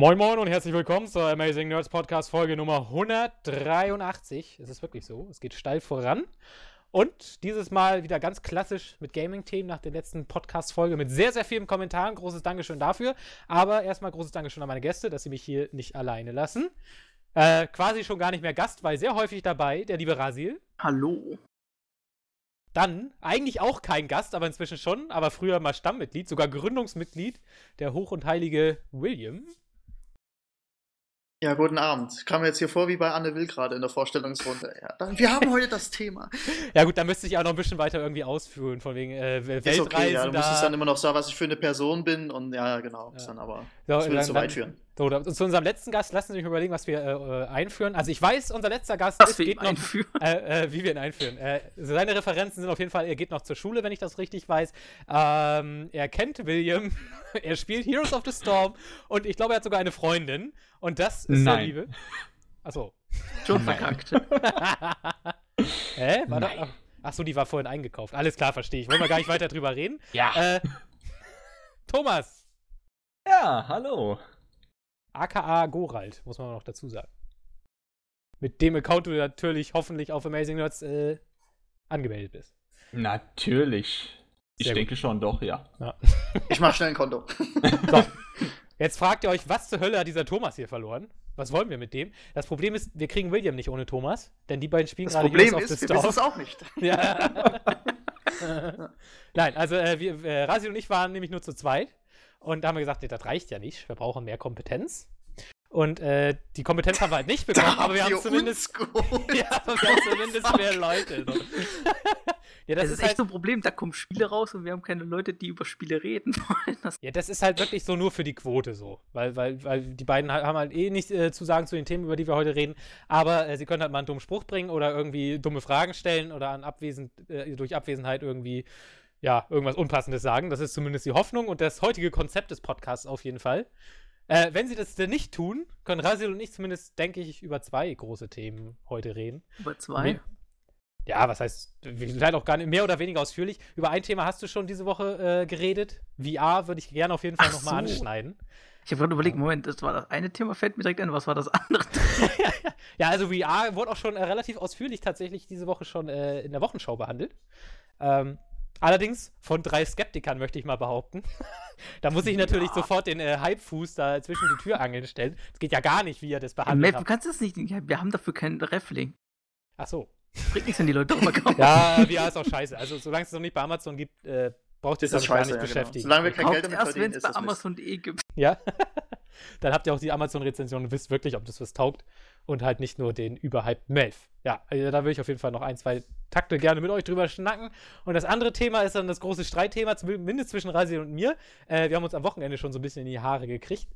Moin Moin und herzlich willkommen zur Amazing Nerds Podcast Folge Nummer 183. Es ist wirklich so, es geht steil voran. Und dieses Mal wieder ganz klassisch mit Gaming-Themen nach der letzten Podcast-Folge mit sehr, sehr vielen Kommentaren. Großes Dankeschön dafür. Aber erstmal großes Dankeschön an meine Gäste, dass sie mich hier nicht alleine lassen. Äh, quasi schon gar nicht mehr Gast, weil sehr häufig dabei, der liebe Rasil. Hallo. Dann eigentlich auch kein Gast, aber inzwischen schon, aber früher mal Stammmitglied, sogar Gründungsmitglied, der hoch und heilige William. Ja, guten Abend. Ich kam mir jetzt hier vor wie bei Anne Will gerade in der Vorstellungsrunde. Ja, dann, wir haben heute das Thema. ja, gut, da müsste ich auch noch ein bisschen weiter irgendwie ausführen, von wegen äh, Weltreisen. Okay, ja, du musst es dann immer noch sagen, was ich für eine Person bin und ja, genau. Ja. Dann aber, so, das würde zu weit führen. So, zu unserem letzten Gast, lassen Sie mich überlegen, was wir äh, einführen. Also ich weiß, unser letzter Gast was ist, wir geht noch, einführen. Äh, äh, wie wir ihn einführen. Äh, seine Referenzen sind auf jeden Fall, er geht noch zur Schule, wenn ich das richtig weiß. Ähm, er kennt William, er spielt Heroes of the Storm und ich glaube, er hat sogar eine Freundin. Und das ist Nein. der Liebe. Achso. Schon verkackt. Hä? War da, Achso, die war vorhin eingekauft. Alles klar, verstehe ich. Wollen wir gar nicht weiter drüber reden? Ja. Äh, Thomas. Ja, hallo aka Gorald, muss man noch dazu sagen. Mit dem Account du natürlich hoffentlich auf Amazing Nerds äh, angemeldet bist. Natürlich. Ich Sehr denke gut. schon, doch, ja. ja. Ich mach schnell ein Konto. So. Jetzt fragt ihr euch, was zur Hölle hat dieser Thomas hier verloren? Was wollen wir mit dem? Das Problem ist, wir kriegen William nicht ohne Thomas, denn die beiden spielen gerade Problem ist, wir wissen es auch nicht. Ja. Nein, also äh, wir, äh, Rasi und ich waren nämlich nur zu zweit. Und da haben wir gesagt, nee, das reicht ja nicht. Wir brauchen mehr Kompetenz. Und äh, die Kompetenz haben wir halt nicht bekommen, aber wir haben zumindest. ja, aber wir haben zumindest mehr Leute. So. ja, das, das ist, ist, echt halt, so ein Problem. Da kommen Spiele raus und wir haben keine Leute, die über Spiele reden wollen. Das ja, das ist halt wirklich so nur für die Quote so. Weil, weil, weil die beiden haben halt eh nichts äh, zu sagen zu den Themen, über die wir heute reden. Aber äh, sie können halt mal einen dummen Spruch bringen oder irgendwie dumme Fragen stellen oder an Abwesen, äh, durch Abwesenheit irgendwie ja, irgendwas Unpassendes sagen. Das ist zumindest die Hoffnung und das heutige Konzept des Podcasts auf jeden Fall. Äh, wenn sie das denn nicht tun, können Rasil und ich zumindest, denke ich, über zwei große Themen heute reden. Über zwei? Ja, was heißt, vielleicht auch gar nicht mehr oder weniger ausführlich. Über ein Thema hast du schon diese Woche äh, geredet. VR würde ich gerne auf jeden Fall nochmal so. anschneiden. Ich habe gerade überlegt, Moment, das war das eine Thema, fällt mir direkt ein, was war das andere? ja, also VR wurde auch schon äh, relativ ausführlich tatsächlich diese Woche schon äh, in der Wochenschau behandelt. Ähm, Allerdings von drei Skeptikern möchte ich mal behaupten. da muss ich natürlich ja. sofort den äh, Hypefuß da zwischen die Türangeln stellen. Es geht ja gar nicht, wie er das behandelt. Ja, du kannst das nicht. Wir haben dafür keinen Refling. Ach so. Bringt nichts, wenn die Leute drüber kommen. ja, VR ist auch scheiße. Also, solange es noch nicht bei Amazon gibt, äh, braucht ihr es damit gar nicht ja, genau. beschäftigen. Genau. Solange wir kein Kauft Geld damit erst, wenn es bei Amazon.de gibt. Ja. Dann habt ihr auch die Amazon-Rezension und wisst wirklich, ob das was taugt und halt nicht nur den überhyped Melf. Ja, also da will ich auf jeden Fall noch ein, zwei Takte gerne mit euch drüber schnacken. Und das andere Thema ist dann das große Streitthema, zumindest zwischen Rasil und mir. Äh, wir haben uns am Wochenende schon so ein bisschen in die Haare gekriegt,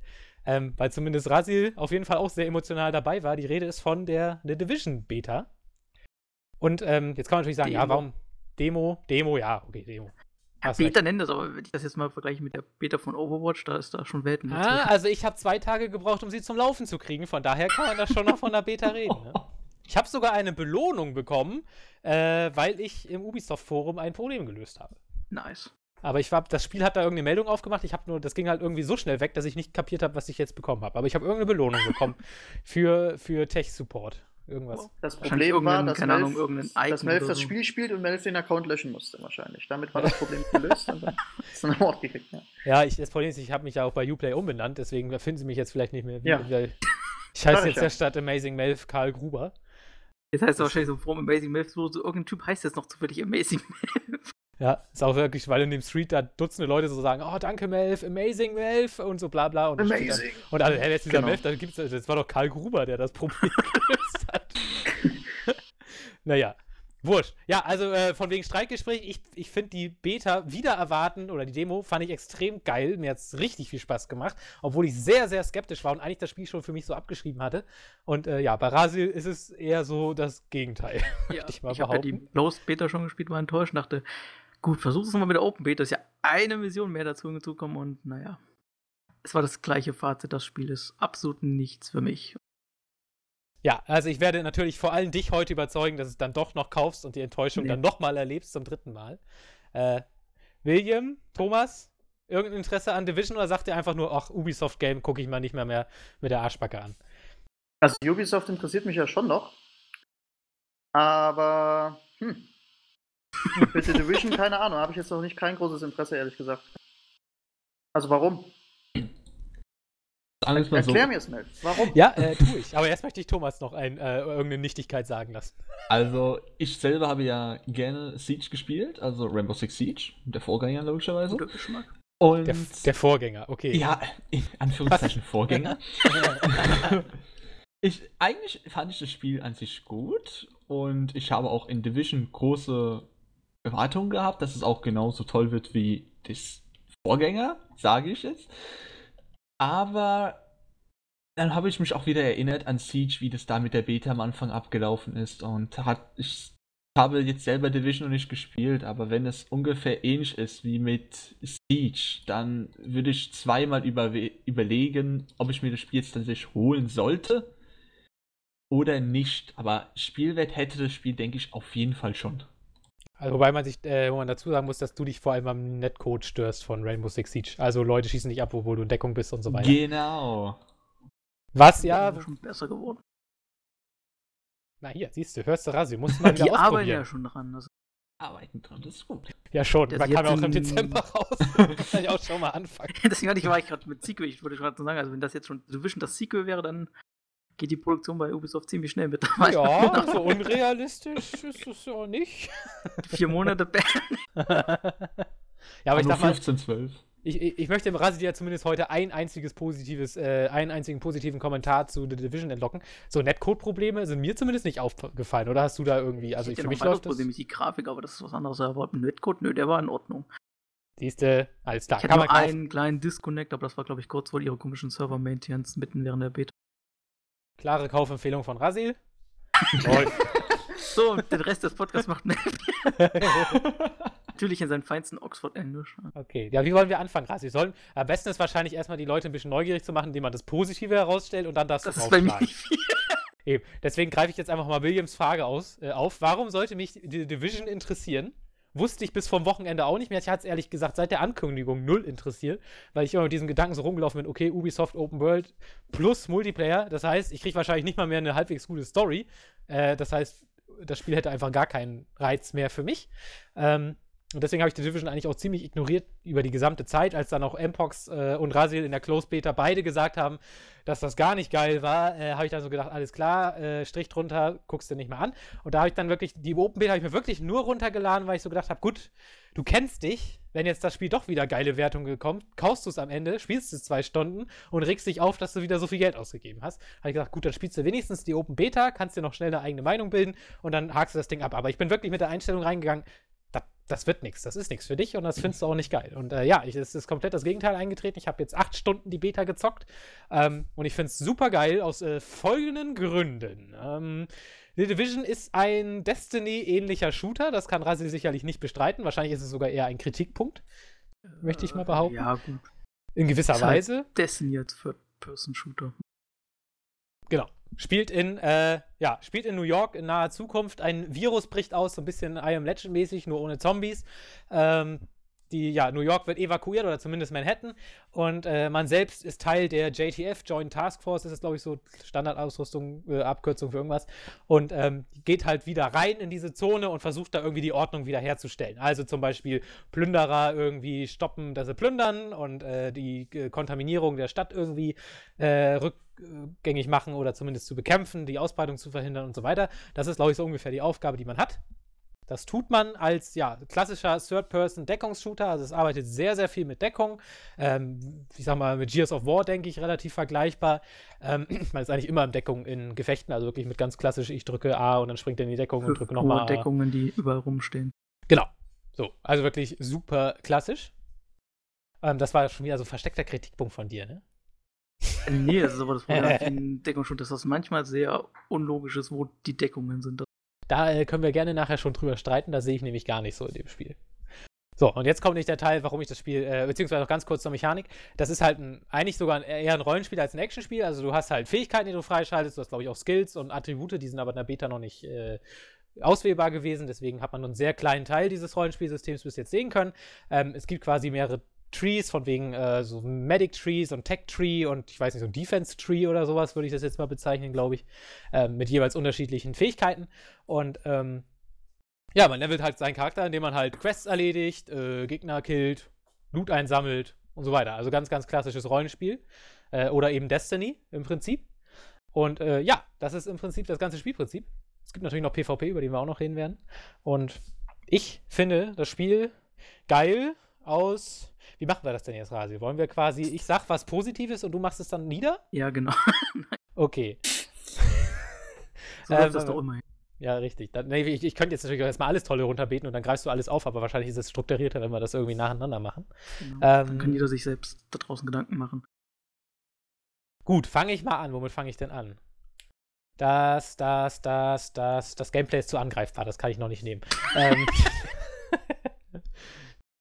ähm, weil zumindest Rasil auf jeden Fall auch sehr emotional dabei war. Die Rede ist von der, der Division Beta. Und ähm, jetzt kann man natürlich sagen, Demo. ja, warum Demo? Demo, ja, okay, Demo. Ja, Beta nennt das, aber wenn ich das jetzt mal vergleiche mit der Beta von Overwatch, da ist da schon Welten. Ah, also ich habe zwei Tage gebraucht, um sie zum Laufen zu kriegen. Von daher kann man da schon noch von der Beta reden. Ne? Ich habe sogar eine Belohnung bekommen, äh, weil ich im Ubisoft-Forum ein Problem gelöst habe. Nice. Aber ich war, das Spiel hat da irgendeine Meldung aufgemacht. Ich habe nur, das ging halt irgendwie so schnell weg, dass ich nicht kapiert habe, was ich jetzt bekommen habe. Aber ich habe irgendeine Belohnung bekommen für, für Tech-Support. Irgendwas. Das Problem war, dass, Melf, Ahnung, das Melf das Spiel spielt und Melf den Account löschen musste, wahrscheinlich. Damit war das Problem gelöst und dann ist dann Award gekriegt. Ja, ja ich, das Problem ist, ich habe mich ja auch bei Uplay umbenannt, deswegen finden sie mich jetzt vielleicht nicht mehr. Ja. ich heiße jetzt ja statt Amazing Melf Karl Gruber. Jetzt heißt es wahrscheinlich so, Form Amazing Melf, so, so irgendein Typ heißt jetzt noch zufällig Amazing Melf. Ja, ist auch wirklich, weil in dem Street da Dutzende Leute so sagen, oh, danke Melf, amazing Melf und so bla bla. Und amazing. Dann, und alle, hey, jetzt dieser genau. Melf, da gibt's, das war doch Karl Gruber, der das Problem gelöst hat. naja, wurscht. Ja, also äh, von wegen Streikgespräch, ich, ich finde die Beta wieder erwarten oder die Demo fand ich extrem geil. Mir hat es richtig viel Spaß gemacht, obwohl ich sehr, sehr skeptisch war und eigentlich das Spiel schon für mich so abgeschrieben hatte. Und äh, ja, bei Rasil ist es eher so das Gegenteil. Ja, ich ich habe ja die Lost Beta schon gespielt, war enttäuscht, dachte, Gut, versuch es mal mit der Open Beta. Ist ja eine Mission mehr dazu hinzukommen und naja. Es war das gleiche Fazit. Das Spiel ist absolut nichts für mich. Ja, also ich werde natürlich vor allem dich heute überzeugen, dass du es dann doch noch kaufst und die Enttäuschung nee. dann nochmal erlebst zum dritten Mal. Äh, William, Thomas, irgendein Interesse an Division oder sagt ihr einfach nur, ach, Ubisoft-Game gucke ich mal nicht mehr, mehr mit der Arschbacke an? Also Ubisoft interessiert mich ja schon noch. Aber, hm. Mit The Division, keine Ahnung, habe ich jetzt noch nicht kein großes Interesse, ehrlich gesagt. Also warum? Erklär so. mir es schnell. Warum? Ja, äh, tue ich. Aber erst möchte ich Thomas noch ein, äh, irgendeine Nichtigkeit sagen lassen. Also, ich selber habe ja gerne Siege gespielt, also Rainbow Six Siege, der Vorgänger logischerweise. Guter Geschmack. Und der, der, Vorgänger, okay. Ja, in Anführungszeichen Vorgänger. ich, eigentlich fand ich das Spiel an sich gut und ich habe auch in Division große Erwartungen gehabt, dass es auch genauso toll wird wie das Vorgänger, sage ich jetzt. Aber dann habe ich mich auch wieder erinnert an Siege, wie das da mit der Beta am Anfang abgelaufen ist und hat ich habe jetzt selber Division noch nicht gespielt, aber wenn es ungefähr ähnlich ist wie mit Siege, dann würde ich zweimal überlegen, ob ich mir das Spiel jetzt tatsächlich holen sollte oder nicht. Aber Spielwert hätte das Spiel, denke ich, auf jeden Fall schon. Also, wobei man sich, äh, wo man dazu sagen muss, dass du dich vor allem am Netcode störst von Rainbow Six Siege. Also Leute schießen dich ab, obwohl du in Deckung bist und so weiter. Genau. Was ja. Ist schon besser geworden. Na hier, siehst du, hörst du Rasi, musst mal Die arbeiten ja schon dran. Also. Arbeiten dran, das ist gut. Ja schon, das man kam ja auch im Dezember raus. kann ich auch schon mal anfangen. Deswegen hatte ich, war ich gerade mit Sequel, ich wollte gerade sagen, also wenn das jetzt schon Division das Sequel wäre, dann geht die Produktion bei Ubisoft ziemlich schnell mit. Ja, so unrealistisch ist es ja nicht. Vier Monate Ja, aber ich dachte 15, 12. Ich, ich, ich, möchte im Rasi ja zumindest heute ein einziges positives, äh, einen einzigen positiven Kommentar zu The Division entlocken. So Netcode-Probleme sind mir zumindest nicht aufgefallen, oder hast du da irgendwie, also ich, für mich läuft das... Die Grafik, aber das ist was anderes. Aber Netcode, nö, der war in Ordnung. Siehste, alles klar. Ich hatte nur einen kleinen Disconnect, aber das war, glaube ich, kurz vor ihrer komischen Server-Maintenance mitten während der Beta. Klare Kaufempfehlung von Rasil. so, den Rest des Podcasts macht Melvin. Natürlich in seinem feinsten Oxford-Englisch. Okay, ja, wie wollen wir anfangen, Rasil? Sollen, am besten ist wahrscheinlich erstmal die Leute ein bisschen neugierig zu machen, indem man das Positive herausstellt und dann das Das ist bei mir nicht viel. Eben. Deswegen greife ich jetzt einfach mal Williams Frage aus, äh, auf. Warum sollte mich die Division interessieren? Wusste ich bis vom Wochenende auch nicht mehr. Ich hatte es ehrlich gesagt seit der Ankündigung null interessiert, weil ich immer mit diesem Gedanken so rumgelaufen bin, okay, Ubisoft Open World plus Multiplayer. Das heißt, ich kriege wahrscheinlich nicht mal mehr eine halbwegs gute Story. Äh, das heißt, das Spiel hätte einfach gar keinen Reiz mehr für mich. Ähm, und deswegen habe ich die Division eigentlich auch ziemlich ignoriert über die gesamte Zeit, als dann auch Mpox äh, und Rasil in der Close Beta beide gesagt haben, dass das gar nicht geil war, äh, habe ich dann so gedacht, alles klar, äh, Strich drunter, guckst du nicht mehr an. Und da habe ich dann wirklich, die Open Beta habe ich mir wirklich nur runtergeladen, weil ich so gedacht habe, gut, du kennst dich, wenn jetzt das Spiel doch wieder geile Wertungen bekommt, kaufst du es am Ende, spielst es zwei Stunden und regst dich auf, dass du wieder so viel Geld ausgegeben hast. Habe ich gesagt, gut, dann spielst du wenigstens die Open Beta, kannst dir noch schnell eine eigene Meinung bilden und dann hakst du das Ding ab. Aber ich bin wirklich mit der Einstellung reingegangen, das wird nichts, das ist nichts für dich und das findest du auch nicht geil. Und äh, ja, es ist komplett das Gegenteil eingetreten. Ich habe jetzt acht Stunden die Beta gezockt ähm, und ich finde es super geil aus äh, folgenden Gründen. Ähm, The Division ist ein Destiny-ähnlicher Shooter, das kann Razi sicherlich nicht bestreiten. Wahrscheinlich ist es sogar eher ein Kritikpunkt, möchte ich mal behaupten. Ja, gut. In gewisser Weise. Halt Destiny als Third-Person-Shooter. Genau spielt in, äh, ja, spielt in New York in naher Zukunft. Ein Virus bricht aus, so ein bisschen I Am Legend mäßig, nur ohne Zombies. Ähm, die, ja, New York wird evakuiert oder zumindest Manhattan und äh, man selbst ist Teil der JTF, Joint Task Force, das ist glaube ich so Standardausrüstung, äh, Abkürzung für irgendwas und ähm, geht halt wieder rein in diese Zone und versucht da irgendwie die Ordnung wieder herzustellen. Also zum Beispiel Plünderer irgendwie stoppen, dass sie plündern und äh, die äh, Kontaminierung der Stadt irgendwie äh, rückgängig machen oder zumindest zu bekämpfen, die Ausbreitung zu verhindern und so weiter. Das ist glaube ich so ungefähr die Aufgabe, die man hat. Das tut man als ja, klassischer Third-Person-Deckungsshooter. Also es arbeitet sehr, sehr viel mit Deckung. Ähm, ich sag mal, mit Gears of War, denke ich, relativ vergleichbar. Ähm, man ist eigentlich immer in Deckung in Gefechten, also wirklich mit ganz klassisch, ich drücke A und dann springt er in die Deckung und drücke nochmal. Deckungen, die überall rumstehen. Genau. So, also wirklich super klassisch. Ähm, das war schon wieder so ein versteckter Kritikpunkt von dir, ne? Nee, das ist aber das Problem in Deckungsshooter, dass das manchmal sehr unlogisch ist, wo die Deckungen sind. Da äh, können wir gerne nachher schon drüber streiten, da sehe ich nämlich gar nicht so in dem Spiel. So, und jetzt kommt nicht der Teil, warum ich das Spiel, äh, beziehungsweise noch ganz kurz zur Mechanik. Das ist halt ein, eigentlich sogar ein, eher ein Rollenspiel als ein Actionspiel. Also du hast halt Fähigkeiten, die du freischaltest, du hast, glaube ich, auch Skills und Attribute, die sind aber in der Beta noch nicht äh, auswählbar gewesen. Deswegen hat man nur einen sehr kleinen Teil dieses Rollenspielsystems bis jetzt sehen können. Ähm, es gibt quasi mehrere Trees, von wegen äh, so Medic Trees und Tech Tree und ich weiß nicht, so Defense Tree oder sowas würde ich das jetzt mal bezeichnen, glaube ich, ähm, mit jeweils unterschiedlichen Fähigkeiten. Und ähm, ja, man levelt halt seinen Charakter, indem man halt Quests erledigt, äh, Gegner killt, Loot einsammelt und so weiter. Also ganz, ganz klassisches Rollenspiel. Äh, oder eben Destiny im Prinzip. Und äh, ja, das ist im Prinzip das ganze Spielprinzip. Es gibt natürlich noch PvP, über den wir auch noch reden werden. Und ich finde das Spiel geil aus. Wie machen wir das denn jetzt, Rasi? Wollen wir quasi, ich sag was Positives und du machst es dann nieder? Ja, genau. Okay. so läuft das weil- doch immer. Ja, richtig. Dann, nee, ich, ich könnte jetzt natürlich auch erstmal alles Tolle runterbeten und dann greifst du alles auf, aber wahrscheinlich ist es strukturierter, wenn wir das irgendwie nacheinander machen. Genau. Ähm, Dann kann jeder sich selbst da draußen Gedanken machen. Gut, fange ich mal an. Womit fange ich denn an? Das, das, das, das, das Gameplay ist zu angreifbar, das kann ich noch nicht nehmen. ähm,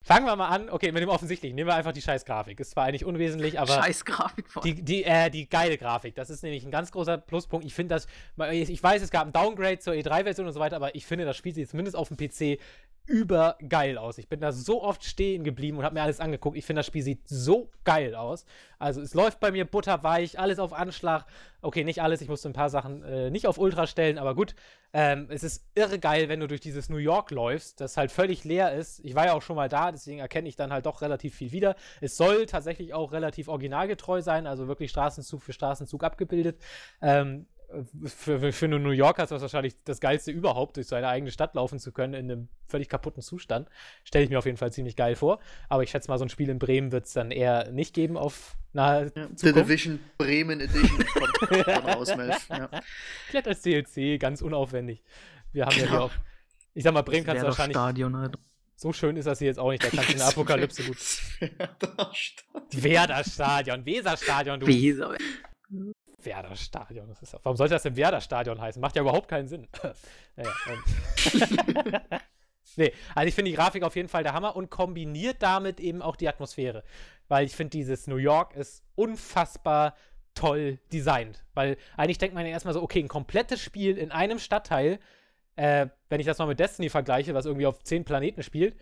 fangen wir mal an. Okay, mit dem offensichtlichen. Nehmen wir einfach die scheiß Grafik. Ist zwar eigentlich unwesentlich, aber. Scheiß Grafik vor. Die, die, äh, die geile Grafik, das ist nämlich ein ganz großer Pluspunkt. Ich finde das, ich weiß, es gab ein Downgrade zur E3-Version und so weiter, aber ich finde, das Spiel sieht zumindest auf dem PC übergeil aus. Ich bin da so oft stehen geblieben und habe mir alles angeguckt. Ich finde, das Spiel sieht so geil aus. Also es läuft bei mir butterweich, alles auf Anschlag. Okay, nicht alles, ich musste ein paar Sachen äh, nicht auf Ultra stellen, aber gut. Ähm, es ist irre geil, wenn du durch dieses New York läufst, das halt völlig leer ist. Ich war ja auch schon mal da, deswegen erkenne ich dann halt doch relativ viel wieder. Es soll tatsächlich auch relativ originalgetreu sein, also wirklich Straßenzug für Straßenzug abgebildet. Ähm, für, für, einen New Yorker ist das wahrscheinlich das Geilste überhaupt, durch seine eigene Stadt laufen zu können in einem völlig kaputten Zustand. Stelle ich mir auf jeden Fall ziemlich geil vor. Aber ich schätze mal, so ein Spiel in Bremen wird es dann eher nicht geben auf nahe Ja, The. Division Bremen Edition kommt raus, Melf. Ja. Vielleicht als DLC, ganz unaufwendig. Wir haben ja hier auch. Ich sag mal, Bremen kannst du Werder wahrscheinlich. Stadion halt. So schön ist das hier jetzt auch nicht. Da kannst du eine Apokalypse gut. Werder-Stadion, Weser-Stadion, du. Weser. Werder-Stadion. Warum sollte das denn Werder-Stadion heißen? Macht ja überhaupt keinen Sinn. naja, ähm. nee, also ich finde die Grafik auf jeden Fall der Hammer und kombiniert damit eben auch die Atmosphäre. Weil ich finde, dieses New York ist unfassbar toll designt. Weil eigentlich denkt man ja erstmal so, okay, ein komplettes Spiel in einem Stadtteil, äh, wenn ich das mal mit Destiny vergleiche, was irgendwie auf zehn Planeten spielt,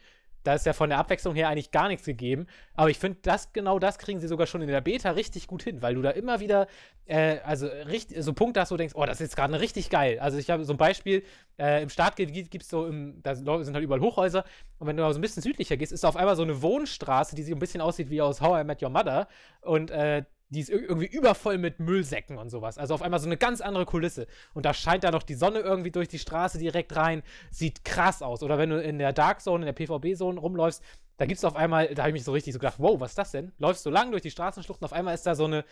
da ist ja von der Abwechslung her eigentlich gar nichts gegeben. Aber ich finde, das, genau das kriegen sie sogar schon in der Beta richtig gut hin, weil du da immer wieder, äh, also richtig, so Punkte hast, wo du denkst, oh, das ist gerade richtig geil. Also ich habe so ein Beispiel, äh, im Startgebiet gibt es so, im, da sind halt überall Hochhäuser und wenn du mal so ein bisschen südlicher gehst, ist da auf einmal so eine Wohnstraße, die so ein bisschen aussieht wie aus How I Met Your Mother und äh, die ist ir- irgendwie übervoll mit Müllsäcken und sowas. Also auf einmal so eine ganz andere Kulisse. Und da scheint da noch die Sonne irgendwie durch die Straße direkt rein. Sieht krass aus. Oder wenn du in der Dark Zone, in der PvB-Zone rumläufst, da gibt es auf einmal, da habe ich mich so richtig so gedacht, wow, was ist das denn? Läufst du lang durch die Straßenschlucht und auf einmal ist da so eine,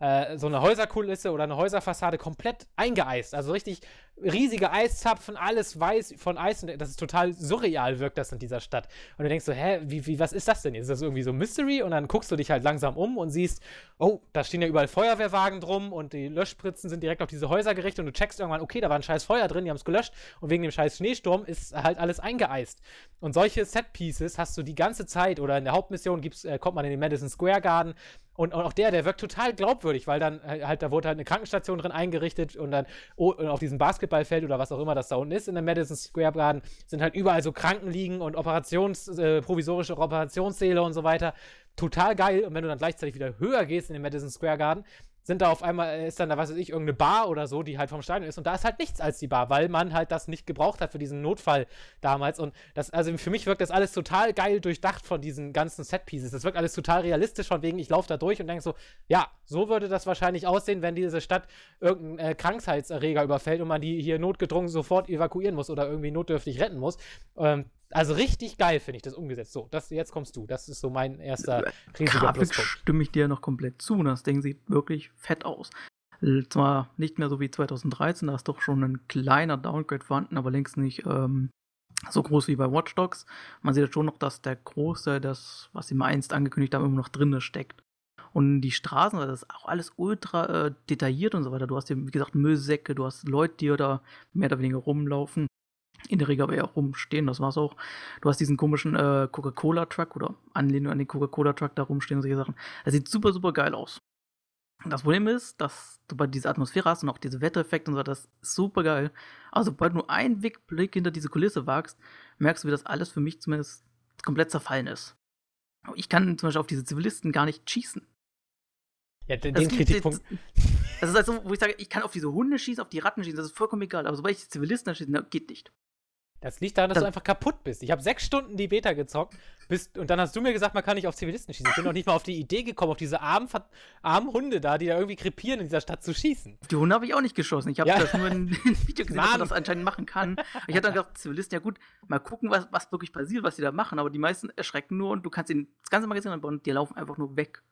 äh, so eine Häuserkulisse oder eine Häuserfassade komplett eingeeist. Also richtig riesige Eiszapfen, alles weiß von Eis. Und das ist total surreal, wirkt das in dieser Stadt. Und du denkst so, hä, wie, wie, was ist das denn? Ist das irgendwie so Mystery? Und dann guckst du dich halt langsam um und siehst, oh, da stehen ja überall Feuerwehrwagen drum und die Löschspritzen sind direkt auf diese Häuser gerichtet und du checkst irgendwann, okay, da war ein scheiß Feuer drin, die haben es gelöscht und wegen dem scheiß Schneesturm ist halt alles eingeeist. Und solche Set-Pieces hast du die ganze Zeit oder in der Hauptmission gibt's, äh, kommt man in den Madison Square Garden und, auch der, der wirkt total glaubwürdig, weil dann äh, halt, da wurde halt eine Krankenstation drin eingerichtet und dann oh, und auf diesem Basketballfeld oder was auch immer das da unten ist in der Madison Square Garden sind halt überall so Krankenliegen und Operations, äh, provisorische Operationssäle und so weiter. Total geil. Und wenn du dann gleichzeitig wieder höher gehst in den Madison Square Garden, sind da auf einmal, äh, ist dann da, was weiß ich, irgendeine Bar oder so, die halt vom Stadion ist. Und da ist halt nichts als die Bar, weil man halt das nicht gebraucht hat für diesen Notfall damals. Und das, also für mich wirkt das alles total geil durchdacht von diesen ganzen Set-Pieces. Das wirkt alles total realistisch, von wegen, ich laufe da durch und denke so, ja, so würde das wahrscheinlich aussehen, wenn diese Stadt irgendein äh, Krankheitserreger überfällt und man die hier notgedrungen sofort evakuieren muss oder irgendwie notdürftig retten muss. Ähm, also richtig geil finde ich das umgesetzt. So, das, jetzt kommst du. Das ist so mein erster riesiger Grafik stimme ich dir noch komplett zu. Das Ding sieht wirklich fett aus. Zwar nicht mehr so wie 2013, da ist doch schon ein kleiner Downgrade vorhanden, aber längst nicht ähm, so groß wie bei Watch Dogs. Man sieht jetzt schon noch, dass der Großteil, das, was sie mal einst angekündigt haben, immer noch drinne steckt. Und die Straßen, das ist auch alles ultra äh, detailliert und so weiter. Du hast hier, wie gesagt, Müllsäcke, du hast Leute, die da mehr oder weniger rumlaufen. In der Regel aber eher rumstehen, das war's auch. Du hast diesen komischen äh, Coca-Cola-Truck oder Anlehnung an den Coca-Cola-Truck da rumstehen und solche Sachen. Das sieht super, super geil aus. Das Problem ist, dass du bei dieser Atmosphäre hast und auch diese Wettereffekte und so, das ist super geil. Also, sobald du nur einen Blick hinter diese Kulisse wagst, merkst du, wie das alles für mich zumindest komplett zerfallen ist. Ich kann zum Beispiel auf diese Zivilisten gar nicht schießen. Ja, den, Das den Kritikpunkt. Das ist halt so, wo ich sage, ich kann auf diese Hunde schießen, auf die Ratten schießen, das ist vollkommen egal. Aber sobald ich die Zivilisten schieße, na, geht nicht. Das liegt daran, dass Das- du einfach kaputt bist. Ich habe sechs Stunden die Beta gezockt bist, und dann hast du mir gesagt, man kann nicht auf Zivilisten schießen. Ich bin noch nicht mal auf die Idee gekommen, auf diese armen, armen Hunde da, die da irgendwie krepieren in dieser Stadt zu schießen. Auf die Hunde habe ich auch nicht geschossen. Ich habe Ja. das nur in einem Video gesehen, dass man das anscheinend machen kann. Ich hatte dann gedacht, Zivilisten, ja gut, mal gucken, was, was wirklich passiert, was die da machen. Aber die meisten erschrecken nur und du kannst ihnen das ganze Magazin anbauen und die laufen einfach nur weg.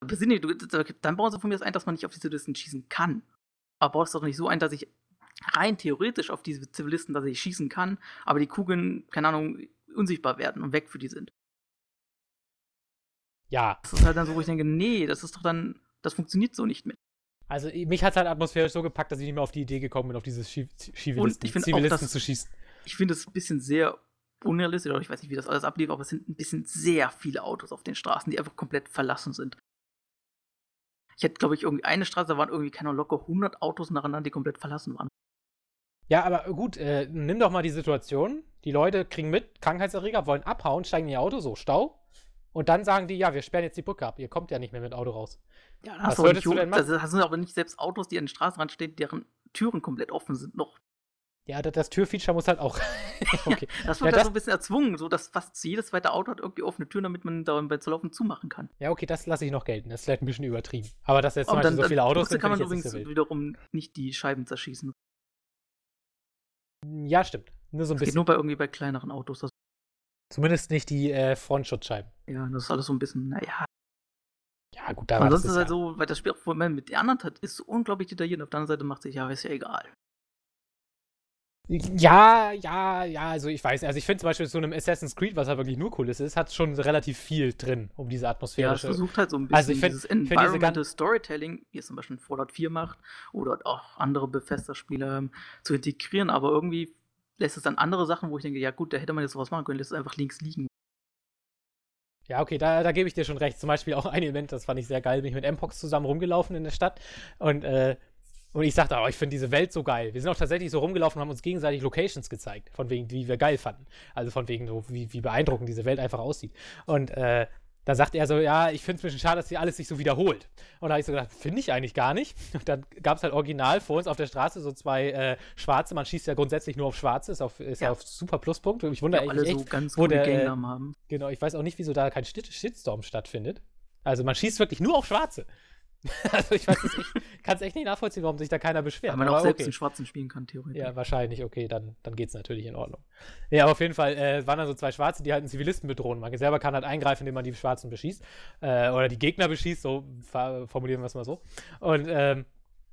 Du- Dann bauen sie von mir das ein, dass man nicht auf die Zivilisten schießen kann. Aber baust doch nicht so ein, dass ich rein theoretisch auf diese Zivilisten, dass ich schießen kann, aber die Kugeln, keine Ahnung, unsichtbar werden und weg für die sind. Ja, Das ist halt dann so, wo ich denke, nee, das ist doch dann, das funktioniert so nicht mehr. also mich hat es halt atmosphärisch so gepackt, dass ich nicht mehr auf die Idee gekommen bin, auf diese Schi- Zivilisten, Und ich finde auch, Zivilisten dass- zu schießen. ich finde es ein bisschen sehr unrealistisch, oder ich weiß nicht, wie das alles ablief, aber es sind ein bisschen sehr viele Autos auf den Straßen, die einfach komplett verlassen sind. Ich hätte, glaube ich, irgendwie eine Straße, da waren irgendwie, keine Ahnung, locker 100 Autos nacheinander, die komplett verlassen waren. Ja, aber gut, äh, nimm doch mal die Situation. Die Leute kriegen mit, Krankheitserreger, wollen abhauen, steigen in ihr Auto, so Stau. Und dann sagen die, ja, wir sperren jetzt die Brücke ab. Ihr kommt ja nicht mehr mit Auto raus. Ja, dann Was würdest du denn das, machen? das sind aber nicht selbst Autos, die an den Straßenrand stehen, deren Türen komplett offen sind noch. Ja, das, das Türfeature muss halt auch. okay. Das Ja, wird da das- so ein bisschen erzwungen, so dass fast jedes zweite Auto hat irgendwie offene Türen, damit man dabei zu laufen zumachen kann. Ja, okay, das lasse ich noch gelten. Das ist vielleicht ein bisschen übertrieben. Aber dass jetzt zum Beispiel so viele Autos sind, kann man übrigens wiederum nicht die Scheiben zerschießen. Ja, stimmt. Nur so ein Das geht bisschen. nur bei irgendwie bei kleineren Autos. Das, Zumindest nicht die äh, Frontschutzscheiben. ja, das ist alles so ein bisschen, naja, Ja, gut, da ansonsten ist es halt ja. so, weil das Spiel auch vorhin mit den anderen hat, ist so unglaublich detailliert. Auf der anderen Seite macht sich, ja, ist ja egal. Ja, ja, ja, also ich weiß, also ich finde zum Beispiel so einem Assassin's Creed, was halt wirklich nur cool ist, ist, hat schon relativ viel drin, um diese Ja, es versucht halt so ein bisschen Also ich find- dieses diese Environmental gan- Storytelling, wie es zum Beispiel in Fallout 4 macht, oder auch andere Bethesda-Spiele ähm, zu integrieren, aber irgendwie lässt es dann andere Sachen, wo ich denke, ja gut, da hätte man jetzt sowas machen können, lässt es einfach links liegen. Ja, okay, da, da gebe ich dir schon recht. Zum Beispiel auch ein Element, das fand ich sehr geil, bin ich mit Mpox zusammen rumgelaufen in der Stadt und, äh, und ich sagte, oh, ich finde diese Welt so geil. Wir sind auch tatsächlich so rumgelaufen und haben uns gegenseitig Locations gezeigt, von wegen, die wir geil fanden. Also von wegen, wie, wie beeindruckend diese Welt einfach aussieht. Und äh, da sagt er so, ja, ich finde es ein bisschen schade, dass hier alles sich so wiederholt. Und da habe ich so gedacht, finde ich eigentlich gar nicht. Und dann gab es halt original vor uns auf der Straße so zwei äh, Schwarze. Man schießt ja grundsätzlich nur auf Schwarze, ist, auf, ist ja. Ja. auf super Pluspunkt. Und ich wundere mich alle echt, so ganz wo der, äh, Gangnamen haben. Genau, ich weiß auch nicht, wieso da kein Shit Shitstorm stattfindet. Also man schießt wirklich nur auf Schwarze. also ich weiß es echt, kann es echt nicht nachvollziehen, warum sich da keiner beschwert. Weil man aber auch selbst okay. den Schwarzen spielen kann, theoretisch. Ja, wahrscheinlich, okay, dann, dann geht es natürlich in Ordnung. Ja, aber auf jeden Fall äh, waren da so zwei Schwarze, die halt einen Zivilisten bedrohen. Man selber kann halt eingreifen, indem man die Schwarzen beschießt. Äh, oder die Gegner beschießt, so formulieren wir es mal so. Und ähm,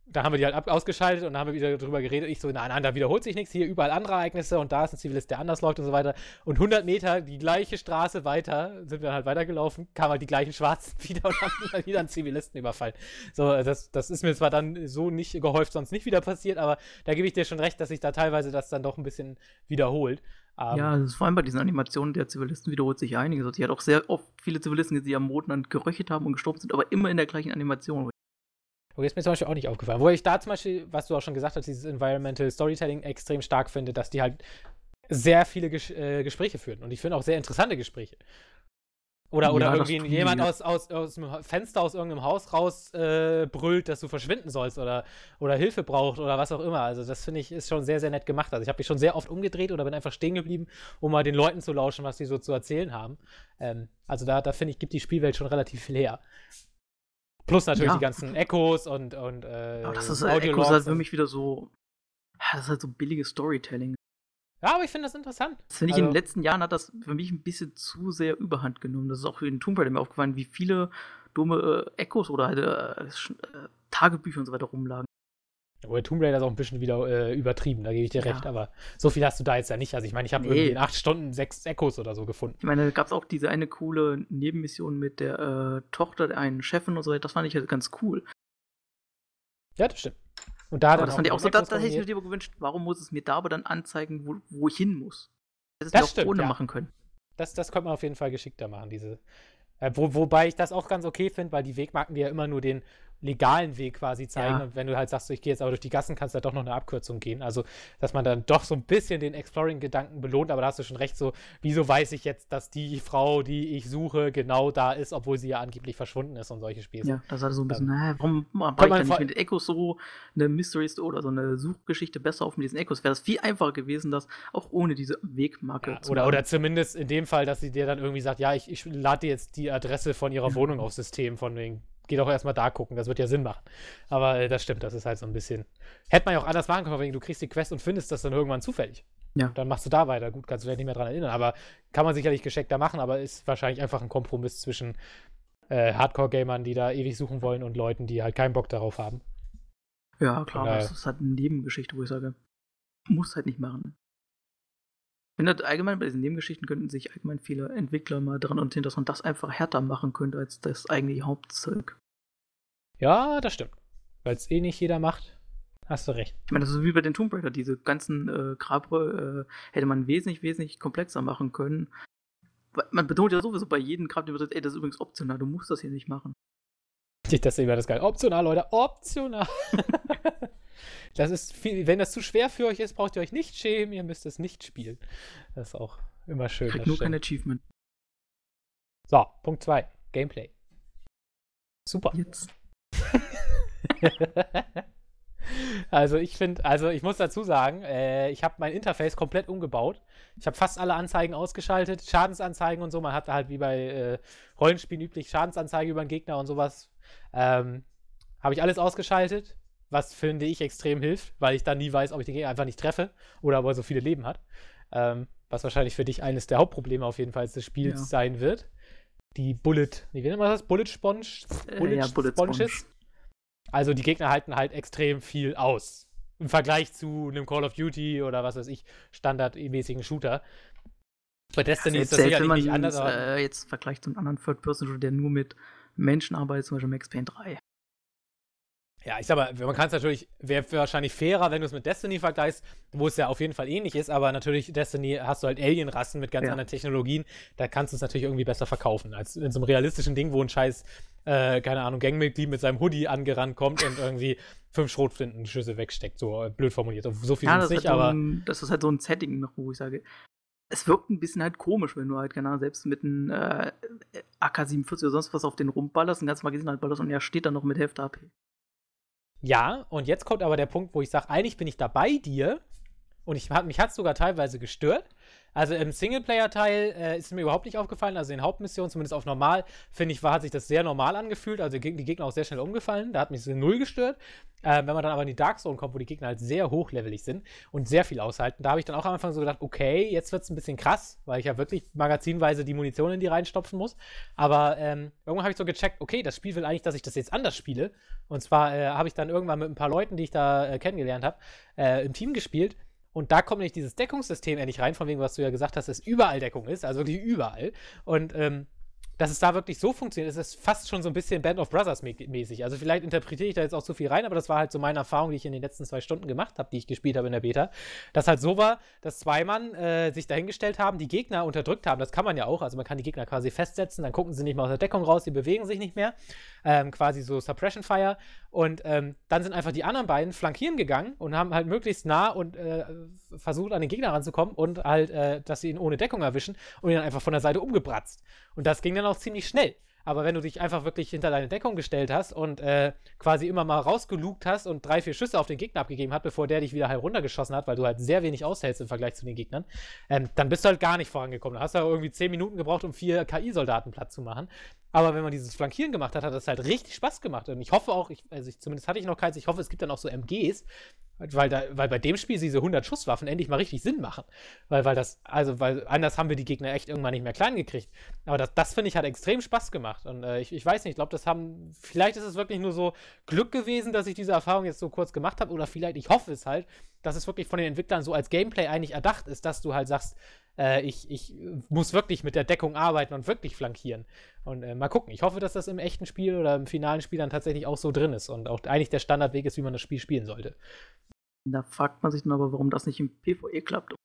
da haben wir die halt ausgeschaltet und dann haben wir wieder drüber geredet. Ich so, nein, nein, da wiederholt sich nichts. Hier überall andere Ereignisse und da ist ein Zivilist, der anders läuft und so weiter. Und 100 Meter die gleiche Straße weiter, sind wir dann halt weitergelaufen, kamen halt die gleichen Schwarzen wieder und haben halt wieder einen Zivilisten überfallen. So, das, das ist mir zwar dann so nicht gehäuft, sonst nicht wieder passiert, aber da gebe ich dir schon recht, dass sich da teilweise das dann doch ein bisschen wiederholt. Ähm, Ja, das ist vor allem bei diesen Animationen der Zivilisten wiederholt sich einiges. Also, Die hat auch sehr oft viele Zivilisten, die am dann geröchelt haben und gestorben sind, aber immer in der gleichen Animation. Okay, ist mir zum Beispiel auch nicht aufgefallen. Wo ich da zum Beispiel, was du auch schon gesagt hast, dieses Environmental Storytelling extrem stark finde, dass die halt sehr viele Ges äh, Gespräche führen. Und ich finde auch sehr interessante Gespräche. Oder, oder Ja, irgendwie die. jemand aus, aus, aus dem Fenster aus irgendeinem Haus raus äh, brüllt, dass du verschwinden sollst oder, oder Hilfe braucht oder was auch immer. Also das finde ich ist schon sehr, sehr nett gemacht. Also ich habe mich schon sehr oft umgedreht oder bin einfach stehen geblieben, um mal den Leuten zu lauschen, was sie so zu erzählen haben. Ähm, also da, da finde ich, gibt die Spielwelt schon relativ viel her. Plus natürlich Ja. die ganzen Echos und, und äh, Aber das ist halt, Echo ist Audiologs halt für mich wieder so. Das ist halt so billiges Storytelling. Ja, aber ich finde das interessant. Das finde ich in Also- den letzten Jahren hat das für mich ein bisschen zu sehr überhand genommen. Das ist auch in Tomb Raider mir aufgefallen, wie viele dumme äh, Echos oder halt äh, äh, Tagebücher und so weiter rumlagen. Obwohl Tomb Raider ist auch ein bisschen wieder äh, übertrieben, da gebe ich dir Ja. recht, aber so viel hast du da jetzt ja nicht. Also ich meine, ich habe Nee. irgendwie in acht Stunden sechs Echos oder so gefunden. Ich meine, da gab es auch diese eine coole Nebenmission mit der äh, Tochter der einen Chefin und so weiter. Das fand ich halt ganz cool. Ja, das stimmt. Und da Aber das fand ich auch so, die da, Echos da hätte ich mir lieber gewünscht, warum muss es mir da aber dann anzeigen, wo, wo ich hin muss? Das, Das das stimmt, auch ohne ja. machen können. das, das könnte man auf jeden Fall geschickter machen, diese. Äh, wo, wobei ich das auch ganz okay finde, weil die Wegmarken dir ja immer nur den legalen Weg quasi zeigen. Ja. Und wenn du halt sagst, so, ich gehe jetzt aber durch die Gassen, kannst du halt doch noch eine Abkürzung gehen. Also, dass man dann doch so ein bisschen den Exploring-Gedanken belohnt, aber da hast du schon recht, so, wieso weiß ich jetzt, dass die Frau, die ich suche, genau da ist, obwohl sie ja angeblich verschwunden ist und solche Spiele. Ja, das hatte so ein bisschen, naja, warum baue ich nicht mit Echos so eine Mystery oder so eine Suchgeschichte besser auf mit diesen Echos? Wäre das viel einfacher gewesen, das auch ohne diese Wegmarke Ja, zu oder, machen. oder zumindest in dem Fall, dass sie dir dann irgendwie sagt, ja, ich, ich lade dir jetzt die Adresse von ihrer Wohnung aufs System, von wegen, geh doch erstmal da gucken, das wird ja Sinn machen. Aber äh, das stimmt, das ist halt so ein bisschen. Hätte man ja auch anders machen können, wegen, du kriegst die Quest und findest das dann irgendwann zufällig. Ja. Dann machst du da weiter. Gut, kannst du dich nicht mehr dran erinnern, aber kann man sicherlich gescheckter machen, aber ist wahrscheinlich einfach ein Kompromiss zwischen äh, Hardcore-Gamern, die da ewig suchen wollen und Leuten, die halt keinen Bock darauf haben. Ja, klar, daher- das ist halt eine Nebengeschichte, wo ich sage, muss halt nicht machen. Ich finde allgemein bei diesen Nebengeschichten könnten sich allgemein viele Entwickler mal dran orientieren, dass man das einfach härter machen könnte als das eigentliche Hauptzeug. Ja, das stimmt. Weil es eh nicht jeder macht, hast du recht. Ich meine, das ist wie bei den Tomb Raider, diese ganzen äh, Grabre äh, hätte man wesentlich, wesentlich komplexer machen können. Man betont ja sowieso bei jedem Grab, ey, das ist übrigens optional, du musst das hier nicht machen. Das ist immer das geil. Optional, Leute, optional. das ist viel, wenn das zu schwer für euch ist, braucht ihr euch nicht schämen, ihr müsst es nicht spielen. Das ist auch immer schön. Das nur kein. Achievement. so, Punkt 2. Gameplay. Super. Jetzt. also ich finde, also ich muss dazu sagen, äh, ich habe mein Interface komplett umgebaut. Ich habe fast alle Anzeigen ausgeschaltet, Schadensanzeigen und so. Man hat halt wie bei äh, Rollenspielen üblich Schadensanzeige über den Gegner und sowas. Ähm, habe ich alles ausgeschaltet, was finde ich extrem hilft, weil ich dann nie weiß, ob ich den Gegner einfach nicht treffe oder ob er so viele Leben hat. Ähm, was wahrscheinlich für dich eines der Hauptprobleme auf jeden Fall des Spiels Ja. sein wird. Die Bullet, wie nennt man das? Bullet Sponge? Äh, ja, Bullet Sponge. Also die Gegner halten halt extrem viel aus. Im Vergleich zu einem Call of Duty oder was weiß ich, standardmäßigen Shooter. Bei Destiny Also ist das selbst sicherlich nicht anders, äh, jetzt vergleicht zu einem anderen Third-Person-Shooter, der nur mit Menschen arbeitet, zum Beispiel Max Payne 3. ja, ich sag mal, man kann es natürlich, wäre wahrscheinlich fairer, wenn du es mit Destiny vergleichst, wo es ja auf jeden Fall ähnlich ist, aber natürlich Destiny hast du halt Alienrassen mit ganz Ja. anderen Technologien, da kannst du es natürlich irgendwie besser verkaufen, als in so einem realistischen Ding, wo ein scheiß, äh, keine Ahnung, Gangmitglied mit seinem Hoodie angerannt kommt und irgendwie fünf Schrotflintenschüsse wegsteckt, so äh, blöd formuliert. So viel Ja, ist, nicht, halt aber ein, das ist halt so ein Setting noch, wo ich sage, es wirkt ein bisschen halt komisch, wenn du halt, keine Ahnung, selbst mit einem äh, AK-47 oder sonst was auf den rumballerst, ein ganzes Magazin halt ballerst und er steht dann noch mit Hälfte AP. Ja, und jetzt kommt aber der Punkt, wo ich sage, eigentlich bin ich da bei dir. Und ich, mich hat es sogar teilweise gestört. Also im Singleplayer-Teil äh, ist mir überhaupt nicht aufgefallen. Also in Hauptmissionen, zumindest auf normal, finde ich, war, hat sich das sehr normal angefühlt. Also die die Gegner auch sehr schnell umgefallen. Da hat mich so null gestört. Äh, wenn man dann aber in die Dark Zone kommt, wo die Gegner halt sehr hochlevelig sind und sehr viel aushalten, da habe ich dann auch am Anfang so gedacht, okay, jetzt wird es ein bisschen krass, weil ich ja wirklich magazinweise die Munition in die reinstopfen muss. Aber ähm, irgendwann habe ich so gecheckt, okay, das Spiel will eigentlich, dass ich das jetzt anders spiele. Und zwar äh, habe ich dann irgendwann mit ein paar Leuten, die ich da äh, kennengelernt habe, äh, im Team gespielt. Und da kommt nämlich dieses Deckungssystem endlich rein, von wegen, was du ja gesagt hast, dass überall Deckung ist, also wirklich überall. Und ähm, dass es da wirklich so funktioniert, ist es fast schon so ein bisschen Band of Brothers mä- mäßig. Also vielleicht interpretiere ich da jetzt auch zu viel rein, aber das war halt so meine Erfahrung, die ich in den letzten zwei Stunden gemacht habe, die ich gespielt habe in der Beta. Dass halt so war, dass zwei Mann äh, sich dahingestellt haben, die Gegner unterdrückt haben. Das kann man ja auch. Also man kann die Gegner quasi festsetzen, dann gucken sie nicht mehr aus der Deckung raus, die bewegen sich nicht mehr. Ähm, quasi so Suppression Fire. Und ähm, dann sind einfach die anderen beiden flankieren gegangen und haben halt möglichst nah und äh, versucht, an den Gegner ranzukommen und halt, äh, dass sie ihn ohne Deckung erwischen und ihn dann einfach von der Seite umgebratzt. Und das ging dann auch ziemlich schnell. Aber wenn du dich einfach wirklich hinter deine Deckung gestellt hast und äh, quasi immer mal rausgelugt hast und drei, vier Schüsse auf den Gegner abgegeben hat, bevor der dich wieder halb runtergeschossen hat, weil du halt sehr wenig aushältst im Vergleich zu den Gegnern, ähm, dann bist du halt gar nicht vorangekommen. Da hast du ja irgendwie zehn Minuten gebraucht, um vier KI-Soldaten platt zu machen. Aber wenn man dieses Flankieren gemacht hat, hat das halt richtig Spaß gemacht. Und ich hoffe auch, ich, also ich, zumindest hatte ich noch keins, ich hoffe, es gibt dann auch so MGs, weil, da, weil bei dem Spiel diese 100-Schusswaffen endlich mal richtig Sinn machen. Weil, weil das, also, weil anders haben wir die Gegner echt irgendwann nicht mehr klein gekriegt. Aber das, das finde ich, hat extrem Spaß gemacht. Und äh, ich, ich weiß nicht, ich glaube, das haben, vielleicht ist es wirklich nur so Glück gewesen, dass ich diese Erfahrung jetzt so kurz gemacht habe. Oder vielleicht, ich hoffe es halt, dass es wirklich von den Entwicklern so als Gameplay eigentlich erdacht ist, dass du halt sagst, äh, ich, ich muss wirklich mit der Deckung arbeiten und wirklich flankieren. Und äh, mal gucken. Ich hoffe, dass das im echten Spiel oder im finalen Spiel dann tatsächlich auch so drin ist und auch eigentlich der Standardweg ist, wie man das Spiel spielen sollte. Da fragt man sich dann aber, warum das nicht im PvE klappt.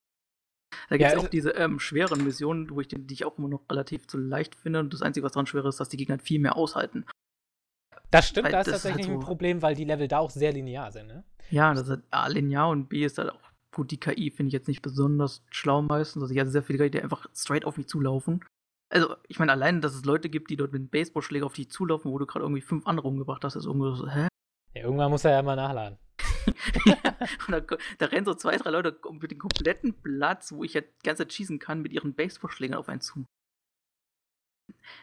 Da gibt es Ja, auch es- diese ähm, schweren Missionen, wo ich die, die ich auch immer noch relativ zu leicht finde. Und das Einzige, was daran schwer ist, dass die Gegner halt viel mehr aushalten. Das stimmt, Weil da ist das tatsächlich halt ein so- Problem, weil die Level da auch sehr linear sind, ne? Ja, das ist A linear und B ist halt auch gut, die KI finde ich jetzt nicht besonders schlau meistens. Also ich hatte sehr viele KI, die einfach straight auf mich zulaufen. Also, ich meine, allein, dass es Leute gibt, die dort mit einem Baseballschläger auf dich zulaufen, wo du gerade irgendwie fünf andere umgebracht hast, ist irgendwie so, hä? Ja, irgendwann muss er ja mal nachladen. und da, da rennen so zwei, drei Leute mit dem kompletten Platz, wo ich ja die ganze Zeit schießen kann, mit ihren Baseballschlägern auf einen zu.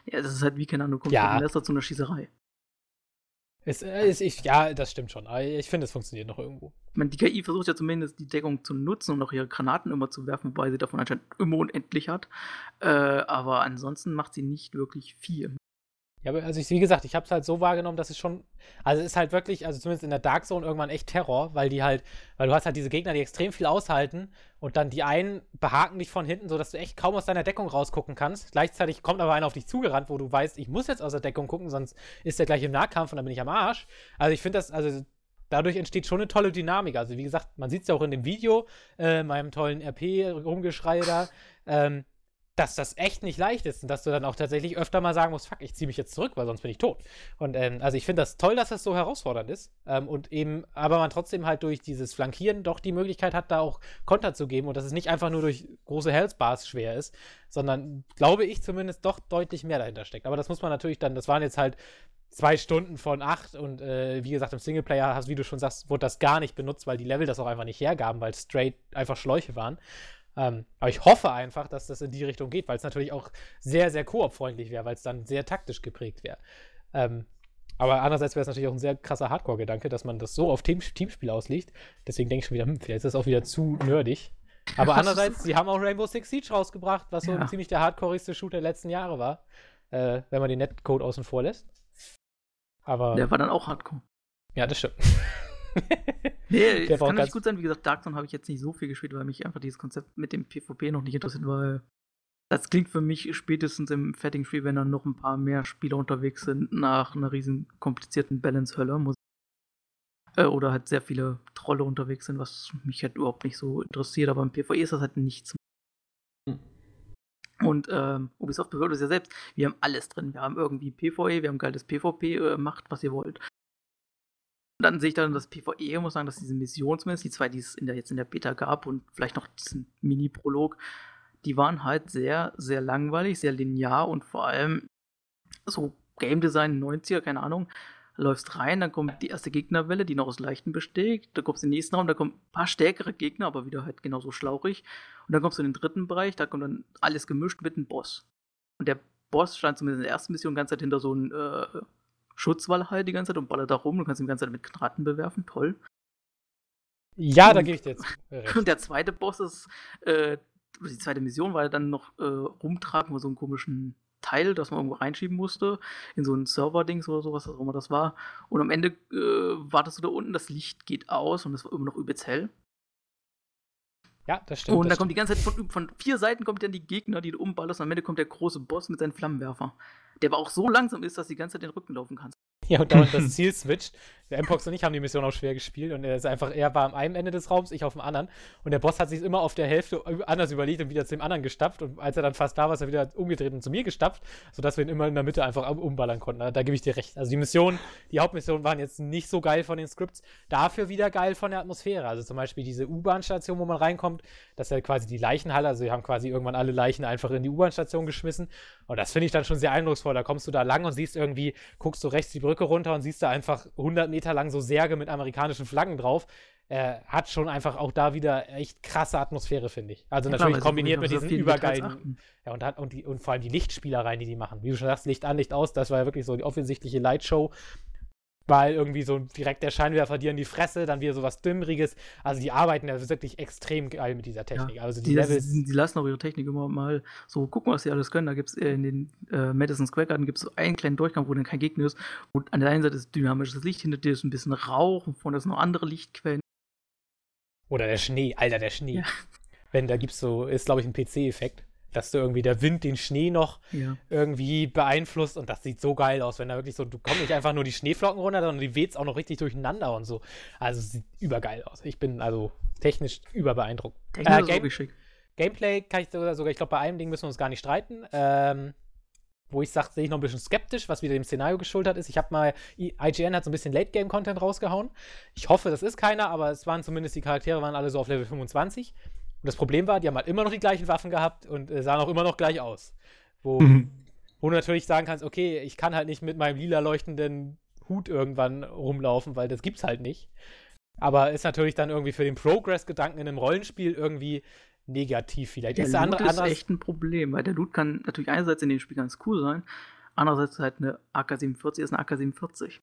Ja, das ist halt wie, keine Ahnung, du kommst Ja. Messer zu einer Schießerei. Ist, äh, ist, ich, ja, das stimmt schon. Aber ich finde, es funktioniert noch irgendwo. Ich meine, die KI versucht ja zumindest die Deckung zu nutzen und auch ihre Granaten immer zu werfen, wobei sie davon anscheinend immer unendlich hat. Äh, aber ansonsten macht sie nicht wirklich viel. Ja, aber also ich, wie gesagt, ich habe es halt so wahrgenommen, dass es schon, also es ist halt wirklich, also zumindest in der Dark Zone irgendwann echt Terror, weil die halt, weil du hast halt diese Gegner, die extrem viel aushalten und dann die einen behaken dich von hinten, sodass du echt kaum aus deiner Deckung rausgucken kannst. Gleichzeitig kommt aber einer auf dich zugerannt, wo du weißt, ich muss jetzt aus der Deckung gucken, sonst ist der gleich im Nahkampf und dann bin ich am Arsch. Also ich finde das, also dadurch entsteht schon eine tolle Dynamik. Also wie gesagt, man sieht es ja auch in dem Video, äh, meinem tollen RP-Rumgeschrei da, ähm, dass das echt nicht leicht ist und dass du dann auch tatsächlich öfter mal sagen musst, fuck, ich ziehe mich jetzt zurück, weil sonst bin ich tot. Und ähm, also ich finde das toll, dass das so herausfordernd ist ähm, und eben, aber man trotzdem halt durch dieses Flankieren doch die Möglichkeit hat, da auch Konter zu geben und dass es nicht einfach nur durch große Health-Bars schwer ist, sondern, glaube ich zumindest, doch deutlich mehr dahinter steckt. Aber das muss man natürlich dann, das waren jetzt halt zwei Stunden von acht und äh, wie gesagt, im Singleplayer hast, wie du schon sagst, wurde das gar nicht benutzt, weil die Level das auch einfach nicht hergaben, weil straight einfach Schläuche waren. Ähm, aber ich hoffe einfach, dass das in die Richtung geht, weil es natürlich auch sehr, sehr koop-freundlich wäre, weil es dann sehr taktisch geprägt wäre. Ähm, aber andererseits wäre es natürlich auch ein sehr krasser Hardcore-Gedanke, dass man das so auf Team Teamspiel auslegt. Deswegen denke ich schon wieder, hm, vielleicht ist das auch wieder zu nerdig. Aber ist andererseits, sie haben auch Rainbow Six Siege rausgebracht, was so Ja. ziemlich der hardcoreigste Shooter der letzten Jahre war. Äh, wenn man den Netcode außen vor lässt. Aber Der war dann auch hardcore. ja, das stimmt. Nee, auch kann nicht gut sein. Wie gesagt, Dark Zone habe ich jetzt nicht so viel gespielt, weil mich einfach dieses Konzept mit dem PvP noch nicht interessiert, weil das klingt für mich spätestens im Fetting Free, wenn dann noch ein paar mehr Spieler unterwegs sind, nach einer riesen komplizierten Balance-Hölle. muss- Äh, oder halt sehr viele Trolle unterwegs sind, was mich halt überhaupt nicht so interessiert, aber im PvE ist das halt nichts. Hm. Und ähm, Ubisoft bewirbt es ja selbst. Wir haben alles drin. Wir haben irgendwie PvE, wir haben geiles PvP, äh, macht was ihr wollt. Dann sehe ich dann das PvE, muss sagen, dass diese Mission zumindest, die zwei, die es in der, jetzt in der Beta gab und vielleicht noch diesen Mini-Prolog, die waren halt sehr, sehr langweilig, sehr linear und vor allem so Game Design 90er, keine Ahnung, läufst rein, dann kommt die erste Gegnerwelle, die noch aus Leichten besteht, dann kommst du in den nächsten Raum, da kommen ein paar stärkere Gegner, aber wieder halt genauso schlauchig und dann kommst du in den dritten Bereich, da kommt dann alles gemischt mit einem Boss. Und der Boss stand zumindest in der ersten Mission die ganze Zeit hinter so einem äh, Schutzwall halt die ganze Zeit und ballert da rum. Du kannst ihn die ganze Zeit mit Granaten bewerfen. Toll. ja, da Und- gebe ich dir jetzt recht. Und der zweite Boss ist, äh, die zweite Mission war ja dann noch äh, rumtragen von so einem komischen Teil, das man irgendwo reinschieben musste, in so ein Server-Dings oder sowas, was auch immer das war. Und am Ende äh, wartest du da unten, das Licht geht aus und es war immer noch übelst hell. Ja, das stimmt. und da kommt die ganze Zeit von, von vier Seiten kommt dann die Gegner, die du umballerst und am Ende kommt der große Boss mit seinen Flammenwerfer. Der aber auch so langsam ist, dass du die ganze Zeit den Rücken laufen kannst. Ja, und dauernd das Ziel switcht. Der Mpox und ich haben die Mission auch schwer gespielt und er ist einfach, er war am einen Ende des Raums, ich auf dem anderen. Und der Boss hat sich immer auf der Hälfte anders überlegt und wieder zu dem anderen gestapft. Und als er dann fast da war, ist er wieder umgedreht und zu mir gestapft, sodass wir ihn immer in der Mitte einfach umballern konnten. Da, da gebe ich dir recht. Also die Missionen, die Hauptmissionen waren jetzt nicht so geil von den Scripts, dafür wieder geil von der Atmosphäre. Also zum Beispiel diese U-Bahn-Station, wo man reinkommt, das ist ja quasi die Leichenhalle. Also wir haben quasi irgendwann alle Leichen einfach in die U-Bahn-Station geschmissen. Und das finde ich dann schon sehr eindrucksvoll. Da kommst du da lang und siehst irgendwie, guckst du rechts die Brücke runter und siehst da einfach 100 Meter lang so Särge mit amerikanischen Flaggen drauf. Äh, hat schon einfach auch da wieder echt krasse Atmosphäre, finde ich. Also Ja, natürlich klar, kombiniert mit diesen übergeilen. Ja, und, und, die, und vor allem die Lichtspielereien, die die machen. Wie du schon sagst, Licht an, Licht aus, das war ja wirklich so die offensichtliche Lightshow. Weil irgendwie so direkt der Scheinwerfer dir in die Fresse, dann wieder so was Dümmriges. Also die arbeiten ja wirklich extrem geil mit dieser Technik. also die, Die, Levels. die, die lassen auch ihre Technik immer mal so gucken, was sie alles können. Da gibt es in den äh, Madison Square Garden gibt's so einen kleinen Durchgang, wo dann kein Gegner ist. wo an der einen Seite ist dynamisches Licht, hinter dir ist ein bisschen Rauch und vorne sind noch andere Lichtquellen. Oder der Schnee, Alter, der Schnee. Ja. Wenn da gibt's so, ist glaube ich ein PC-Effekt, dass du irgendwie der Wind den Schnee noch Ja. irgendwie beeinflusst und das sieht so geil aus, wenn da wirklich so, du kommst nicht einfach nur die Schneeflocken runter, sondern die weht's auch noch richtig durcheinander und so. Also es sieht übergeil aus. Ich bin also technisch überbeeindruckt. Äh, ist Game- wirklich schick. Gameplay kann ich sogar, sogar ich glaube, bei einem Ding müssen wir uns gar nicht streiten. Ähm, wo ich sage, sehe ich noch ein bisschen skeptisch, was wieder dem Szenario geschultert ist. Ich habe mal, IGN hat so ein bisschen Late-Game-Content rausgehauen. Ich hoffe, das ist keiner, aber es waren zumindest, die Charaktere waren alle so auf Level 25. Und das Problem war, die haben halt immer noch die gleichen Waffen gehabt und äh, sahen auch immer noch gleich aus. Wo, mhm. wo du natürlich sagen kannst, okay, ich kann halt nicht mit meinem lila leuchtenden Hut irgendwann rumlaufen, weil das gibt's halt nicht. Aber ist natürlich dann irgendwie für den Progress-Gedanken in einem Rollenspiel irgendwie negativ vielleicht. Der ist, Loot andere, ist echt ein Problem, weil der Loot kann natürlich einerseits in dem Spiel ganz cool sein, andererseits halt eine AK-47 ist eine AK-47.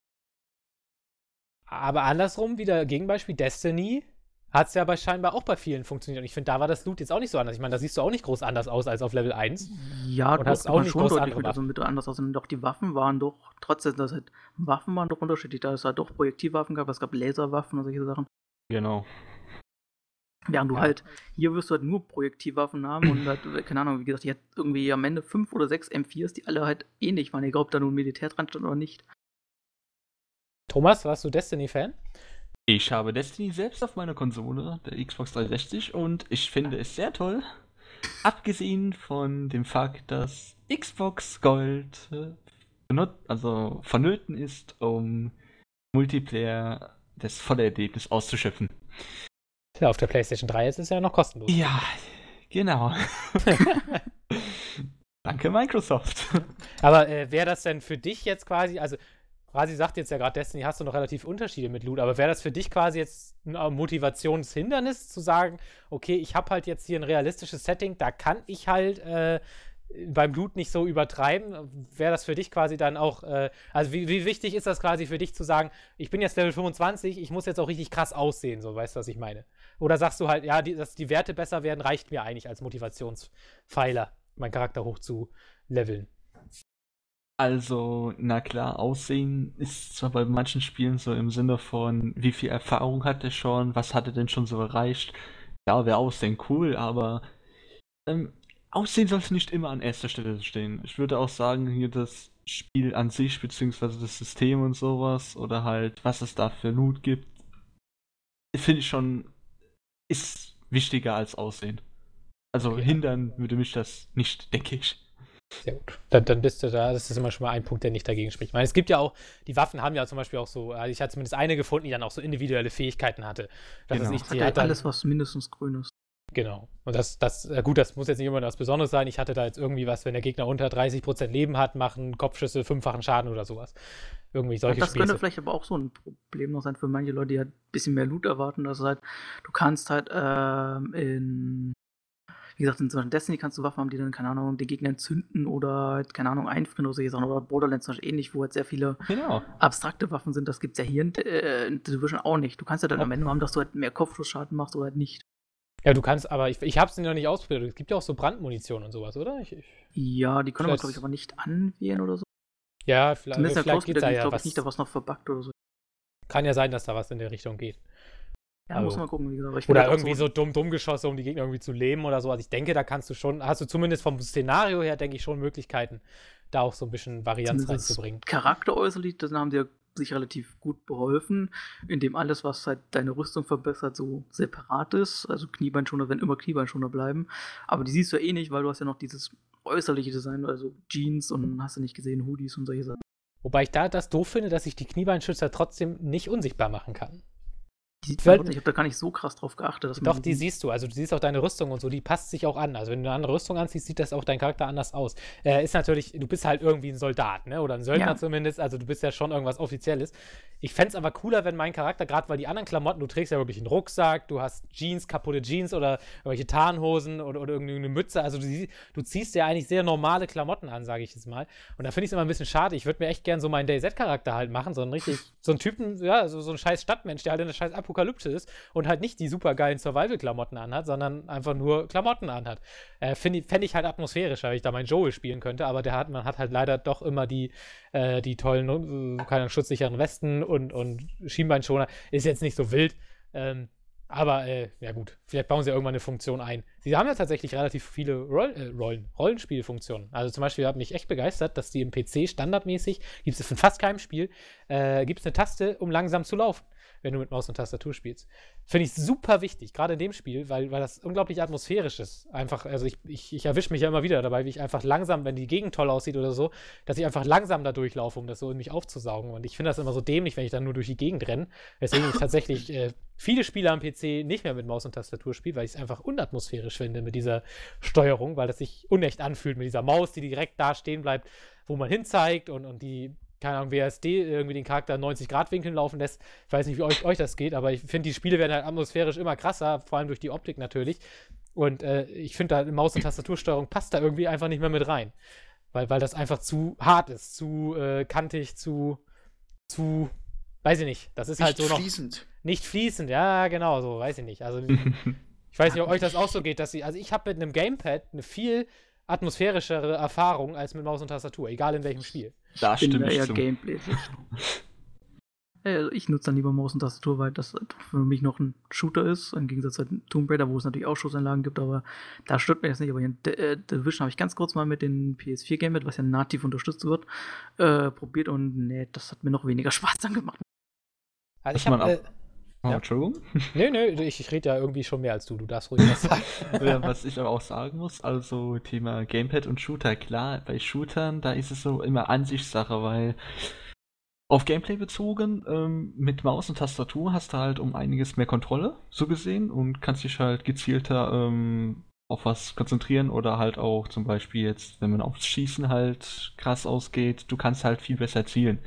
Aber andersrum, wieder Gegenbeispiel, Destiny hat es ja aber scheinbar auch bei vielen funktioniert. Und ich finde, da war das Loot jetzt auch nicht so anders. Ich meine, da siehst du auch nicht groß anders aus als auf Level 1. Ja, du hast auch nicht schon deutlich mit, also mit anders aus. Und doch die Waffen waren doch, trotzdem, dass halt Waffen waren doch unterschiedlich. Da es halt doch Projektivwaffen gab, es gab Laserwaffen und solche Sachen. Genau. Während du halt, hier wirst du halt nur Projektivwaffen haben und halt, keine Ahnung, wie gesagt, die hat irgendwie am Ende fünf oder sechs M4s, die alle halt ähnlich waren, egal ob da nun Militär dran stand oder nicht. Thomas, warst du Destiny-Fan? Ich habe Destiny selbst auf meiner Konsole, der Xbox 360, und ich finde es sehr toll. Abgesehen von dem Fakt, dass Xbox Gold äh, also vonnöten ist, um Multiplayer das volle Erlebnis auszuschöpfen. Ja, auf der PlayStation 3 ist es ja noch kostenlos. Ja, genau. Danke, Microsoft. Aber äh, wäre das denn für dich jetzt quasi, also Rasi sagt jetzt ja gerade, Destiny hast du noch relativ Unterschiede mit Loot, aber wäre das für dich quasi jetzt ein Motivationshindernis zu sagen, okay, ich habe halt jetzt hier ein realistisches Setting, da kann ich halt äh, beim Loot nicht so übertreiben. Wäre das für dich quasi dann auch, äh, also wie, wie, wichtig ist das quasi für dich zu sagen, ich bin jetzt Level 25, ich muss jetzt auch richtig krass aussehen, so weißt du, was ich meine? Oder sagst du halt, ja, die, dass die Werte besser werden, reicht mir eigentlich als Motivationspfeiler, meinen Charakter hoch zu leveln? Also, na klar, Aussehen ist zwar bei manchen Spielen so im Sinne von, wie viel Erfahrung hat er schon, was hat er denn schon so erreicht. Ja, wäre Aussehen cool, aber ähm, Aussehen sollte nicht immer an erster Stelle stehen. Ich würde auch sagen, hier das Spiel an sich, beziehungsweise das System und sowas, oder halt, was es da für Loot gibt, finde ich schon ist wichtiger als Aussehen. Also okay. hindern würde mich das nicht, denke ich. Sehr gut. Dann, dann, bist du da, das ist immer schon mal ein Punkt, der nicht dagegen spricht. Ich meine, es gibt ja auch, die Waffen haben ja zum Beispiel auch so, also ich hatte zumindest eine gefunden, die dann auch so individuelle Fähigkeiten hatte. Das genau. ist nicht, die hat alles, was mindestens grün ist. Genau. Und das, das, gut, das muss jetzt nicht immer was Besonderes sein. Ich hatte da jetzt irgendwie was, wenn der Gegner unter 30% Leben hat, machen Kopfschüsse fünffachen Schaden oder sowas. Irgendwie solche ja, Das Späße. könnte vielleicht aber auch so ein Problem noch sein für manche Leute, die halt ein bisschen mehr Loot erwarten. Dass halt, du kannst halt ähm, in, wie gesagt, in zum Beispiel Destiny kannst du Waffen haben, die dann, keine Ahnung, den Gegner entzünden oder halt, keine Ahnung, einfrieren oder solche Sachen. Oder Borderlands zum Beispiel ähnlich, wo halt sehr viele genau. abstrakte Waffen sind. Das gibt es ja hier in, äh, Division auch nicht. Du kannst ja dann am Ende haben, dass du halt mehr Kopfschussschaden machst oder halt nicht. Ja, du kannst, aber ich, ich habe es noch nicht ausprobiert. Es gibt ja auch so Brandmunition und sowas, oder? Ich, ich, ja, die können wir, glaube ich, aber nicht anwählen oder so. Ja, vielleicht, Zumindest vielleicht geht da ja glaube ich, nicht, da was noch verbuggt oder so. Kann ja sein, dass da was in der Richtung geht. Ja, also, muss man gucken, wie gesagt. oder irgendwie so, so dumm, dumm geschossen, um die Gegner irgendwie zu lähmen oder so. Also ich denke, da kannst du schon, hast du zumindest vom Szenario her, denke ich, schon Möglichkeiten, da auch so ein bisschen Varianz reinzubringen. Charakter äußerlich, das haben die ja sich relativ gut beholfen, indem alles, was halt deine Rüstung verbessert, so separat ist. Also Kniebeinschoner werden immer Kniebeinschoner bleiben. Aber die siehst du ja eh nicht, weil du hast ja noch dieses äußerliche Design, also Jeans und hast du nicht gesehen, Hoodies und solche Sachen. Wobei ich da das doof finde, dass ich die Kniebeinschützer trotzdem nicht unsichtbar machen kann. Die sieht man ich habe da gar nicht so krass drauf geachtet. Doch, die siehst du. Also du siehst auch deine Rüstung und so, die passt sich auch an. Also wenn du eine andere Rüstung anziehst, sieht das auch dein Charakter anders aus. Äh, ist natürlich, du bist halt irgendwie ein Soldat, ne? Oder ein Söldner ja. zumindest. Also du bist ja schon irgendwas Offizielles. Ich fände es aber cooler, wenn mein Charakter, gerade weil die anderen Klamotten, du trägst ja wirklich einen Rucksack, du hast Jeans, kaputte Jeans oder irgendwelche Tarnhosen oder, oder irgendeine Mütze. Also du, du ziehst ja eigentlich sehr normale Klamotten an, sage ich jetzt mal. Und da finde ich es immer ein bisschen schade. Ich würde mir echt gern so meinen DayZ-Charakter halt machen, so einen richtig, so einen Typen, ja, so, so ein scheiß Stadtmensch, der halt in der scheiß Apokalypse ist und halt nicht die super geilen Survival-Klamotten anhat, sondern einfach nur Klamotten anhat. Äh, Fände ich halt atmosphärischer, wenn ich da meinen Joel spielen könnte, aber der hat, man hat halt leider doch immer die, äh, die tollen, äh, keine schutzsicheren Westen und, und Schienbeinschoner. Ist jetzt nicht so wild. Ähm, aber äh, ja gut, vielleicht bauen sie irgendwann eine Funktion ein. sie haben ja tatsächlich relativ viele Roll, äh, Rollen, Rollenspielfunktionen. Also zum Beispiel hat mich echt begeistert, dass die im PC standardmäßig, gibt es in fast keinem Spiel, äh, gibt es eine Taste, um langsam zu laufen wenn du mit Maus und Tastatur spielst. Finde ich super wichtig, gerade in dem Spiel, weil, weil das unglaublich atmosphärisch ist. Einfach, also ich, ich, ich erwische mich ja immer wieder dabei, wie ich einfach langsam, wenn die Gegend toll aussieht oder so, dass ich einfach langsam da durchlaufe, um das so in mich aufzusaugen. Und ich finde das immer so dämlich, wenn ich dann nur durch die Gegend renne. Deswegen ich tatsächlich äh, viele Spiele am PC nicht mehr mit Maus und Tastatur spiele, weil ich es einfach unatmosphärisch finde mit dieser Steuerung, weil es sich unecht anfühlt mit dieser Maus, die direkt da stehen bleibt, wo man hinzeigt und, und die keine Ahnung, WSD irgendwie den Charakter 90 Grad Winkeln laufen lässt. Ich weiß nicht, wie euch, euch das geht, aber ich finde, die Spiele werden halt atmosphärisch immer krasser, vor allem durch die Optik natürlich. Und äh, ich finde, da Maus- und Tastatursteuerung passt da irgendwie einfach nicht mehr mit rein. Weil, weil das einfach zu hart ist, zu äh, kantig, zu, zu, weiß ich nicht. Das ist halt nicht halt so noch. Fließend. Nicht fließend, ja, genau, so, weiß ich nicht. Also, ich weiß nicht, ob euch das auch so geht, dass sie, also ich habe mit einem Gamepad eine viel atmosphärischere Erfahrung als mit Maus und Tastatur, egal in welchem Spiel. Da stimmt eher Gameplay. also ich nutze dann lieber Maus und Tastatur, weil das für mich noch ein Shooter ist, im Gegensatz zu Tomb Raider, wo es natürlich auch Schussanlagen gibt, aber da stört mir das nicht. Aber in äh, Division habe ich ganz kurz mal mit dem PS4 Gamepad, was ja nativ unterstützt wird, äh, probiert und nee, das hat mir noch weniger Spaß dann gemacht. Also ich habe Oh, ja. Entschuldigung? Nö, nö, ich, ich rede ja irgendwie schon mehr als du. Du darfst ruhig was sagen. was ich aber auch sagen muss, also Thema Gamepad und Shooter, klar, bei Shootern, da ist es so immer Ansichtssache, weil auf Gameplay bezogen, ähm, mit Maus und Tastatur hast du halt um einiges mehr Kontrolle, so gesehen, und kannst dich halt gezielter ähm, auf was konzentrieren oder halt auch zum Beispiel jetzt, wenn man aufs Schießen halt krass ausgeht, du kannst halt viel besser zielen.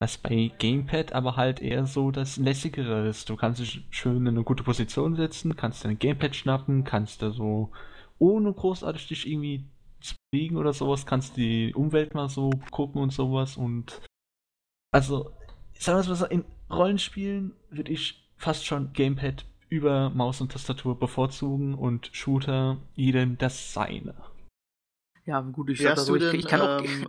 Was bei Gamepad aber halt eher so das lässigere ist. Du kannst dich schön in eine gute Position setzen, kannst dein Gamepad schnappen, kannst da so ohne großartig dich irgendwie zu bewegen oder sowas, kannst die Umwelt mal so gucken und sowas und also, sagen wir mal so, in Rollenspielen würde ich fast schon Gamepad über Maus und Tastatur bevorzugen und Shooter jedem das seine. Ja, gut, ich, sag so, ich, ich kann auch ähm,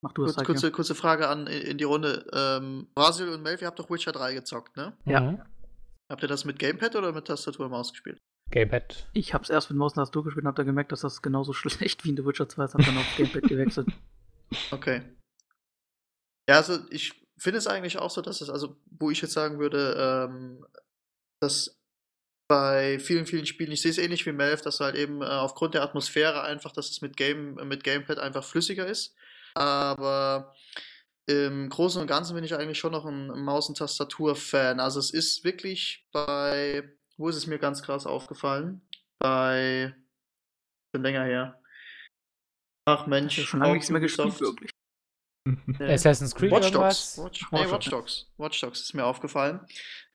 Mach du das kurz, kurze, kurze Frage an in die Runde. Ähm, Brasil und Melfi, ihr habt doch Witcher 3 gezockt, ne? Ja. Mhm. Habt ihr das mit Gamepad oder mit Tastatur und Maus gespielt? Gamepad. Ich hab's erst mit Maus und Tastatur gespielt und hab dann gemerkt, dass das genauso schlecht wie in The Witcher 2 ist, hab dann auf Gamepad gewechselt. Okay. Ja, also ich finde es eigentlich auch so, dass es, also wo ich jetzt sagen würde, ähm, dass bei vielen, vielen Spielen, ich sehe es ähnlich wie Melf, dass halt eben äh, aufgrund der Atmosphäre einfach, dass es mit Game, mit Gamepad einfach flüssiger ist. Aber im Großen und Ganzen bin ich eigentlich schon noch ein Maus- und Tastatur-Fan. Also es ist wirklich bei, wo ist es mir ganz krass aufgefallen? Bei, schon länger her. Ach Mensch, ja schon lange nichts mehr gespielt, wirklich. Nee. Assassin's Creed Watch Dogs. Watch, nee, Watch Dogs. Watch Dogs ist mir aufgefallen.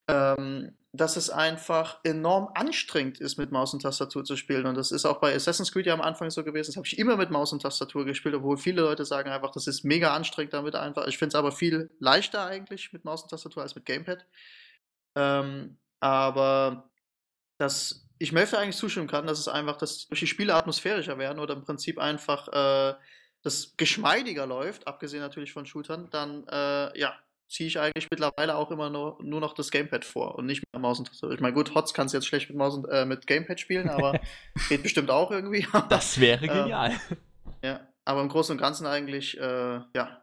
Ähm, dass es einfach enorm anstrengend ist, mit Maus und Tastatur zu spielen. Und das ist auch bei Assassin's Creed ja am Anfang so gewesen. Das habe ich immer mit Maus und Tastatur gespielt, obwohl viele Leute sagen einfach, das ist mega anstrengend damit einfach. Ich finde es aber viel leichter eigentlich mit Maus und Tastatur als mit Gamepad. Ähm, aber dass ich Melfe eigentlich zustimmen kann, dass es einfach, dass die Spiele atmosphärischer werden oder im Prinzip einfach äh, das geschmeidiger läuft, abgesehen natürlich von Shootern, dann äh, ja, ziehe ich eigentlich mittlerweile auch immer nur, nur noch das Gamepad vor und nicht mehr Maus und Tastatur. Ich meine, gut, Hots kannst du jetzt schlecht mit Maus und äh, mit Gamepad spielen, aber geht bestimmt auch irgendwie. das wäre genial. Äh, ja, aber im Großen und Ganzen eigentlich, äh, ja.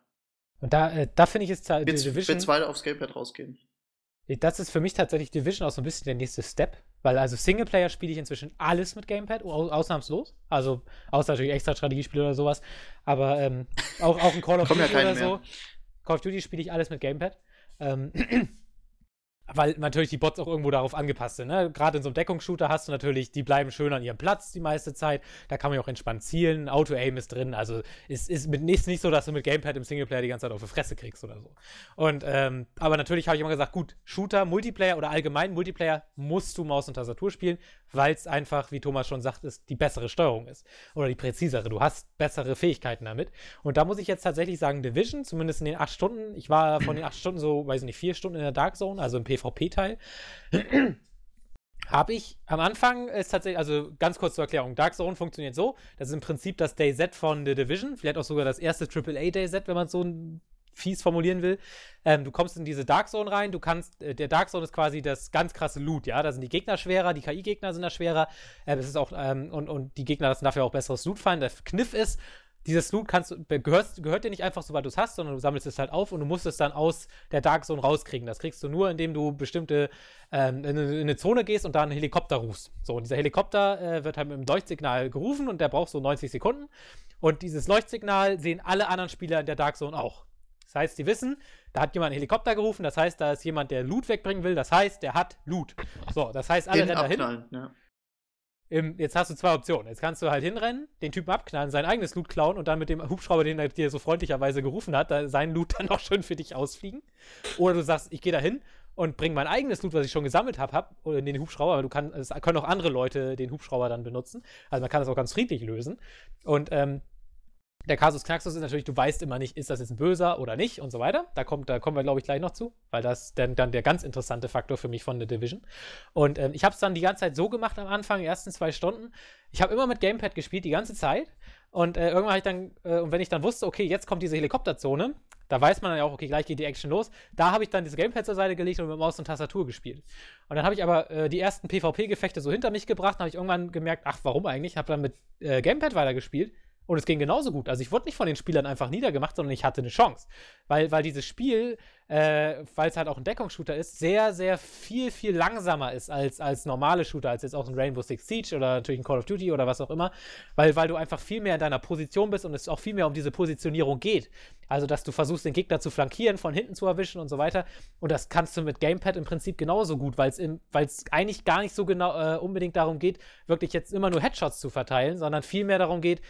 Und da, äh, da finde ich jetzt halt Division. Wird weiter aufs Gamepad rausgehen. Das ist für mich tatsächlich Division auch so ein bisschen der nächste Step, weil also Singleplayer spiele ich inzwischen alles mit Gamepad, ausnahmslos. Also außer natürlich extra Strategiespiele oder sowas. Aber ähm, auch, auch ein Call of Duty ja oder so. Call of Duty spiele ich alles mit Gamepad. Ähm, weil natürlich die Bots auch irgendwo darauf angepasst sind. Ne? Gerade in so einem Deckungsshooter hast du natürlich, die bleiben schön an ihrem Platz die meiste Zeit. Da kann man ja auch entspannt zielen. Auto-Aim ist drin. Also es ist, mit, ist nicht so, dass du mit Gamepad im Singleplayer die ganze Zeit auf die Fresse kriegst oder so. Und, ähm, aber natürlich habe ich immer gesagt, gut, Shooter, Multiplayer oder allgemein Multiplayer musst du Maus und Tastatur spielen, weil es einfach, wie Thomas schon sagt, ist, die bessere Steuerung ist. Oder die präzisere. Du hast bessere Fähigkeiten damit. Und da muss ich jetzt tatsächlich sagen, Division, zumindest in den acht Stunden, ich war von den acht Stunden so, weiß ich nicht, vier Stunden in der Dark Zone, also im PvP PvP-Teil, habe ich am Anfang ist tatsächlich, also ganz kurz zur Erklärung, Dark Zone funktioniert so, das ist im Prinzip das DayZ von The Division, vielleicht auch sogar das erste AAA DayZ, wenn man so fies formulieren will. Ähm, du kommst in diese Dark Zone rein, du kannst, äh, der Dark Zone ist quasi das ganz krasse Loot, ja, da sind die Gegner schwerer, die KI-Gegner sind da schwerer, äh, es ist auch, ähm, und, und die Gegner lassen dafür auch besseres Loot fallen. Der Kniff ist, dieses Loot kannst, gehört, gehört dir nicht einfach, sobald du es hast, sondern du sammelst es halt auf und du musst es dann aus der Dark Zone rauskriegen. Das kriegst du nur, indem du bestimmte ähm, in, eine, in, eine, Zone gehst und da einen Helikopter rufst. So, und dieser Helikopter äh, wird halt mit einem Leuchtsignal gerufen und der braucht so 90 Sekunden. Und dieses Leuchtsignal sehen alle anderen Spieler in der Dark Zone auch. Das heißt, die wissen, da hat jemand einen Helikopter gerufen, das heißt, da ist jemand, der Loot wegbringen will, das heißt, der hat Loot. So, das heißt, alle rennen dahin. Ja. Im, jetzt hast du zwei Optionen. Jetzt kannst du halt hinrennen, den Typen abknallen, sein eigenes Loot klauen und dann mit dem Hubschrauber, den er dir so freundlicherweise gerufen hat, seinen Loot dann auch schön für dich ausfliegen. Oder du sagst, ich gehe da hin und bringe mein eigenes Loot, was ich schon gesammelt habe, hab, in den Hubschrauber. Aber du kannst, es können auch andere Leute den Hubschrauber dann benutzen. Also man kann das auch ganz friedlich lösen. Und ähm, der Kasus Knaxus ist natürlich, du weißt immer nicht, ist das jetzt ein Böser oder nicht und so weiter. Da, kommt, da kommen wir, glaube ich, gleich noch zu, weil das dann, dann der ganz interessante Faktor für mich von The Division. Und ähm, ich habe es dann die ganze Zeit so gemacht am Anfang, die ersten zwei Stunden. Ich habe immer mit Gamepad gespielt, die ganze Zeit. Und äh, irgendwann habe ich dann, äh, und wenn ich dann wusste, okay, jetzt kommt diese Helikopterzone, da weiß man dann ja auch, okay, gleich geht die Action los. Da habe ich dann das Gamepad zur Seite gelegt und mit Maus und Tastatur gespielt. Und dann habe ich aber äh, die ersten PvP-Gefechte so hinter mich gebracht, habe ich irgendwann gemerkt, ach, warum eigentlich? Habe dann mit äh, Gamepad weitergespielt und es ging genauso gut. Also ich wurde nicht von den Spielern einfach niedergemacht, sondern ich hatte eine Chance. Weil, weil dieses Spiel, äh, weil es halt auch ein Deckungsshooter ist, sehr, sehr viel, viel langsamer ist als, als normale Shooter, als jetzt auch ein Rainbow Six Siege oder natürlich ein Call of Duty oder was auch immer. Weil, weil du einfach viel mehr in deiner Position bist und es auch viel mehr um diese Positionierung geht. Also, dass du versuchst, den Gegner zu flankieren, von hinten zu erwischen und so weiter. Und das kannst du mit Gamepad im Prinzip genauso gut, weil es eigentlich gar nicht so genau äh, unbedingt darum geht, wirklich jetzt immer nur Headshots zu verteilen, sondern viel mehr darum geht,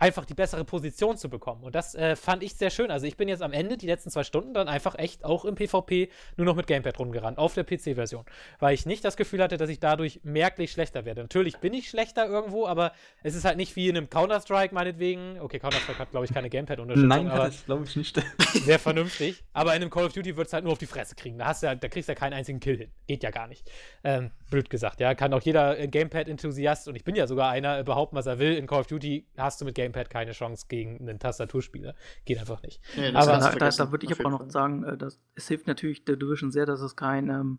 einfach die bessere Position zu bekommen. Und das äh, fand ich sehr schön. Also ich bin jetzt am Ende, die letzten zwei Stunden, dann einfach echt auch im PvP nur noch mit Gamepad rumgerannt, auf der PC-Version. Weil ich nicht das Gefühl hatte, dass ich dadurch merklich schlechter werde. Natürlich bin ich schlechter irgendwo, aber es ist halt nicht wie in einem Counter-Strike meinetwegen. Okay, Counter-Strike hat, glaube ich, keine Gamepad-Unterstützung. Nein, aber das glaube ich nicht. sehr vernünftig. Aber in einem Call of Duty wird es halt nur auf die Fresse kriegen. Da, hast du ja, da kriegst du ja keinen einzigen Kill hin. Geht ja gar nicht. Ähm, blöd gesagt, ja. Kann auch jeder äh, Gamepad-Enthusiast, und ich bin ja sogar einer, behaupten, was er will. In Call of Duty hast du mit Gamepad keine Chance gegen einen Tastaturspieler. Geht einfach nicht. Nee, aber da, da, da würde ich aber noch sagen, äh, dass, es hilft natürlich der Division sehr, dass es kein ähm,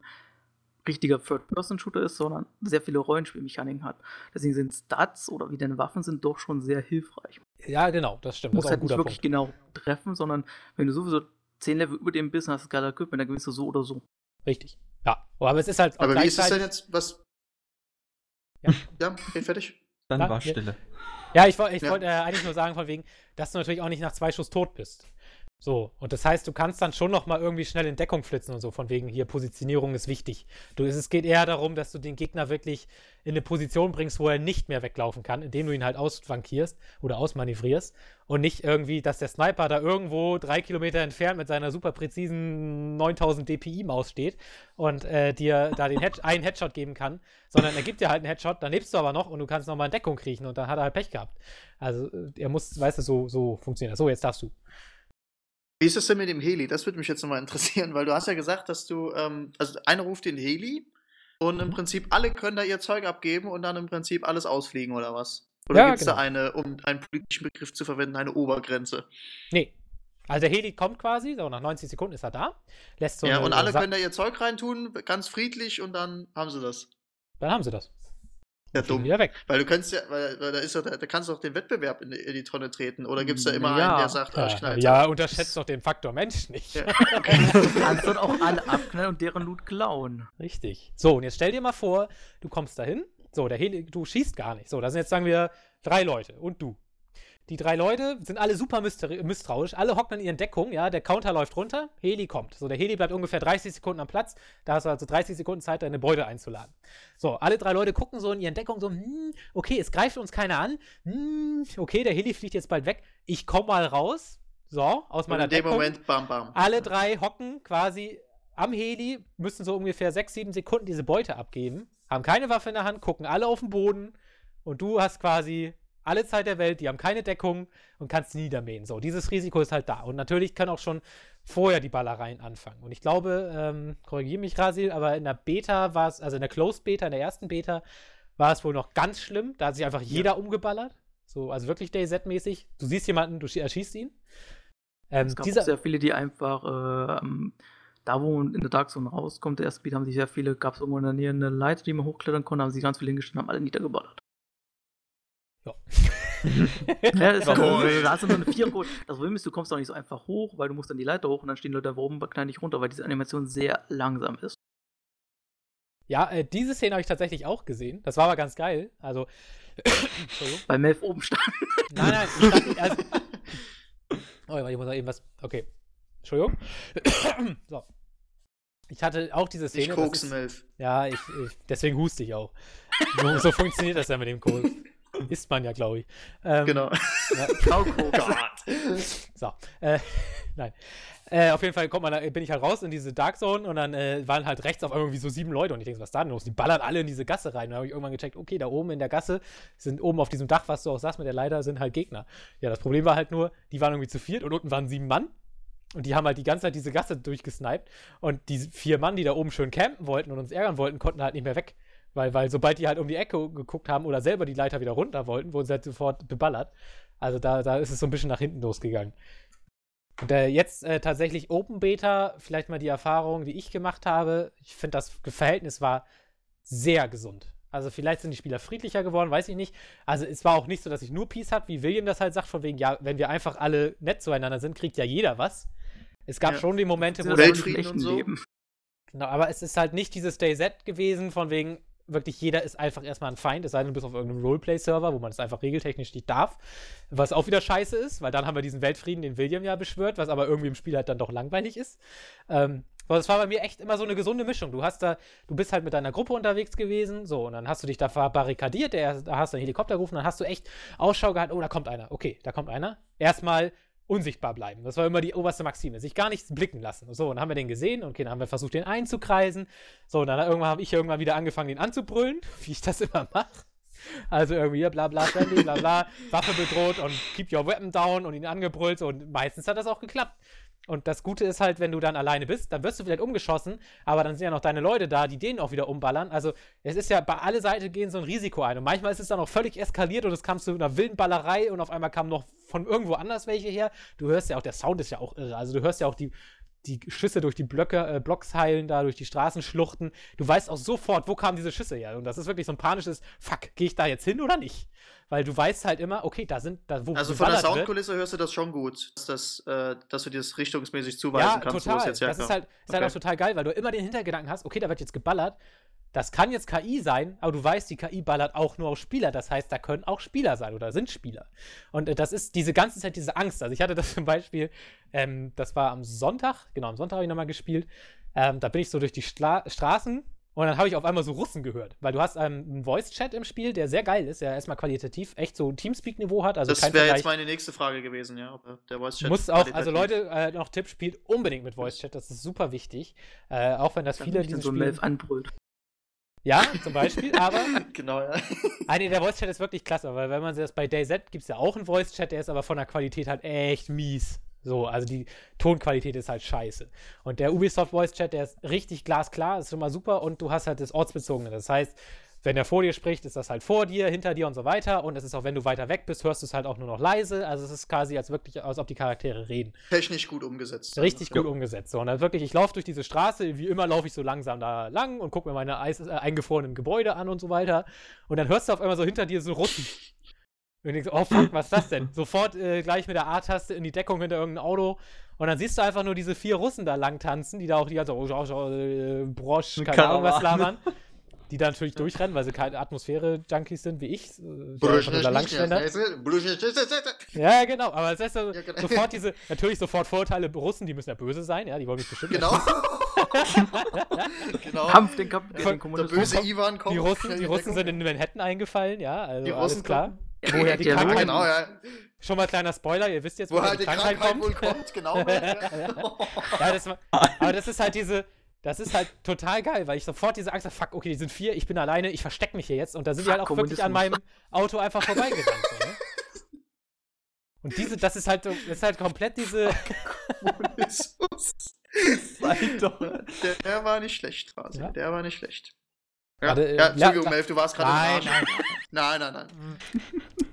richtiger Third-Person-Shooter ist, sondern sehr viele Rollenspielmechaniken hat. Deswegen sind Stats oder wie deine Waffen sind doch schon sehr hilfreich. Ja, genau, das stimmt. Du musst halt nicht wirklich Punkt. genau treffen, sondern wenn du sowieso 10 Level über dem bist und hast gerade Equipment, dann gewinnst du so oder so. Richtig. Ja, aber es ist halt. Aber wie ist es denn jetzt? Was? Ja, ja okay, fertig. Dann ja, war Stille. Ja, ich, ich wollte äh, eigentlich nur sagen, von wegen, dass du natürlich auch nicht nach zwei Schuss tot bist. So, und das heißt, du kannst dann schon noch mal irgendwie schnell in Deckung flitzen und so, von wegen hier, Positionierung ist wichtig. Du, es geht eher darum, dass du den Gegner wirklich in eine Position bringst, wo er nicht mehr weglaufen kann, indem du ihn halt ausflankierst oder ausmanövrierst und nicht irgendwie, dass der Sniper da irgendwo drei Kilometer entfernt mit seiner super präzisen 9000 DPI-Maus steht und äh, dir da den Head einen Headshot geben kann, sondern er gibt dir halt einen Headshot, dann lebst du aber noch und du kannst noch mal in Deckung kriechen und dann hat er halt Pech gehabt. Also, äh, er muss, weißt du, so, so funktioniert das. So, jetzt darfst du. Wie ist das denn mit dem Heli? Das würde mich jetzt nochmal interessieren, weil du hast ja gesagt, dass du, ähm, also einer ruft den Heli und im. Prinzip alle können da ihr Zeug abgeben und dann im Prinzip alles ausfliegen oder was? Oder ja, gibt es genau. da eine, um einen politischen Begriff zu verwenden, eine Obergrenze? Nee. Also der Heli kommt quasi, so nach 90 Sekunden ist er da. Lässt so ja, und alle können da ihr Zeug reintun, ganz friedlich und dann haben sie das. Dann haben sie das. Ja, dumm. Wieder weg. Weil du kannst ja, weil, weil da ist ja, da, da kannst du auch den Wettbewerb in, in die Tonne treten. Oder gibt es da immer ja. einen, der sagt, oh, ich knall Ja, unterschätzt doch den Faktor Mensch nicht. Ja. du kannst dort auch alle abknallen und deren Loot klauen. Richtig. So, und jetzt stell dir mal vor, du kommst dahin. So, der Heli, du schießt gar nicht. So, da sind jetzt, sagen wir, drei Leute und du. Die drei Leute sind alle super misstrauisch, alle hocken in ihren Deckungen, ja, der Counter läuft runter, Heli kommt. So, der Heli bleibt ungefähr 30 Sekunden am Platz, da hast du also 30 Sekunden Zeit, deine Beute einzuladen. So, alle drei Leute gucken so in ihren Deckungen so, hm, okay, es greift uns keiner an, hm, okay, der Heli fliegt jetzt bald weg, ich komm mal raus, so, aus meiner Und in dem Moment, bam, bam. Alle drei hocken quasi am Heli, müssen so ungefähr 6, 7 Sekunden diese Beute abgeben, haben keine Waffe in der Hand, gucken alle auf den Boden und du hast quasi alle Zeit der Welt, die haben keine Deckung und kannst niedermähen. So, dieses Risiko ist halt da. Und natürlich können auch schon vorher die Ballereien anfangen. Und ich glaube, ähm, korrigiere mich, Rasil, aber in der Beta war es, also in der Closed Beta, in der ersten Beta, war es wohl noch ganz schlimm. Da hat sich einfach jeder ja. umgeballert. So, also wirklich DayZ-mäßig. Du siehst jemanden, du erschießt ihn. Ähm, es gab dieser, sehr viele, die einfach äh, da, wo in der Dark Zone rauskommt, der erste Beat, haben sich sehr viele, gab es irgendwo in der Nähe eine Leiter, die man hochklettern konnte, haben sich ganz viele hingestellt und haben alle niedergeballert. Ja. ja, das, cool. da hast du nur eine Vierercode. Das Problem ist, du kommst auch nicht so einfach hoch, weil du musst dann die Leiter hoch und dann stehen Leute da oben, knallen dich runter, weil diese Animation sehr langsam ist. Ja, äh, diese Szene habe ich tatsächlich auch gesehen. Das war aber ganz geil. Also. Bei Melf oben stand. Nein, nein, ich stand. Also, oh, ich muss noch eben was. Okay. Entschuldigung. so. Ich hatte auch diese Szene. Ich koksen, Melf. Ja, ich, ich, deswegen huste ich auch. So, so funktioniert das ja mit dem Koks. Isst man ja, glaube ich. Ähm, genau. Ja. Oh so. Äh, nein. Äh, auf jeden Fall kommt man, da, bin ich halt raus in diese Dark Zone und dann äh, waren halt rechts auf irgendwie so sieben Leute und ich denke, was ist da denn los? Die ballern alle in diese Gasse rein. Und dann habe ich irgendwann gecheckt, okay, da oben in der Gasse sind oben auf diesem Dach, was du auch sagst mit der Leiter, sind halt Gegner. Ja, das Problem war halt nur, die waren irgendwie zu viert und unten waren sieben Mann. Und die haben halt die ganze Zeit diese Gasse durchgesniped. Und die vier Mann, die da oben schön campen wollten und uns ärgern wollten, konnten halt nicht mehr weg. Weil, weil sobald die halt um die Ecke geguckt haben oder selber die Leiter wieder runter wollten, wurden sie halt sofort beballert. Also da, da ist es so ein bisschen nach hinten losgegangen. Und äh, jetzt äh, tatsächlich Open Beta, vielleicht mal die Erfahrung, die ich gemacht habe. Ich finde, das Verhältnis war sehr gesund. Also vielleicht sind die Spieler friedlicher geworden, weiß ich nicht. Also es war auch nicht so, dass ich nur Peace hatte, wie William das halt sagt, von wegen, ja, wenn wir einfach alle nett zueinander sind, kriegt ja jeder was. Es gab ja. schon die Momente, wo Weltfrieden und so. Leben. Genau, aber es ist halt nicht dieses Day Z gewesen, von wegen, wirklich jeder ist einfach erstmal ein Feind, es sei denn, du bist auf irgendeinem Roleplay-Server, wo man es einfach regeltechnisch nicht darf. Was auch wieder scheiße ist, weil dann haben wir diesen Weltfrieden, den William ja beschwört, was aber irgendwie im Spiel halt dann doch langweilig ist. Ähm, aber es war bei mir echt immer so eine gesunde Mischung. Du hast da, du bist halt mit deiner Gruppe unterwegs gewesen, so, und dann hast du dich da verbarrikadiert, da hast du einen Helikopter gerufen, dann hast du echt Ausschau gehalten, oh, da kommt einer, okay, da kommt einer. Erstmal unsichtbar bleiben. Das war immer die oberste Maxime. Sich gar nichts blicken lassen. So, und dann haben wir den gesehen und okay, dann haben wir versucht, den einzukreisen. So, und dann irgendwann habe ich irgendwann wieder angefangen, den anzubrüllen, wie ich das immer mache. Also irgendwie bla bla bla bla, Waffe bedroht und keep your weapon down und ihn angebrüllt und meistens hat das auch geklappt. Und das Gute ist halt, wenn du dann alleine bist, dann wirst du vielleicht umgeschossen, aber dann sind ja noch deine Leute da, die den auch wieder umballern. Also es ist ja bei alle Seiten gehen so ein Risiko ein. Und manchmal ist es dann auch völlig eskaliert und es kam zu einer wilden Ballerei und auf einmal kam noch von irgendwo anders welche her. Du hörst ja auch, der Sound ist ja auch irre. Also du hörst ja auch die, die Schüsse durch die Blöcke, äh, Blocks heilen da, durch die Straßenschluchten. Du weißt auch sofort, wo kamen diese Schüsse her. Und das ist wirklich so ein panisches, fuck, gehe ich da jetzt hin oder nicht? Weil du weißt halt immer, okay, da sind, da wo Also von der Soundkulisse hörst du das schon gut, dass, äh, dass du dir das richtungsmäßig zuweisen ja, kannst, total. wo es jetzt herkommt. Das ist halt, ist okay. halt auch total geil, weil du immer den Hintergedanken hast, okay, da wird jetzt geballert, das kann jetzt KI sein, aber du weißt, die KI ballert auch nur auf Spieler. Das heißt, da können auch Spieler sein oder sind Spieler. Und äh, das ist diese ganze Zeit diese Angst. Also ich hatte das zum Beispiel, ähm, das war am Sonntag, genau, am Sonntag habe ich nochmal gespielt. Ähm, da bin ich so durch die Stra Straßen und dann habe ich auf einmal so Russen gehört, weil du hast ähm, einen Voice-Chat im Spiel, der sehr geil ist, der erstmal qualitativ echt so Teamspeak-Niveau hat. Also das wäre jetzt meine nächste Frage gewesen, ja, ob der Voice-Chat. Muss auch, also Leute, äh, noch Tipp, spielt unbedingt mit Voice-Chat, das ist super wichtig. Äh, auch wenn das Dann viele diesen so Spiel anbrüllt. Ja, zum Beispiel, aber. genau, ja. Ah, nee, der Voice-Chat ist wirklich klasse, weil wenn man das bei DayZ gibt es ja auch einen Voice-Chat, der ist aber von der Qualität halt echt mies. So, also die Tonqualität ist halt scheiße. Und der Ubisoft Voice Chat, der ist richtig glasklar, ist schon mal super und du hast halt das Ortsbezogene. Das heißt, wenn er vor dir spricht, ist das halt vor dir, hinter dir und so weiter. Und es ist auch, wenn du weiter weg bist, hörst du es halt auch nur noch leise. Also es ist quasi als wirklich, als ob die Charaktere reden. Technisch gut umgesetzt. Richtig ja. gut umgesetzt. So, und dann wirklich, ich laufe durch diese Straße, wie immer laufe ich so langsam da lang und gucke mir meine Eis, äh, eingefrorenen Gebäude an und so weiter. Und dann hörst du auf einmal so hinter dir so Russen. Und ich so, oh fuck, was ist das denn? Sofort äh, gleich mit der A-Taste in die Deckung hinter irgendeinem Auto. Und dann siehst du einfach nur diese vier Russen da lang tanzen, die da auch die ganze oh, oh, oh, äh, Brosch, keine Ahnung was labern. die da natürlich durchrennen, weil sie keine Atmosphäre-Junkies sind wie ich. ja, genau, aber es ist so, ja, genau. sofort diese, natürlich sofort Vorurteile, Russen, die müssen ja böse sein, ja, die wollen mich bestimmt Genau. genau. Kampf den, Kap den Kommunismus. Der böse Ivan kommt. Die Russen, die Russen sind in Manhattan eingefallen, ja, also die alles klar. Woher die Krankheit genau, ja. Schon mal kleiner Spoiler, ihr wisst jetzt, woher die, die Krankheit, Krankheit kommt. kommt. genau. ja, das, aber das ist halt diese, das ist halt total geil, weil ich sofort diese Angst habe, fuck, okay, die sind vier, ich bin alleine, ich verstecke mich hier jetzt. Und da sind die halt auch wirklich an meinem Auto einfach vorbeigerannt. So, ne? Und diese, das ist halt, das ist halt komplett diese. Kommunismus. Sei doch. Der, der, war nicht schlecht, quasi. Ja? Der war nicht schlecht. Ja, Warte, ja Entschuldigung, ja, Melf, du warst gerade nein, nein. nein, nein, nein.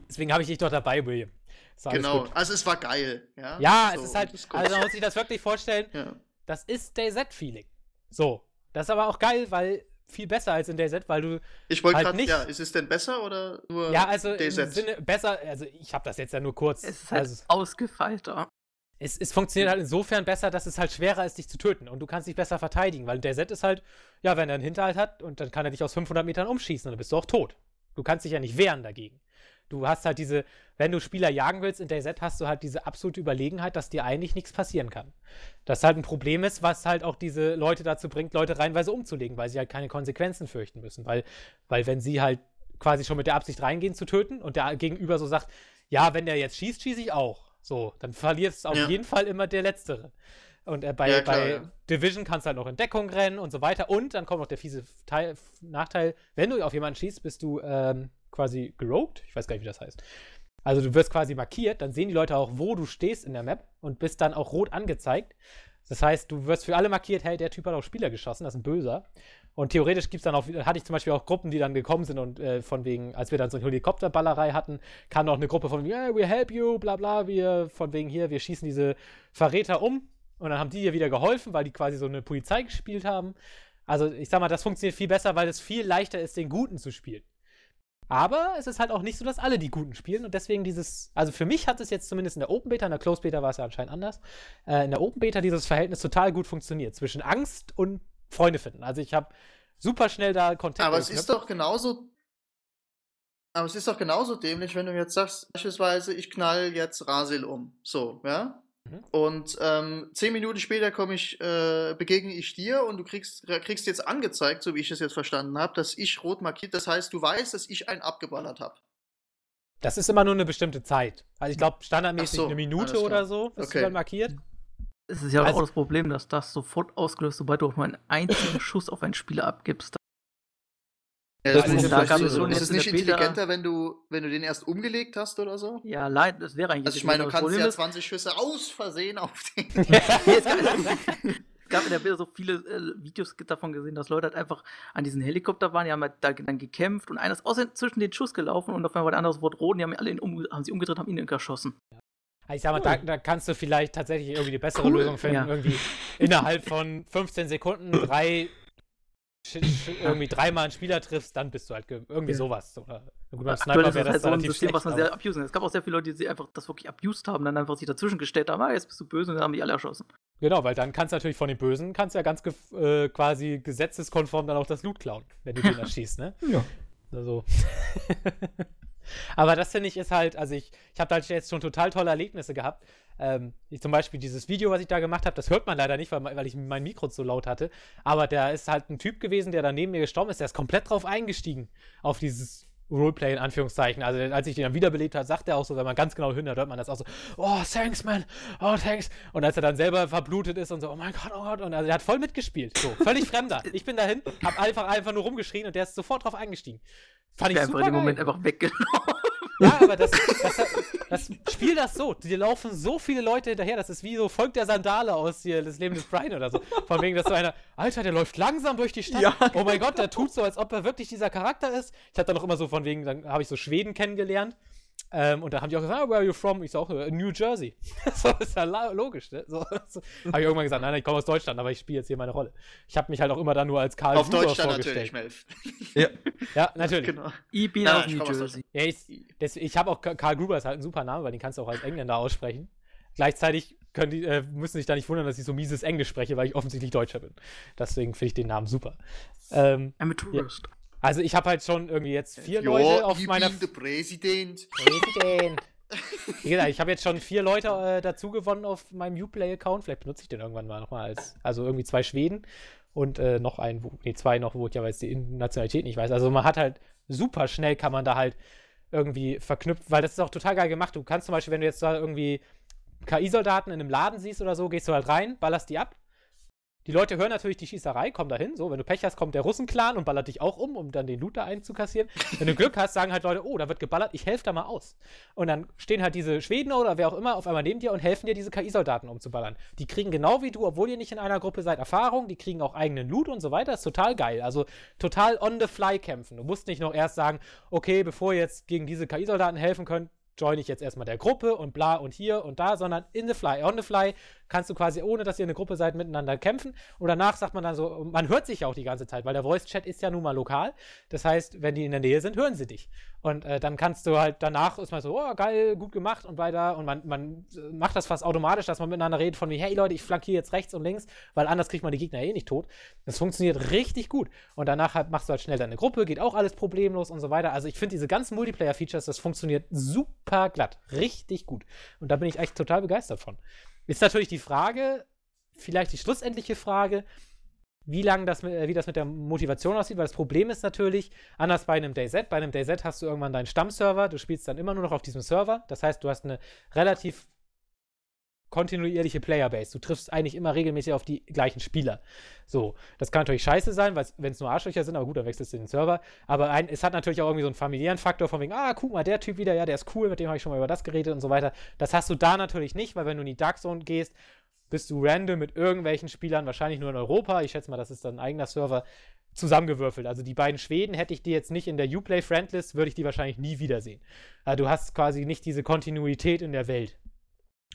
Deswegen habe ich dich doch dabei, William. genau, gut. also es war geil. Ja, ja so, es ist halt, ist also man muss sich das wirklich vorstellen, ja. das ist DayZ-Feeling. So, das ist aber auch geil, weil viel besser als in DayZ, weil du. Ich wollte halt gerade nicht. Ja, ist es denn besser oder nur Ja, also DayZ? im Sinne besser, also ich habe das jetzt ja nur kurz. Es ist halt also, ausgefeilter. Es, es funktioniert halt insofern besser, dass es halt schwerer ist, dich zu töten und du kannst dich besser verteidigen, weil der Set ist halt, ja, wenn er einen Hinterhalt hat und dann kann er dich aus 500 Metern umschießen und dann bist du auch tot. Du kannst dich ja nicht wehren dagegen. Du hast halt diese, wenn du Spieler jagen willst in DayZ, hast du halt diese absolute Überlegenheit, dass dir eigentlich nichts passieren kann. Das halt ein Problem ist, was halt auch diese Leute dazu bringt, Leute reinweise umzulegen, weil sie halt keine Konsequenzen fürchten müssen. Weil, weil wenn sie halt quasi schon mit der Absicht reingehen zu töten und der Gegenüber so sagt, ja, wenn der jetzt schießt, schieße ich auch. So, dann verliert es auf ja. jeden Fall immer der Letztere. Und äh, bei, ja, klar, bei ja. Division kannst du halt noch in Deckung rennen und so weiter. Und dann kommt noch der fiese Teil, Nachteil, wenn du auf jemanden schießt, bist du ähm, quasi geroped. Ich weiß gar nicht, wie das heißt. Also du wirst quasi markiert, dann sehen die Leute auch, wo du stehst in der Map und bist dann auch rot angezeigt. Das heißt, du wirst für alle markiert, hey, der Typ hat auch Spieler geschossen, das ist ein Böser. Und theoretisch gibt es dann auch, hatte ich zum Beispiel auch Gruppen, die dann gekommen sind und äh, von wegen, als wir dann so eine Helikopterballerei hatten, kam noch eine Gruppe von, yeah, we help you, bla bla, wir, von wegen hier, wir schießen diese Verräter um. Und dann haben die dir wieder geholfen, weil die quasi so eine Polizei gespielt haben. Also ich sag mal, das funktioniert viel besser, weil es viel leichter ist, den Guten zu spielen. Aber es ist halt auch nicht so, dass alle die Guten spielen und deswegen dieses, also für mich hat es jetzt zumindest in der Open Beta, in der Closed Beta war es ja anscheinend anders, äh, in der Open Beta dieses Verhältnis total gut funktioniert zwischen Angst und Freunde finden. Also ich habe super schnell da Kontakt. Aber es ist doch genauso, aber es ist doch genauso dämlich, wenn du jetzt sagst, beispielsweise, ich knall jetzt Rasil um. So, ja? Mhm. Und ähm, zehn Minuten später komme ich, äh, begegne ich dir und du kriegst, kriegst jetzt angezeigt, so wie ich es jetzt verstanden habe, dass ich rot markiert. Das heißt, du weißt, dass ich einen abgeballert habe. Das ist immer nur eine bestimmte Zeit. Also ich glaube, standardmäßig so, eine Minute oder so ist okay. dann markiert. Es ist ja also, auch das Problem, dass das sofort ausgelöst, sobald du auch nur einen einzigen Schuss auf einen Spieler abgibst. Ja, das, ist, da gab es so ist es nicht intelligenter, wenn du, wenn du den erst umgelegt hast oder so? Ja, leider, das wäre eigentlich. Also ich meine, du kannst ja 20 Schüsse aus Versehen auf den. es gab in der Bilder so viele äh, Videos davon gesehen, dass Leute halt einfach an diesen Helikopter waren, die haben halt da dann gekämpft und einer ist außer zwischen den Schuss gelaufen und auf einmal war der andere Wort rot und die haben alle ihn um, haben sie umgedreht, haben ihn erschossen. Ich sag mal, da, da, kannst du vielleicht tatsächlich irgendwie die bessere cool. Lösung finden. Ja. Irgendwie innerhalb von 15 Sekunden drei irgendwie dreimal einen Spieler triffst, dann bist du halt irgendwie ja. sowas. Oder gut, beim Sniper wäre das halt so ein System, was man sehr abusen. Es gab auch sehr viele Leute, die einfach das wirklich abused haben, dann einfach sich dazwischen gestellt haben, ah, jetzt bist du böse und dann haben die alle erschossen. Genau, weil dann kannst du natürlich von den Bösen, kannst ja ganz ge äh, quasi gesetzeskonform dann auch das Loot klauen, wenn du den erschießt, ne? Ja. Also. Aber das finde ich ist halt, also ich, ich habe da jetzt schon total tolle Erlebnisse gehabt. Ähm, zum Beispiel dieses Video, was ich da gemacht habe, das hört man leider nicht, weil, weil ich mein Mikro so laut hatte. Aber der ist halt ein Typ gewesen, der da neben mir gestorben ist, der ist komplett drauf eingestiegen, auf dieses Roleplay in Anführungszeichen. Also als ich den dann wiederbelebt habe, sagt er auch so, wenn man ganz genau hinhört, hört man das auch so, oh, thanks, man, oh, thanks. Und als er dann selber verblutet ist und so, oh mein Gott, oh Gott, und also er hat voll mitgespielt. So, völlig fremder. Ich bin dahin, hab einfach, einfach nur rumgeschrien und der ist sofort drauf eingestiegen. Fand ich, ich super einfach in dem Moment einfach weggelaufen. Ja, aber das, das, das, Spiel das so. Dir laufen so viele Leute hinterher. Das ist wie so Volk der Sandale aus hier, das Leben des Brian oder so. Von wegen, dass so einer, Alter, der läuft langsam durch die Stadt. Ja. Oh mein Gott, der tut so, als ob er wirklich dieser Charakter ist. Ich hatte dann noch immer so von wegen, dann habe ich so Schweden kennengelernt. Ähm, und da haben die auch gesagt, ah, where are you from? Ich sag auch, äh, New Jersey. so ist ja logisch, ne? So, so. Habe ich irgendwann gesagt, nein, nein, ich komme aus Deutschland, aber ich spiele jetzt hier meine Rolle. Ich habe mich halt auch immer dann nur als Karl Auf Deutschland natürlich, Melf. ja. ja, natürlich. Genau. Ich bin aus New Jersey. Ja, ich, ich habe auch, Karl Gruber ist halt ein super Name, weil den kannst du auch als Engländer aussprechen. Gleichzeitig können die, äh, müssen sich da nicht wundern, dass ich so mieses Englisch spreche, weil ich offensichtlich Deutscher bin. Deswegen finde ich den Namen super. Ähm, I'm a tourist. Ja. Also ich habe halt schon irgendwie jetzt vier ja, Leute auf meiner. Der Präsident. Präsident. Wie gesagt, ich habe jetzt schon vier Leute äh, dazu gewonnen auf meinem Uplay-Account. Vielleicht benutze ich den irgendwann mal nochmal als. Also irgendwie zwei Schweden und äh, noch einen, wo, nee, zwei noch, wo ich aber jetzt die Nationalität nicht weiß. Also man hat halt super schnell kann man da halt irgendwie verknüpft, weil das ist auch total geil gemacht. Du kannst zum Beispiel, wenn du jetzt da irgendwie KI-Soldaten in einem Laden siehst oder so, gehst du halt rein, ballerst die ab die Leute hören natürlich die Schießerei, kommen dahin. So, wenn du Pech hast, kommt der Russenclan und ballert dich auch um, um dann den Loot da einzukassieren. Wenn du Glück hast, sagen halt Leute, oh, da wird geballert, ich helfe da mal aus. Und dann stehen halt diese Schweden oder wer auch immer auf einmal neben dir und helfen dir, diese KI-Soldaten umzuballern. Die kriegen genau wie du, obwohl ihr nicht in einer Gruppe seid, Erfahrung, die kriegen auch eigenen Loot und so weiter. Ist total geil. Also total on the fly kämpfen. Du musst nicht noch erst sagen, okay, bevor ihr jetzt gegen diese KI-Soldaten helfen könnt, join ich jetzt erstmal der Gruppe und bla und hier und da, sondern in the fly, on the fly kannst du quasi, ohne dass ihr eine Gruppe seid, miteinander kämpfen. Und danach sagt man dann so, man hört sich ja auch die ganze Zeit, weil der Voice-Chat ist ja nun mal lokal. Das heißt, wenn die in der Nähe sind, hören sie dich. Und äh, dann kannst du halt danach ist man so, oh, geil, gut gemacht und weiter. Und man, man macht das fast automatisch, dass man miteinander redet von wie, hey Leute, ich flankiere jetzt rechts und links, weil anders kriegt man die Gegner eh nicht tot. Das funktioniert richtig gut. Und danach halt machst du halt schnell deine Gruppe, geht auch alles problemlos und so weiter. Also ich finde diese ganzen Multiplayer-Features, das funktioniert super glatt. Richtig gut. Und da bin ich echt total begeistert von. Ist natürlich die Frage, vielleicht die schlussendliche Frage, wie lang das, wie das mit der Motivation aussieht, weil das Problem ist natürlich, anders bei einem DayZ, bei einem DayZ hast du irgendwann deinen Stammserver, du spielst dann immer nur noch auf diesem Server, das heißt, du hast eine relativ kontinuierliche Playerbase. Du triffst eigentlich immer regelmäßig auf die gleichen Spieler. So, das kann natürlich scheiße sein, wenn es nur Arschlöcher sind, aber gut, dann wechselst du den Server. Aber ein, es hat natürlich auch irgendwie so einen familiären Faktor von wegen, ah, guck mal, der Typ wieder, ja, der ist cool, mit dem habe ich schon mal über das geredet und so weiter. Das hast du da natürlich nicht, weil wenn du in die Dark Zone gehst, bist du random mit irgendwelchen Spielern, wahrscheinlich nur in Europa, ich schätze mal, das ist dann ein eigener Server, zusammengewürfelt. Also die beiden Schweden hätte ich die jetzt nicht in der Uplay Friendlist, würde ich die wahrscheinlich nie wiedersehen. Also du hast quasi nicht diese Kontinuität in der Welt.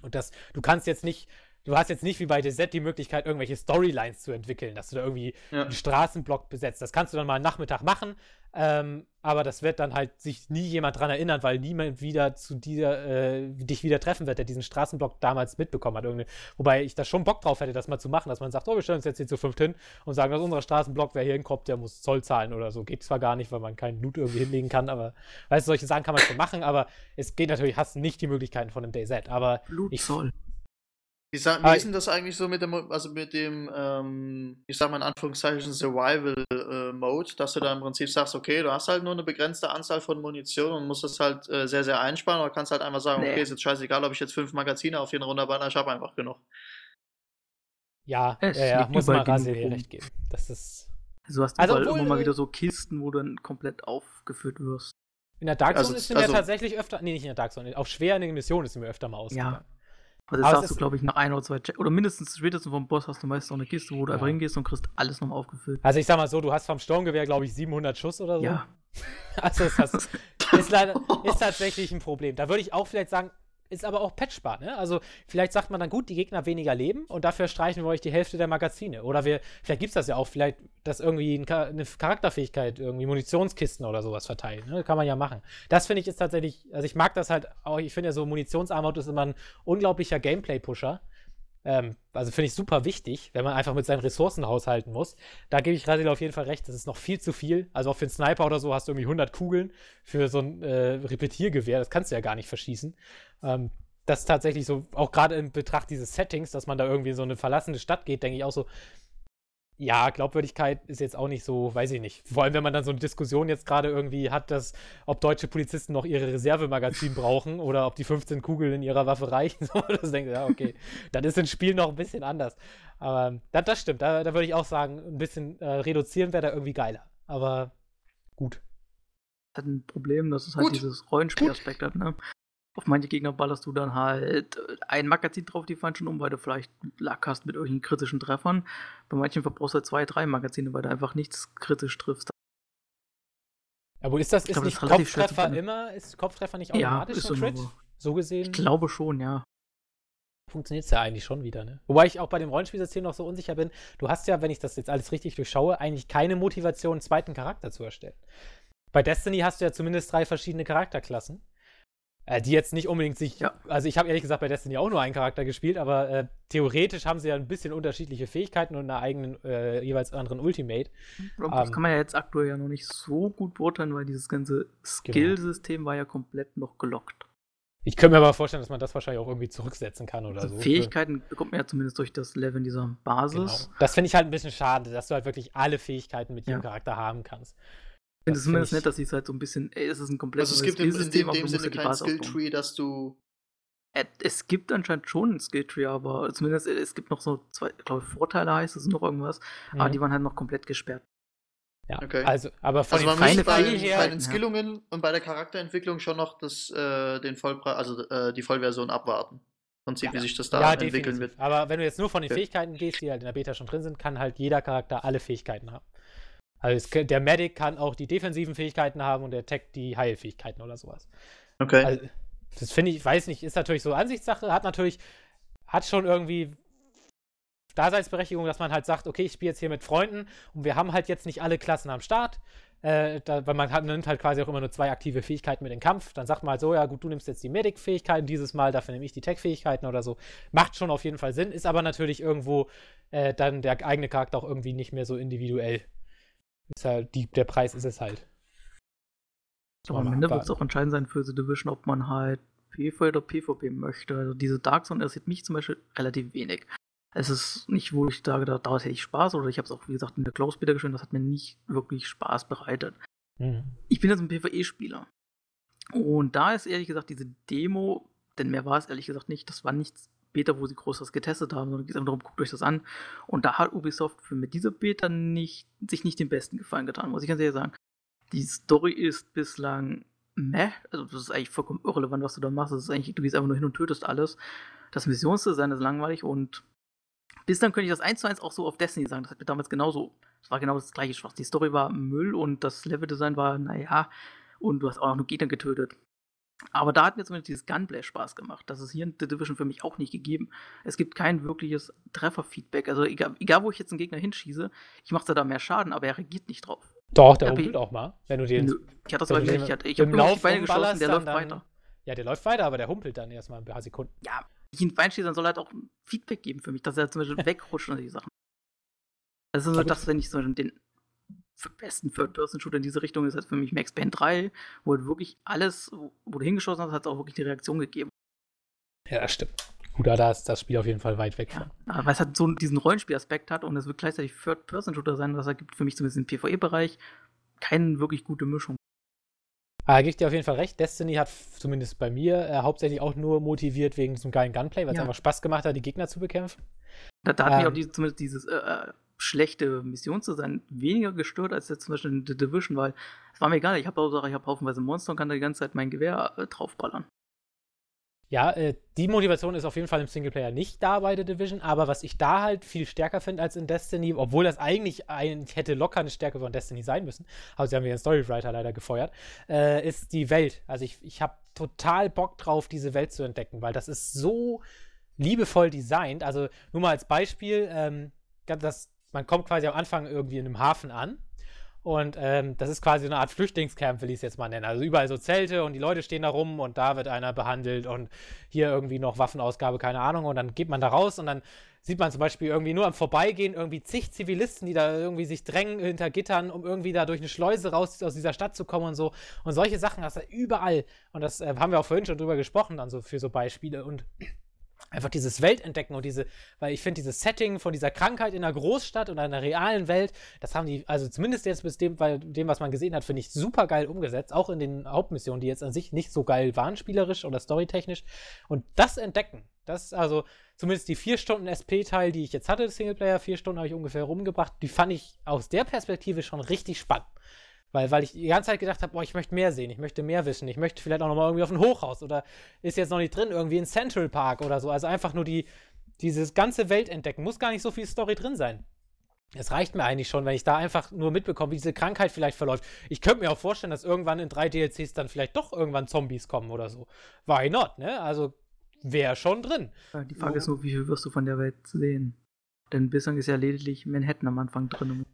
Und das, du kannst jetzt nicht, du hast jetzt nicht wie bei DZ die Möglichkeit, irgendwelche Storylines zu entwickeln, dass du da irgendwie ja. einen Straßenblock besetzt. Das kannst du dann mal einen Nachmittag machen, ähm, aber das wird dann halt sich nie jemand dran erinnern, weil niemand wieder zu dir, äh, dich wieder treffen wird, der diesen Straßenblock damals mitbekommen hat. Irgendwie. Wobei ich da schon Bock drauf hätte, das mal zu machen, dass man sagt, oh, wir stellen uns jetzt hier zu fünft hin und sagen, dass unser Straßenblock, wer hier hinkommt, der muss Zoll zahlen oder so. Geht zwar gar nicht, weil man keinen Loot irgendwie hinlegen kann, aber weißt du, solche Sachen kann man schon machen, aber es geht natürlich, hast nicht die Möglichkeiten von einem DayZ. Aber Blutzoll. Wie, sag, wie ist denn das eigentlich so mit dem, also mit dem, ähm, ich sag mal in Anführungszeichen, Survival-Mode, äh, dass du da im Prinzip sagst, okay, du hast halt nur eine begrenzte Anzahl von Munition und musst das halt äh, sehr, sehr einsparen oder kannst halt einfach sagen, nee. okay, ist jetzt scheißegal, ob ich jetzt fünf Magazine auf jeden runterballer, ich habe einfach genug. Ja, es ja, ja muss man Rasel recht geben. Das ist. Also du hast also obwohl, immer mal wieder so Kisten, wo du dann komplett aufgeführt wirst. In der Dark Zone also, ist mir also, tatsächlich öfter, nee, nicht in der Dark Zone, auf schwere Missionen ist mir öfter mal ausgegangen. Ja. Also das hast du, glaube ich, nach ein oder zwei Check oder mindestens spätestens vom Boss hast du meistens auch eine Kiste, wo du ja. einfach hingehst und kriegst alles nochmal aufgefüllt. Also ich sag mal so, du hast vom Sturmgewehr, glaube ich, 700 Schuss oder so. Ja. Also ist, das, ist, leider, ist tatsächlich ein Problem. Da würde ich auch vielleicht sagen, ist aber auch patchbar, ne? Also vielleicht sagt man dann gut, die Gegner weniger leben und dafür streichen wir euch die Hälfte der Magazine. Oder wir, vielleicht gibt es das ja auch, vielleicht, dass irgendwie ein, eine Charakterfähigkeit, irgendwie Munitionskisten oder sowas verteilen. Ne? Kann man ja machen. Das finde ich ist tatsächlich, also ich mag das halt auch, ich finde ja so Munitionsarmut ist immer ein unglaublicher Gameplay-Pusher. Ähm, also finde ich super wichtig, wenn man einfach mit seinen Ressourcen haushalten muss. Da gebe ich Radil auf jeden Fall recht, das ist noch viel zu viel. Also auch für einen Sniper oder so hast du irgendwie 100 Kugeln für so ein äh, Repetiergewehr, das kannst du ja gar nicht verschießen. Ähm, das ist tatsächlich so, auch gerade in Betracht dieses Settings, dass man da irgendwie in so eine verlassene Stadt geht, denke ich auch so, ja, Glaubwürdigkeit ist jetzt auch nicht so, weiß ich nicht. Vor allem, wenn man dann so eine Diskussion jetzt gerade irgendwie hat, dass ob deutsche Polizisten noch ihre Reservemagazin brauchen oder ob die 15 Kugeln in ihrer Waffe reichen. So, das denkt ja, okay, dann ist ein Spiel noch ein bisschen anders. Aber das, das stimmt, da, da würde ich auch sagen, ein bisschen äh, reduzieren wäre da irgendwie geiler. Aber gut. Hat ein Problem, dass es halt gut. dieses Rollenspielaspekt hat, ne? Auf manche Gegner ballerst du dann halt ein Magazin drauf, die fallen schon um, weil du vielleicht Lack hast mit irgendwelchen kritischen Treffern. Bei manchen verbrauchst du halt zwei, drei Magazine, weil du einfach nichts kritisch triffst. Aber ist das, ist glaube, nicht das Kopftreffer immer, ist Kopftreffer nicht automatisch ja, ein Crit? So gesehen? Ich glaube schon, ja. Funktioniert es ja eigentlich schon wieder, ne? Wobei ich auch bei dem Rollenspielsystem noch so unsicher bin. Du hast ja, wenn ich das jetzt alles richtig durchschaue, eigentlich keine Motivation, einen zweiten Charakter zu erstellen. Bei Destiny hast du ja zumindest drei verschiedene Charakterklassen. Äh, die jetzt nicht unbedingt sich. Ja. Also, ich habe ehrlich gesagt bei Destiny auch nur einen Charakter gespielt, aber äh, theoretisch haben sie ja ein bisschen unterschiedliche Fähigkeiten und einen eigenen, äh, jeweils anderen Ultimate. Das ähm, kann man ja jetzt aktuell ja noch nicht so gut beurteilen, weil dieses ganze genau. Skill-System genau. war ja komplett noch gelockt. Ich könnte mir aber vorstellen, dass man das wahrscheinlich auch irgendwie zurücksetzen kann oder also so. Fähigkeiten bekommt man ja zumindest durch das Level in dieser Basis. Genau. Das finde ich halt ein bisschen schade, dass du halt wirklich alle Fähigkeiten mit jedem ja. Charakter haben kannst. Ich finde es zumindest nett, dass sie es halt so ein bisschen, ey, es ist ein komplettes Also es gibt in, in, dem, dem Sinne kein Skilltree, dass du. Äh, es gibt anscheinend schon ein Skilltree, aber zumindest es gibt noch so zwei, glaube ich, Vorteile heißt es noch irgendwas, mhm. aber die waren halt noch komplett gesperrt. Ja, okay. also, aber von also man muss bei, her, bei den Skillungen ja. und bei der Charakterentwicklung schon noch das, äh, den Vollpreis, also äh, die Vollversion abwarten. Und sehen, ja. wie sich das da ja, entwickeln definitiv. wird. Aber wenn du jetzt nur von den okay. Fähigkeiten gehst, die halt in der Beta schon drin sind, kann halt jeder Charakter alle Fähigkeiten haben. Also es, der Medic kann auch die defensiven Fähigkeiten haben und der Tech die Heilfähigkeiten oder sowas. Okay. Also, Das finde ich, weiß nicht, ist natürlich so Ansichtssache, hat natürlich, hat schon irgendwie Daseinsberechtigung, dass man halt sagt, okay, ich spiele jetzt hier mit Freunden und wir haben halt jetzt nicht alle Klassen am Start. Äh, da, weil man hat, nimmt halt quasi auch immer nur zwei aktive Fähigkeiten mit in den Kampf. Dann sagt man halt so, ja gut, du nimmst jetzt die Medic-Fähigkeiten dieses Mal, dafür nehme ich die Tech-Fähigkeiten oder so. Macht schon auf jeden Fall Sinn, ist aber natürlich irgendwo äh, dann der eigene Charakter auch irgendwie nicht mehr so individuell. Ist halt, die, der Preis ist es halt. Aber am Ende wird es auch entscheidend sein für The Division, ob man halt PvE oder PvP möchte. Also diese Dark Zone interessiert mich zum Beispiel relativ wenig. Es ist nicht, wo ich sage, da, da hätte ich Spaß oder ich habe es auch, wie gesagt, in der Close Beta gespielt, das hat mir nicht wirklich Spaß bereitet. Mhm. Ich bin jetzt ein PvE-Spieler. Und da ist ehrlich gesagt diese Demo, denn mehr war es ehrlich gesagt nicht, das war nichts Beta, wo sie groß was getestet haben, sondern geht einfach darum, guckt euch das an. Und da hat Ubisoft für mit dieser Beta nicht, sich nicht den besten Gefallen getan, muss ich ganz ehrlich sagen. Die Story ist bislang meh, also das ist eigentlich vollkommen irrelevant, was du da machst. Das ist eigentlich, du gehst einfach nur hin und tötest alles. Das Missionsdesign ist langweilig und bis dann könnte ich das 1 zu 1 auch so auf Destiny sagen. Das hat mir damals genauso, das war genau das gleiche Schwarz. Die Story war Müll und das Leveldesign war, naja, und du hast auch noch Gegner getötet. Aber da hat mir zumindest dieses Gunplay Spaß gemacht. Das ist hier in The Division für mich auch nicht gegeben. Es gibt kein wirkliches Trefferfeedback. Also egal, egal wo ich jetzt einen Gegner hinschieße, ich mache da mehr Schaden, aber er reagiert nicht drauf. Doch, der humpelt auch mal, wenn du den. Ich hatte das nicht. Ich, hatte, ich habe nur die Beine geschossen, der läuft dann, weiter. Ja, der läuft weiter, aber der humpelt dann erstmal ein paar Sekunden. Ja, ich ihn reinschieße, dann soll er halt auch Feedback geben für mich, dass er zum Beispiel wegrutscht und solche Sachen. Also so das, wenn ich so den besten Third-Person-Shooter in diese Richtung ist, halt für mich Max Payne 3, wo halt wirklich alles, wo du hingeschossen hast, hat es auch wirklich die Reaktion gegeben. Ja, das stimmt. Gut, da ist das Spiel auf jeden Fall weit weg ja, von. Weil es halt so diesen Rollenspielaspekt hat und es wird gleichzeitig Third-Person-Shooter sein, das ergibt für mich zumindest im PvE-Bereich keine wirklich gute Mischung. Ah, gebe ich dir auf jeden Fall recht. Destiny hat zumindest bei mir äh, hauptsächlich auch nur motiviert wegen zum geilen Gunplay, weil es ja. einfach Spaß gemacht hat, die Gegner zu bekämpfen. Da, da hat ähm, mich auch die, zumindest dieses äh, äh schlechte Mission zu sein weniger gestört als jetzt zum Beispiel in The Division, weil es war mir egal. Ich habe auch ich habe haufenweise Monster und kann da die ganze Zeit mein Gewehr äh, draufballern. Ja, äh, die Motivation ist auf jeden Fall im Singleplayer nicht da bei The Division, aber was ich da halt viel stärker finde als in Destiny, obwohl das eigentlich, eigentlich hätte locker eine Stärke von Destiny sein müssen, aber sie haben den Storywriter leider gefeuert, äh, ist die Welt. Also ich, ich habe total Bock drauf, diese Welt zu entdecken, weil das ist so liebevoll designt. Also nur mal als Beispiel, ähm, das, man kommt quasi am Anfang irgendwie in einem Hafen an und ähm, das ist quasi eine Art Flüchtlingscamp, will ich es jetzt mal nennen. Also überall so Zelte und die Leute stehen da rum und da wird einer behandelt und hier irgendwie noch Waffenausgabe, keine Ahnung. Und dann geht man da raus und dann sieht man zum Beispiel irgendwie nur am Vorbeigehen irgendwie zig Zivilisten, die da irgendwie sich drängen hinter Gittern, um irgendwie da durch eine Schleuse raus aus dieser Stadt zu kommen und so. Und solche Sachen hast du überall. Und das äh, haben wir auch vorhin schon drüber gesprochen, dann so für so Beispiele. Und einfach dieses Weltentdecken und diese, weil ich finde, dieses Setting von dieser Krankheit in einer Großstadt und einer realen Welt, das haben die, also zumindest jetzt bis dem, bei dem, was man gesehen hat, finde ich super geil umgesetzt, auch in den Hauptmissionen, die jetzt an sich nicht so geil waren, spielerisch oder storytechnisch. Und das Entdecken, das, also zumindest die vier Stunden SP-Teil, die ich jetzt hatte, Singleplayer, vier Stunden habe ich ungefähr rumgebracht, die fand ich aus der Perspektive schon richtig spannend. Weil, weil ich die ganze Zeit gedacht habe, boah, ich möchte mehr sehen, ich möchte mehr wissen, ich möchte vielleicht auch nochmal irgendwie auf ein Hochhaus oder ist jetzt noch nicht drin, irgendwie in Central Park oder so. Also einfach nur die, dieses ganze Welt entdecken. Muss gar nicht so viel Story drin sein. Es reicht mir eigentlich schon, wenn ich da einfach nur mitbekomme, wie diese Krankheit vielleicht verläuft. Ich könnte mir auch vorstellen, dass irgendwann in drei DLCs dann vielleicht doch irgendwann Zombies kommen oder so. Why not, ne? Also wäre schon drin. Die Frage ist nur, wie viel wirst du von der Welt sehen? Denn bislang ist ja lediglich Manhattan am Anfang drin.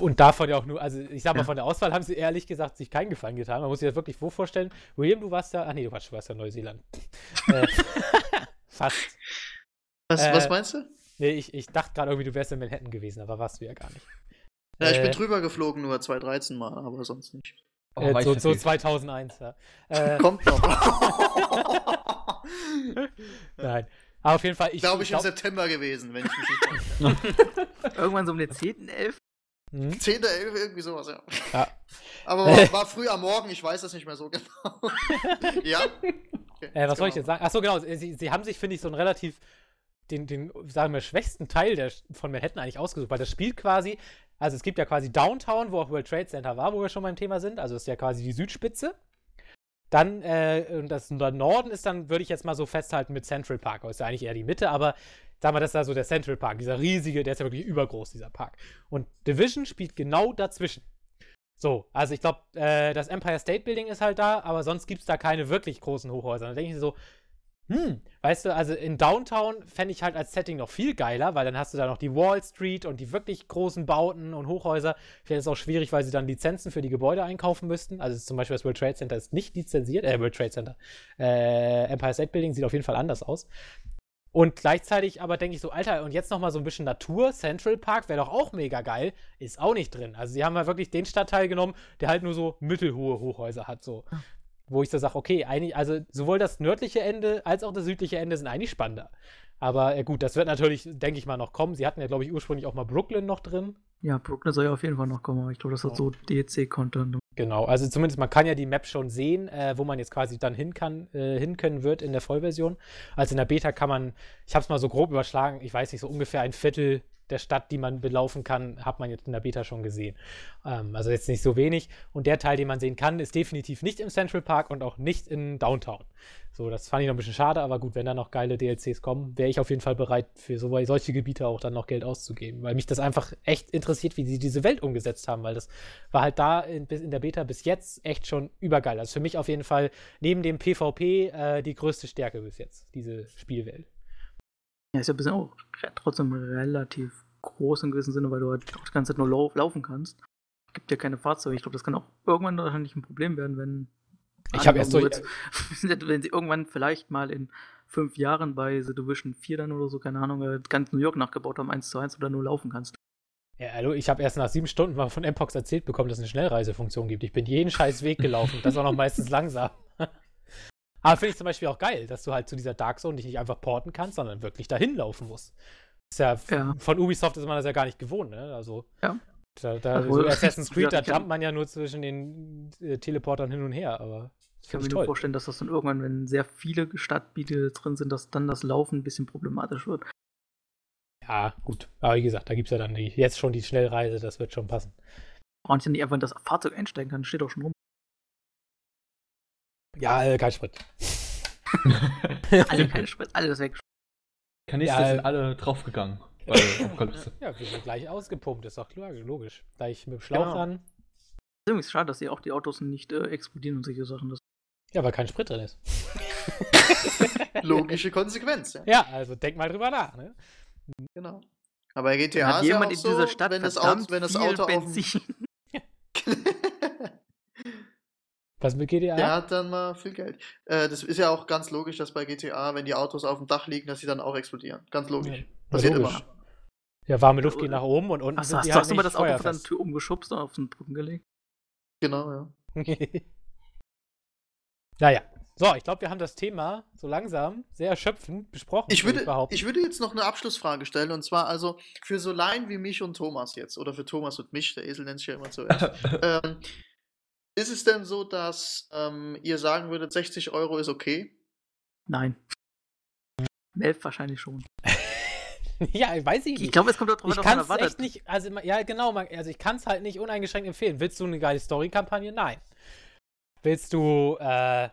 Und davon ja auch nur, also ich sag mal, ja. von der Auswahl haben sie ehrlich gesagt sich keinen Gefallen getan. Man muss sich das wirklich wo vorstellen. William, du warst ja, ach nee, du warst, du warst ja Neuseeland. äh, fast. Was, äh, was meinst du? Nee, ich, ich dachte gerade irgendwie, du wärst in Manhattan gewesen, aber warst du ja gar nicht. Ja, ich äh, bin drüber geflogen, nur 2013 mal, aber sonst nicht. Oh, äh, so, so 2001, ja. Äh, Kommt noch. Nein. Aber auf jeden Fall, ich glaube ich glaub, im September gewesen, wenn ich mich nicht Irgendwann so um den 10.11. Hm? 10. 11. irgendwie sowas, ja. ja. Aber war, war, früh am Morgen, ich weiß das nicht mehr so genau. ja? Okay, äh, was soll ich jetzt sagen? Achso, genau. Sie, sie haben sich, finde ich, so einen relativ, den, den, sagen wir, schwächsten Teil der, von Manhattan eigentlich ausgesucht, weil das spielt quasi, also es gibt ja quasi Downtown, wo auch World Trade Center war, wo wir schon beim Thema sind. Also ist ja quasi die Südspitze. Dann, äh, das Norden ist dann, würde ich jetzt mal so festhalten mit Central Park. Das ist ja eigentlich eher die Mitte, aber sag mal, das ist da so der Central Park, dieser riesige, der ist ja wirklich übergroß, dieser Park. Und Division spielt genau dazwischen. So, also ich glaube, äh, das Empire State Building ist halt da, aber sonst gibt es da keine wirklich großen Hochhäuser. Da denke ich so, hm, weißt du, also in Downtown fände ich halt als Setting noch viel geiler, weil dann hast du da noch die Wall Street und die wirklich großen Bauten und Hochhäuser. Vielleicht ist es auch schwierig, weil sie dann Lizenzen für die Gebäude einkaufen müssten. Also zum Beispiel das World Trade Center ist nicht lizenziert, äh, World Trade Center. Äh, Empire State Building sieht auf jeden Fall anders aus. Und gleichzeitig aber denke ich so, Alter, und jetzt nochmal so ein bisschen Natur, Central Park wäre doch auch mega geil, ist auch nicht drin. Also sie haben ja wirklich den Stadtteil genommen, der halt nur so mittelhohe Hochhäuser hat, so wo ich so sage, okay, eigentlich, also sowohl das nördliche Ende als auch das südliche Ende sind eigentlich spannender. Aber äh, gut, das wird natürlich, denke ich mal, noch kommen. Sie hatten ja, glaube ich, ursprünglich auch mal Brooklyn noch drin. Ja, Brooklyn soll ja auf jeden Fall noch kommen, aber ich glaube, das hat so DLC-Content. Genau, also zumindest man kann ja die Map schon sehen, äh, wo man jetzt quasi dann hin kann, äh, hin können wird in der Vollversion. Also in der Beta kann man, ich habe es mal so grob überschlagen, ich weiß nicht, so ungefähr ein Viertel der Stadt, die man belaufen kann, hat man jetzt in der Beta schon gesehen. Ähm, also jetzt nicht so wenig. Und der Teil, den man sehen kann, ist definitiv nicht im Central Park und auch nicht in Downtown. So, das fand ich noch ein bisschen schade, aber gut, wenn da noch geile DLCs kommen, wäre ich auf jeden Fall bereit, für so, solche Gebiete auch dann noch Geld auszugeben, weil mich das einfach echt interessiert, wie sie diese Welt umgesetzt haben, weil das war halt da in, in der Beta bis jetzt echt schon übergeil. Also für mich auf jeden Fall neben dem PvP äh, die größte Stärke bis jetzt, diese Spielwelt. Ja, ist ja ein bisschen auch trotzdem relativ groß im gewissen Sinne, weil du halt auch die ganze Zeit nur lau laufen kannst. Gibt ja keine Fahrzeuge. Ich glaube, das kann auch irgendwann wahrscheinlich ein Problem werden, wenn. Ich habe erst so. Jetzt, wenn sie irgendwann vielleicht mal in fünf Jahren bei The Division 4 dann oder so, keine Ahnung, äh, ganz New York nachgebaut haben, 1 zu 1 oder nur laufen kannst. Ja, hallo, ich habe erst nach sieben Stunden mal von Mpox erzählt bekommen, dass es eine Schnellreisefunktion gibt. Ich bin jeden scheiß Weg gelaufen. das war noch meistens langsam. Aber finde ich zum Beispiel auch geil, dass du halt zu dieser Dark Zone dich nicht einfach porten kannst, sondern wirklich dahin laufen musst. Ist ja, ja, von Ubisoft ist man das ja gar nicht gewohnt, ne? Also. Ja. Da, da so Assassin's Creed, da jumpt man ja nur zwischen den äh, Teleportern hin und her, aber. Ich kann mir nur vorstellen, dass das dann irgendwann, wenn sehr viele Stadtbiete drin sind, dass dann das Laufen ein bisschen problematisch wird. Ja, gut. Aber wie gesagt, da gibt es ja dann die, jetzt schon die Schnellreise, das wird schon passen. Brauchen Sie nicht einfach in das Fahrzeug einsteigen kann, steht auch schon rum. Ja, äh, kein Sprit. alle kein Sprit, alles weg. Kanister ja, sind alle draufgegangen. Ja, wir sind gleich ausgepumpt, ist doch klar, logisch. Gleich mit dem Schlauch genau. ran. Ist übrigens schade, dass sie auch die Autos nicht äh, explodieren und solche Sachen. Das ja, weil kein Sprit drin ist. Logische Konsequenz, ja. Ja, also denk mal drüber nach, ne? Genau. Aber bei GTA hat jemand ja in dieser Stadt wenn das Auto, wenn das Auto Benzin. Was mit GTA? Der hat dann mal viel Geld. Äh, das ist ja auch ganz logisch, dass bei GTA, wenn die Autos auf dem Dach liegen, dass sie dann auch explodieren. Ganz logisch. Ja, Passiert logisch. immer. Ja, warme Luft geht nach oben und unten Ach, sind hast, die halt hast du mal das Auto von der Tür umgeschubst und auf den Brücken gelegt? Genau, ja. naja. So, ich glaube, wir haben das Thema so langsam sehr erschöpfend besprochen. Ich würde, ich, ich würde jetzt noch eine Abschlussfrage stellen und zwar also für so Laien wie mich und Thomas jetzt oder für Thomas und mich, der Esel nennt sich ja immer zuerst. ähm, ist es denn so, dass ähm, ihr sagen würdet, 60 Euro ist okay? Nein. Elf wahrscheinlich schon. ja, weiß ich nicht. Ich glaube, es kommt darauf an, was man erwartet. Echt nicht, also, ja, genau, also ich kann es halt nicht uneingeschränkt empfehlen. Willst du eine geile Story-Kampagne? Nein. Willst du, äh,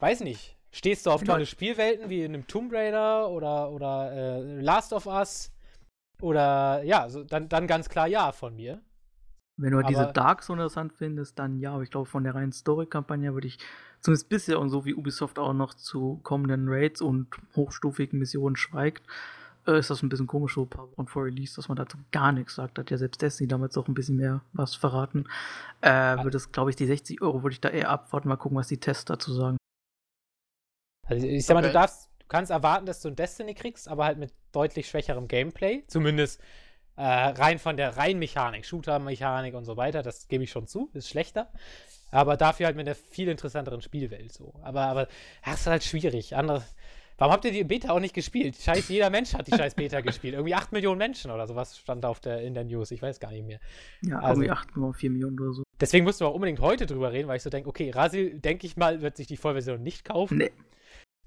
weiß nicht, stehst du auf genau. tolle Spielwelten wie in einem Tomb Raider oder, oder äh, Last of Us? Oder ja, so, dann, dann ganz klar ja von mir. Wenn du aber diese Dark so interessant findest, dann ja, aber ich glaube, von der reinen Story-Kampagne würde ich zumindest bisher und so wie Ubisoft auch noch zu kommenden Raids und hochstufigen Missionen schweigt, äh, ist das ein bisschen komisch so ein paar Wochen vor Release, dass man dazu gar nichts sagt. Hat ja selbst Destiny damals auch ein bisschen mehr was verraten. Äh, würde es, glaube ich, die 60 Euro würde ich da eher abwarten, mal gucken, was die Tests dazu sagen. Also ich sag mal, okay. du darfst, du kannst erwarten, dass du ein Destiny kriegst, aber halt mit deutlich schwächerem Gameplay. Zumindest äh, rein von der reinen Mechanik, Shooter-Mechanik und so weiter, das gebe ich schon zu, ist schlechter. Aber dafür halt mit einer viel interessanteren Spielwelt so. Aber, aber das ist halt schwierig. Andere, warum habt ihr die Beta auch nicht gespielt? Scheiß, jeder Mensch hat die scheiß Beta gespielt. Irgendwie 8 Millionen Menschen oder sowas stand auf der, in der News. Ich weiß gar nicht mehr. Ja, also, irgendwie 8,4 Millionen oder so. Deswegen mussten wir auch unbedingt heute drüber reden, weil ich so denke, okay, Rasil, denke ich mal, wird sich die Vollversion nicht kaufen. Nee.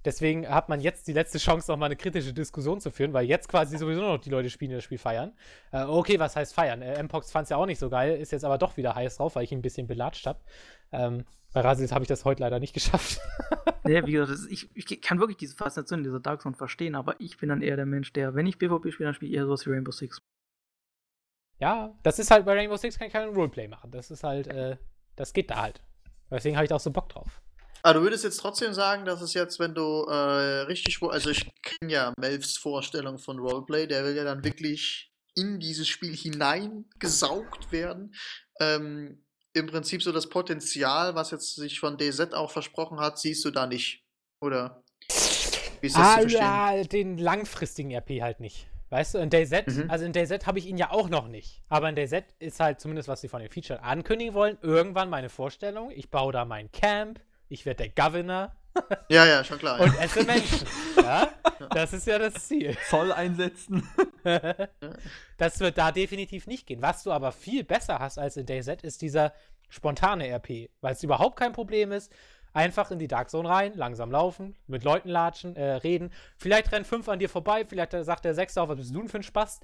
Deswegen hat man jetzt die letzte Chance, noch mal eine kritische Diskussion zu führen, weil jetzt quasi sowieso noch die Leute spielen, die das Spiel feiern. Äh, okay, was heißt feiern? Äh, Mpox fand es ja auch nicht so geil, ist jetzt aber doch wieder heiß drauf, weil ich ihn ein bisschen belatscht habe. Ähm, bei Rasis habe ich das heute leider nicht geschafft. ja, wie gesagt, ich, ich, kann wirklich diese Faszination dieser Dark Zone verstehen, aber ich bin dann eher der Mensch, der, wenn ich PvP spiele, dann spiele ich eher sowas wie Rainbow Six. Ja, das ist halt bei Rainbow Six kann ich kein Roleplay machen. Das ist halt, äh, das geht da halt. Deswegen habe ich da auch so Bock drauf. Aber du würdest jetzt trotzdem sagen, dass es jetzt, wenn du äh, richtig, also ich kenne ja Melvs Vorstellung von Roleplay, der will ja dann wirklich in dieses Spiel hineingesaugt werden. Ähm, Im Prinzip so das Potenzial, was jetzt sich von DZ auch versprochen hat, siehst du da nicht, oder? Wie ist das ah, zu verstehen? ja, den langfristigen RP halt nicht. Weißt du, in DayZ, mhm. also in DayZ habe ich ihn ja auch noch nicht. Aber in DayZ ist halt zumindest, was sie von den Features ankündigen wollen, irgendwann meine Vorstellung. Ich baue da mein Camp, ich werde der Governor. Ja, ja, schon klar. Und esse Menschen. ja, das ist ja das Ziel. Zoll einsetzen. das wird da definitiv nicht gehen. Was du aber viel besser hast als in DayZ, ist dieser spontane RP, weil es überhaupt kein Problem ist Einfach in die Dark Zone rein, langsam laufen, mit Leuten latschen, äh, reden. Vielleicht rennen fünf an dir vorbei, vielleicht sagt der Sechste auch, was bist du denn für ein Spaß?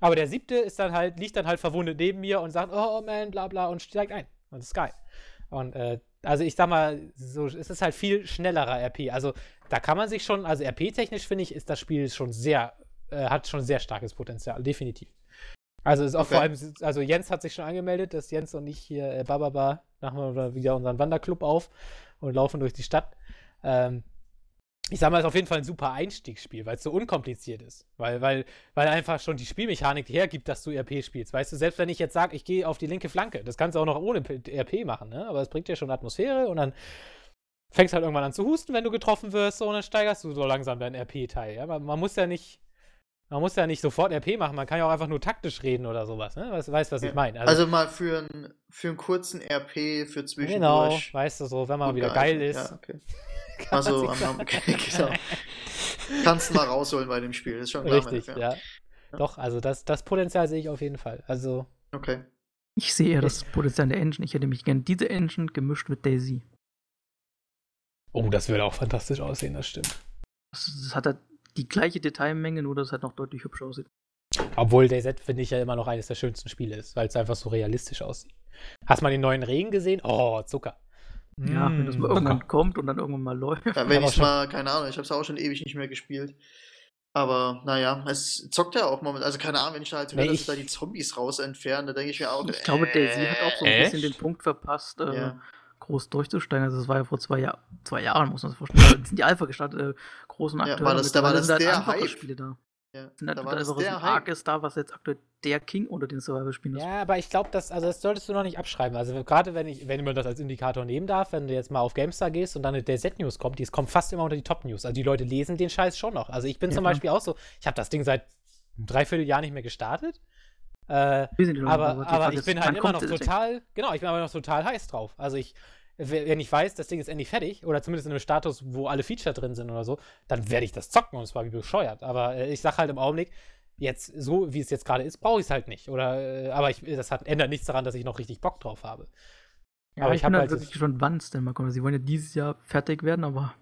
Aber der Siebte ist dann halt, liegt dann halt verwundet neben mir und sagt, oh man, bla bla und steigt ein. Und das ist geil. Und äh, also ich sag mal, so, es ist halt viel schnellerer RP. Also da kann man sich schon, also RP-technisch finde ich, ist das Spiel schon sehr, äh, hat schon sehr starkes Potenzial, definitiv. Also ist auch okay. vor allem, also Jens hat sich schon angemeldet, dass Jens und ich hier äh, Bababa machen wir wieder unseren Wanderclub auf und laufen durch die Stadt. Ähm, ich sag mal, es ist auf jeden Fall ein super Einstiegsspiel, weil es so unkompliziert ist. Weil, weil, weil einfach schon die Spielmechanik hergibt, dass du RP spielst. Weißt du, selbst wenn ich jetzt sage, ich gehe auf die linke Flanke, das kannst du auch noch ohne RP machen, ne? Aber es bringt dir schon Atmosphäre und dann fängst halt irgendwann an zu husten, wenn du getroffen wirst, und dann steigerst du so langsam deinen RP-Teil. Ja? Man, man, muss ja nicht. Man muss ja nicht sofort RP machen, man kann ja auch einfach nur taktisch reden oder sowas, ne? Weißt, weißt was ja. ich meine? Also, also, mal für, ein, für einen kurzen RP, für zwischendurch. Genau, weißt du so, wenn man wieder geil ist. Ja, okay. Also, am, okay, genau. Kannst du mal rausholen bei dem Spiel, das ist schon klar. Richtig, ja. ja. Doch, also das, das Potenzial sehe ich auf jeden Fall. Also. Okay. Ich sehe eher das Potenzial der Engine. Ich hätte mich gern diese Engine gemischt mit Daisy. Oh, das würde auch fantastisch aussehen, das stimmt. Das, das hat halt die gleiche Detailmenge, nur dass es halt noch deutlich hübscher aussieht. Obwohl DayZ finde ich ja immer noch eines der schönsten Spiele ist, weil es einfach so realistisch aussieht. Hast du mal den neuen Regen gesehen? Oh, Zucker. Ja, wenn das mal irgendwann kommt und dann irgendwann mal läuft. Ja, wenn ich mal, keine Ahnung, ich habe es auch schon ewig nicht mehr gespielt. Aber naja, es zockt ja auch momentan. Also keine Ahnung, wenn ich da halt höre, dass da die Zombies raus entfernen, da denke ich mir auch. Ich glaube, Daisy hat auch so ein echt? bisschen den Punkt verpasst, äh, ja. groß durchzusteigen. Also das war ja vor zwei, Jahr, zwei Jahren, muss man sich vorstellen. Da sind die Alpha gestartet, äh, großen Akteure. Ja, war das, da war das der Hype. Spiele da. Ja, da, da war das der Arc ist da, was jetzt aktuell der King unter den Survival-Spielen ist. Ja, aber ich glaube, das, also das solltest du noch nicht abschreiben. Also gerade wenn ich, wenn man das als Indikator nehmen darf, wenn du jetzt mal auf GameStar gehst und dann eine DZ-News kommt, die kommt fast immer unter die Top-News. Also die Leute lesen den Scheiß schon noch. Also ich bin ja, zum Beispiel auch so, ich habe das Ding seit dreiviertel Jahr nicht mehr gestartet. Äh, aber, aber ich bin halt immer noch total, genau, ich bin aber noch total heiß drauf. Also ich, wenn ich weiß, das Ding ist endlich fertig, oder zumindest in einem Status, wo alle Feature drin sind oder so, dann werde ich das zocken und zwar wie bescheuert. Aber äh, ich sage halt im Augenblick, jetzt so wie es jetzt gerade ist, brauche ich es halt nicht. Oder, äh, aber ich, das hat, ändert nichts daran, dass ich noch richtig Bock drauf habe. Ja, aber ich, ich bin halt wirklich schon wann es denn mal kommt. Sie wollen ja dieses Jahr fertig werden, aber.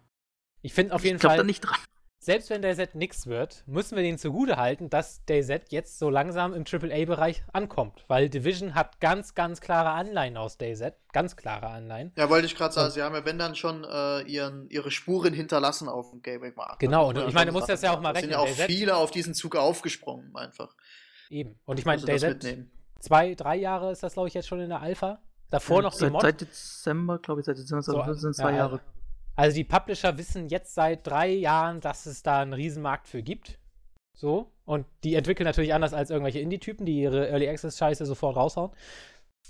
Ich finde auf jeden ich Fall. da nicht dran selbst wenn DayZ nix wird, müssen wir denen zugute halten, dass DayZ jetzt so langsam im AAA-Bereich ankommt. Weil Division hat ganz, ganz klare Anleihen aus DayZ. Ganz klare Anleihen. Ja, wollte ich gerade sagen, sie haben ja, wenn dann schon äh, ihren, ihre Spuren hinterlassen auf dem Gaming-Markt. Genau, und ich meine, du musst das ja auch mal rechnen. sind ja auch viele auf diesen Zug aufgesprungen, einfach. Eben. Und ich meine, DayZ, zwei, drei Jahre ist das, glaube ich, jetzt schon in der Alpha. Davor ja, noch seit, Seit Dezember, glaube ich, seit Dezember, so, sind zwei ja, Jahre. Also die Publisher wissen jetzt seit drei Jahren, dass es da einen Riesenmarkt für gibt. So. Und die entwickeln natürlich anders als irgendwelche Indie-Typen, die ihre Early Access-Scheiße sofort raushauen.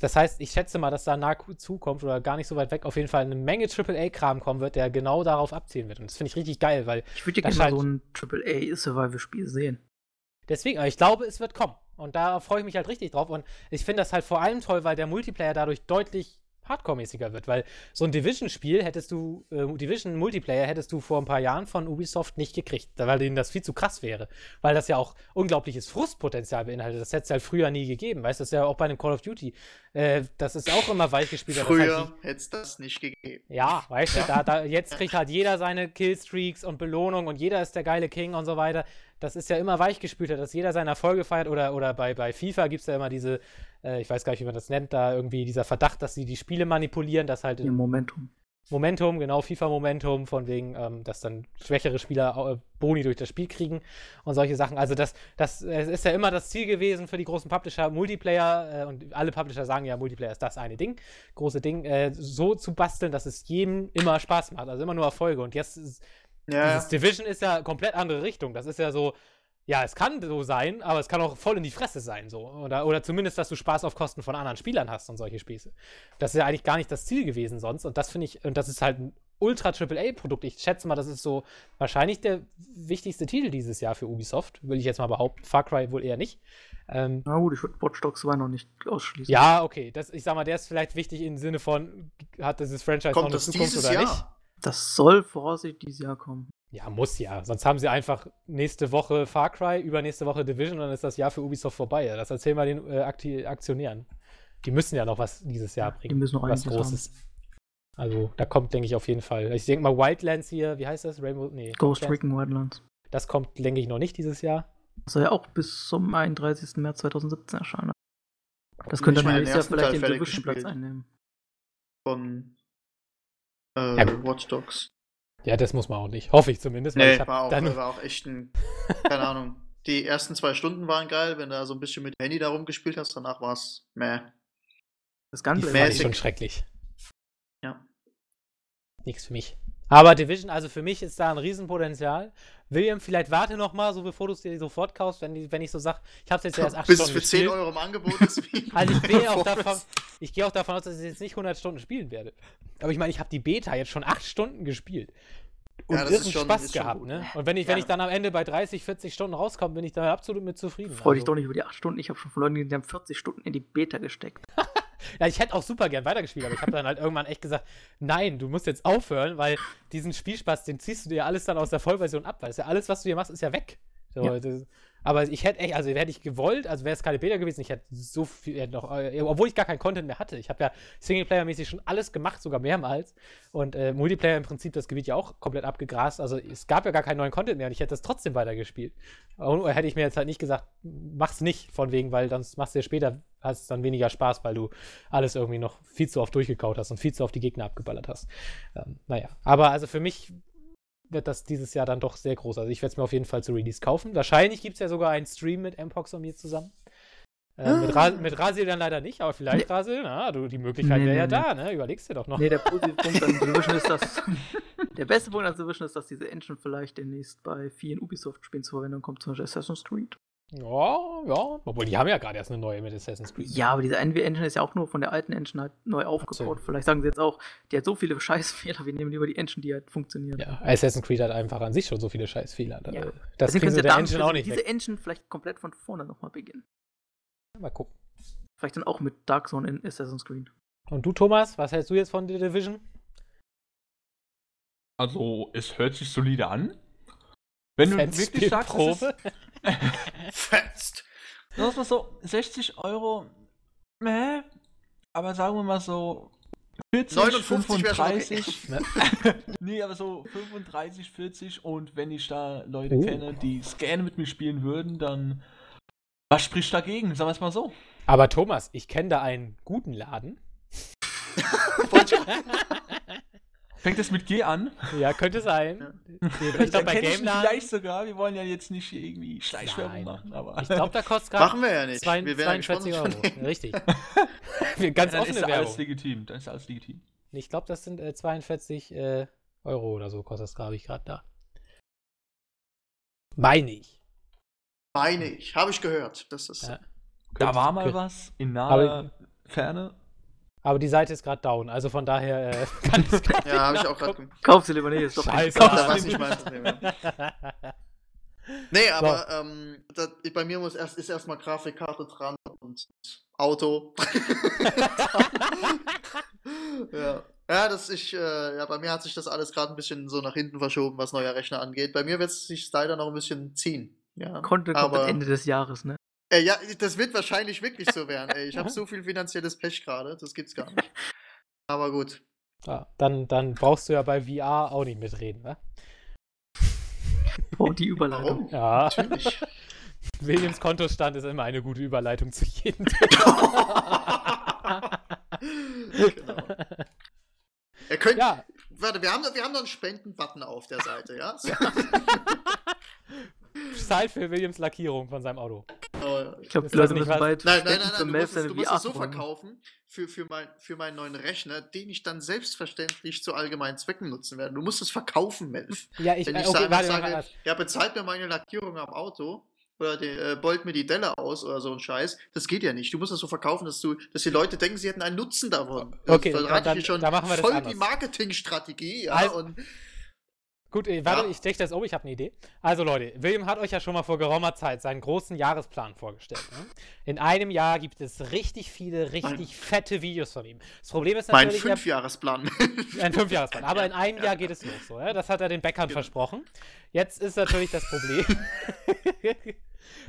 Das heißt, ich schätze mal, dass da nah zukommt oder gar nicht so weit weg auf jeden Fall eine Menge AAA-Kram kommen wird, der genau darauf abzielen wird. Und das finde ich richtig geil, weil. Ich würde gerne mal so ein AAA-Survival-Spiel sehen. Deswegen, ich glaube, es wird kommen. Und da freue ich mich halt richtig drauf. Und ich finde das halt vor allem toll, weil der Multiplayer dadurch deutlich Hardcore-mäßiger wird, weil so ein Division-Spiel hättest du, äh, Division-Multiplayer hättest du vor ein paar Jahren von Ubisoft nicht gekriegt, weil denen das viel zu krass wäre. Weil das ja auch unglaubliches Frustpotenzial beinhaltet. Das hätte es halt früher nie gegeben, weißt du, das ist ja auch bei einem Call of Duty. Äh, das ist auch immer weichgespielt. Früher halt hätte es das nicht gegeben. Ja, weißt du, da, da, jetzt kriegt halt jeder seine Killstreaks und Belohnung und jeder ist der geile King und so weiter das ist ja immer weichgespülter, dass jeder seine Erfolge feiert oder, oder bei, bei FIFA gibt es ja immer diese, äh, ich weiß gar nicht, wie man das nennt, da irgendwie dieser Verdacht, dass sie die Spiele manipulieren, dass halt. Ihr Momentum. Momentum, genau, FIFA-Momentum, von wegen, ähm, dass dann schwächere Spieler äh, Boni durch das Spiel kriegen und solche Sachen. Also das, das es ist ja immer das Ziel gewesen für die großen Publisher, Multiplayer, äh, und alle Publisher sagen ja, Multiplayer ist das eine Ding, große Ding, äh, so zu basteln, dass es jedem immer Spaß macht, also immer nur Erfolge. Und jetzt ist, Ja, dieses Division ist ja komplett andere Richtung. Das ist ja so, ja, es kann so sein, aber es kann auch voll in die Fresse sein, so. Oder, oder zumindest, dass du Spaß auf Kosten von anderen Spielern hast und solche Spieße. Das ist ja eigentlich gar nicht das Ziel gewesen sonst. Und das finde ich, und das ist halt ein ultra AAA-Produkt. Ich schätze mal, das ist so wahrscheinlich der wichtigste Titel dieses Jahr für Ubisoft, würde ich jetzt mal behaupten. Far Cry wohl eher nicht. Ähm, Na gut, ich würde Watch Dogs 2 noch nicht ausschließen. ja, okay. Das, ich sag mal, der ist vielleicht wichtig im Sinne von, hat dieses Franchise noch kommt eine das Zukunft dieses oder Jahr? nicht? Das soll voraussichtlich dieses Jahr kommen. Ja, muss ja. Sonst haben sie einfach nächste Woche Far Cry, übernächste Woche Division und dann ist das Jahr für Ubisoft vorbei. Ja, Das erzählen wir den äh, Akti Aktionären. Die müssen ja noch was dieses Jahr bringen. Die müssen noch was Großes. Also, da kommt, denke ich, auf jeden Fall. Ich denke mal, Wildlands hier, wie heißt das? Rainbow? Nee. Ghost Wildlands. Recon Wildlands. Das kommt, denke ich, noch nicht dieses Jahr. Das soll ja auch bis zum 31. März 2017 erscheinen. Das könnte dann meine, nächstes den Jahr vielleicht den Teil fertig Division-Platz einnehmen. Von äh, Ja. Watch Dogs. Ja, das muss man auch nicht. Hoffe ich zumindest. weil Nee, ich war auch, dann, war auch echt ein, keine Ahnung. Die ersten zwei Stunden waren geil, wenn du so ein bisschen mit dem Handy da rumgespielt hast, danach war es meh. Das fand ich mäßig. schon schrecklich. Ja. Nichts für mich. Aber Division, also für mich ist da ein Riesenpotenzial. William, vielleicht warte noch mal, so bevor du es dir sofort kaufst, wenn, die, wenn ich so sag, ich habe jetzt erst 8 Bis es Stunden für 10 gespielt. Euro im Angebot ist. Also ich gehe auch davon, es- ich gehe auch davon aus, dass ich jetzt nicht 100 Stunden spielen werde. Aber ich meine, ich habe die Beta jetzt schon 8 Stunden gespielt. Und Ja, das ist irren schon- Spaß gehabt, ne? Und wenn ich, wenn Ja. ich dann am Ende bei 30, 40 Stunden rauskomme, bin ich da absolut mit zufrieden. Freu dich Also- doch nicht über die 8 Stunden. Ich habe schon von Leuten, die haben 40 Stunden in die Beta gesteckt. Ja, ich hätte auch super gern weitergespielt, aber ich habe dann halt irgendwann echt gesagt, nein, du musst jetzt aufhören, weil diesen Spielspaß, den ziehst du dir alles dann aus der Vollversion ab, weil ja alles, was du hier machst, ist ja weg. So, Ja. Das, aber ich hätte echt, also hätte ich gewollt, also wäre es keine Beta gewesen, ich hätte so viel hätte noch, äh, obwohl ich gar keinen Content mehr hatte. Ich habe ja Singleplayer-mäßig schon alles gemacht, sogar mehrmals. Und äh, Multiplayer im Prinzip das Gebiet ja auch komplett abgegrast. Also es gab ja gar keinen neuen Content mehr und ich hätte das trotzdem weitergespielt. Und hätte ich mir jetzt halt nicht gesagt, mach's nicht, von wegen, weil sonst machst du ja später, hast dann weniger Spaß, weil du alles irgendwie noch viel zu oft durchgekaut hast und viel zu oft die Gegner abgeballert hast. Ähm, naja, aber also für mich wird das dieses Jahr dann doch sehr groß. Also ich werde es mir auf jeden Fall zu Release kaufen. Wahrscheinlich gibt es ja sogar einen Stream mit Mpox und mir zusammen. Äh, mit, Ra mit Rasil dann leider nicht, aber vielleicht, Rasil, na, du, die Möglichkeit Nee, wäre ja nee, da, ne? Überlegst dir doch noch. Nee, der positive Punkt an Division ist, dass. der beste Punkt an Division ist, dass diese Engine vielleicht demnächst bei vielen Ubisoft-Spielen zur Verwendung kommt, zum Beispiel Assassin's Creed. Ja, ja. Obwohl, die haben ja gerade erst eine neue mit Assassin's Creed. Ja, aber diese NW-Engine ist ja auch nur von der alten Engine halt neu aufgebaut. Vielleicht sagen sie jetzt auch, die hat so viele Scheißfehler, wir nehmen lieber die Engine, die halt funktioniert. Ja, Assassin's Creed hat einfach an sich schon so viele Scheißfehler. Da- Ja. Das Deswegen kriegen können sie sie der Engine auch nicht diese weg. Engine vielleicht komplett von vorne nochmal beginnen. Mal gucken. Vielleicht dann auch mit Dark Zone in Assassin's Creed. Und du, Thomas, was hältst du jetzt von The Division? Also, es hört sich solide an. Wenn du wirklich sagst, Probe? ist, Fetzt. das war so 60 Euro, meh, aber sagen wir mal so 40, 59 wär schon okay. 35. nee, aber so 35, 40 und wenn ich da Leute Oh. kenne, die es gerne mit mir spielen würden, dann was spricht dagegen? Sagen wir es mal so. Aber Thomas, ich kenne da einen guten Laden. Fängt es mit G an? Ja, könnte sein. Ja. Ich glaube, bei Dann Game vielleicht sogar. Wir wollen ja jetzt nicht hier irgendwie Schleichwerbung machen, aber. Ich glaube, da kostet gerade Machen wir ja nicht. zwei- wir werden 42 ja Euro. Richtig. Ganz dann ist offene ja alles Werbung. legitim. Dann ist ja alles legitim. Ich glaube, das sind äh, 42 äh, Euro oder so, kostet das, glaube ich, gerade da. Meine ich. Meine ich. Habe ich gehört. Das ist. Ja. Da war mal was in naher Ferne. Aber die Seite ist gerade down, also von daher äh, kann ich Ja, habe ich auch gerade. Kauf sie lieber nicht, ist doch Scheiße. Da war nicht mein Problem. ja. Nee, aber So. ähm, da, bei mir muss erst, ist erstmal Grafikkarte dran und Auto. ja. Ja, das ich, äh, ja, bei mir hat sich das alles gerade ein bisschen so nach hinten verschoben, was neuer Rechner angeht. Bei mir wird es sich leider noch ein bisschen ziehen. Ja, Konnte kommt aber am Ende des Jahres, ne? Äh, ja, das wird wahrscheinlich wirklich so werden. Ey. Ich habe so viel finanzielles Pech gerade, das gibt's gar nicht. Aber gut. Ja, dann, dann brauchst du ja bei VR auch nicht mitreden, ne? Oh, die Überleitung. Warum? Ja. Natürlich. Williams Kontostand ist immer eine gute Überleitung zu jedem Thema. genau. Er könnte, ja, warte, wir haben, wir haben noch einen Spenden-Button auf der Seite, ja? Zeit für Williams Lackierung von seinem Auto. Oh, Ich glaube, die Leute müssen was- bald Nein, nein, nein, nein, du musst, es, du musst es so verkaufen für, für, mein, für meinen neuen Rechner, den ich dann selbstverständlich zu allgemeinen Zwecken nutzen werde. Du musst es verkaufen, Melf. Ja, ich, Wenn äh, ich okay, sage, warte, sage warte, ja, bezahlt mir meine Lackierung am Auto oder die, äh, beult mir die Delle aus oder so ein Scheiß, das geht ja nicht. Du musst das so verkaufen, dass, du, dass die Leute denken, sie hätten einen Nutzen davon. Okay, das dann- schon dann machen wir das voll anders. die Marketingstrategie. Ja, Also- und Gut, äh, warte, Ja. ich steche das um, ich habe eine Idee. Also Leute, William hat euch ja schon mal vor geraumer Zeit seinen großen Jahresplan vorgestellt. Ne? In einem Jahr gibt es richtig viele, richtig Mein- fette Videos von ihm. Das Problem ist mein natürlich, er- Fünfjahresplan. ein Fünfjahresplan, aber in einem Jahr geht es los. So, ja? Das hat er den Bäckern Genau. versprochen. Jetzt ist natürlich das Problem.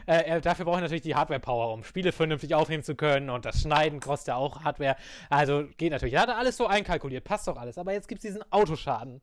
Äh, dafür braucht er natürlich die Hardware-Power, um Spiele vernünftig aufnehmen zu können und das Schneiden kostet ja auch Hardware. Also geht natürlich. Er hat alles so einkalkuliert, passt doch alles. Aber jetzt gibt es diesen Autoschaden.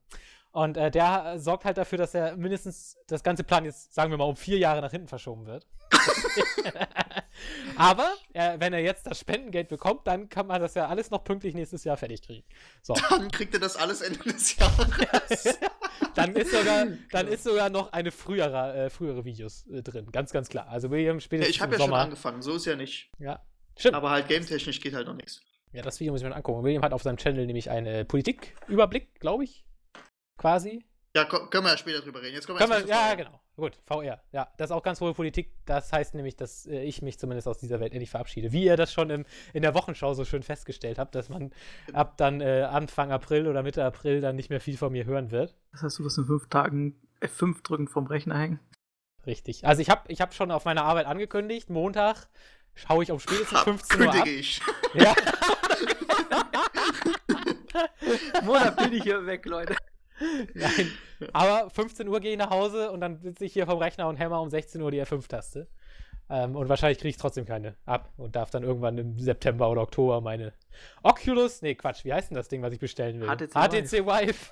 Und äh, der äh, sorgt halt dafür, dass er mindestens das ganze Plan jetzt, sagen wir mal, um vier Jahre nach hinten verschoben wird. Aber äh, wenn er jetzt das Spendengeld bekommt, dann kann man das ja alles noch pünktlich nächstes Jahr fertig kriegen. So. dann kriegt er das alles Ende des Jahres. Dann ist sogar, dann ist sogar noch eine frühere, äh, frühere Videos äh, drin. Ganz, ganz klar. Also William ja, spätestens ich habe ja schon Sommer. angefangen, so ist ja nicht. Ja. Stimmt. Aber halt game-technisch geht halt noch nichts. Ja, das Video muss ich mir angucken. William hat auf seinem Channel nämlich einen Politiküberblick, glaube ich. Quasi. Ja, können wir ja später drüber reden. Jetzt kommen wir Können wir, ja, genau. Gut, VR. Ja, das ist auch ganz hohe Politik. Das heißt nämlich, dass äh, ich mich zumindest aus dieser Welt endlich verabschiede. Wie ihr das schon im, in der Wochenschau so schön festgestellt habt, dass man ab dann äh, Anfang April oder Mitte April dann nicht mehr viel von mir hören wird. Das heißt, du wirst in fünf Tagen F5 drücken vom Rechner hängen. Richtig. Also ich habe ich hab schon auf meiner Arbeit angekündigt, Montag schaue ich um spätestens Hab- 15 Uhr ab. Kündige ich. Ja. Monat bin ich hier weg, Leute. Nein. Aber 15 Uhr gehe ich nach Hause und dann sitze ich hier vom Rechner und hämmer um 16 Uhr die F5-Taste. Ähm, und wahrscheinlich kriege ich trotzdem keine ab und darf dann irgendwann im September oder Oktober meine Oculus, nee, Quatsch, wie heißt denn das Ding, was ich bestellen will? HTC HTC Vive.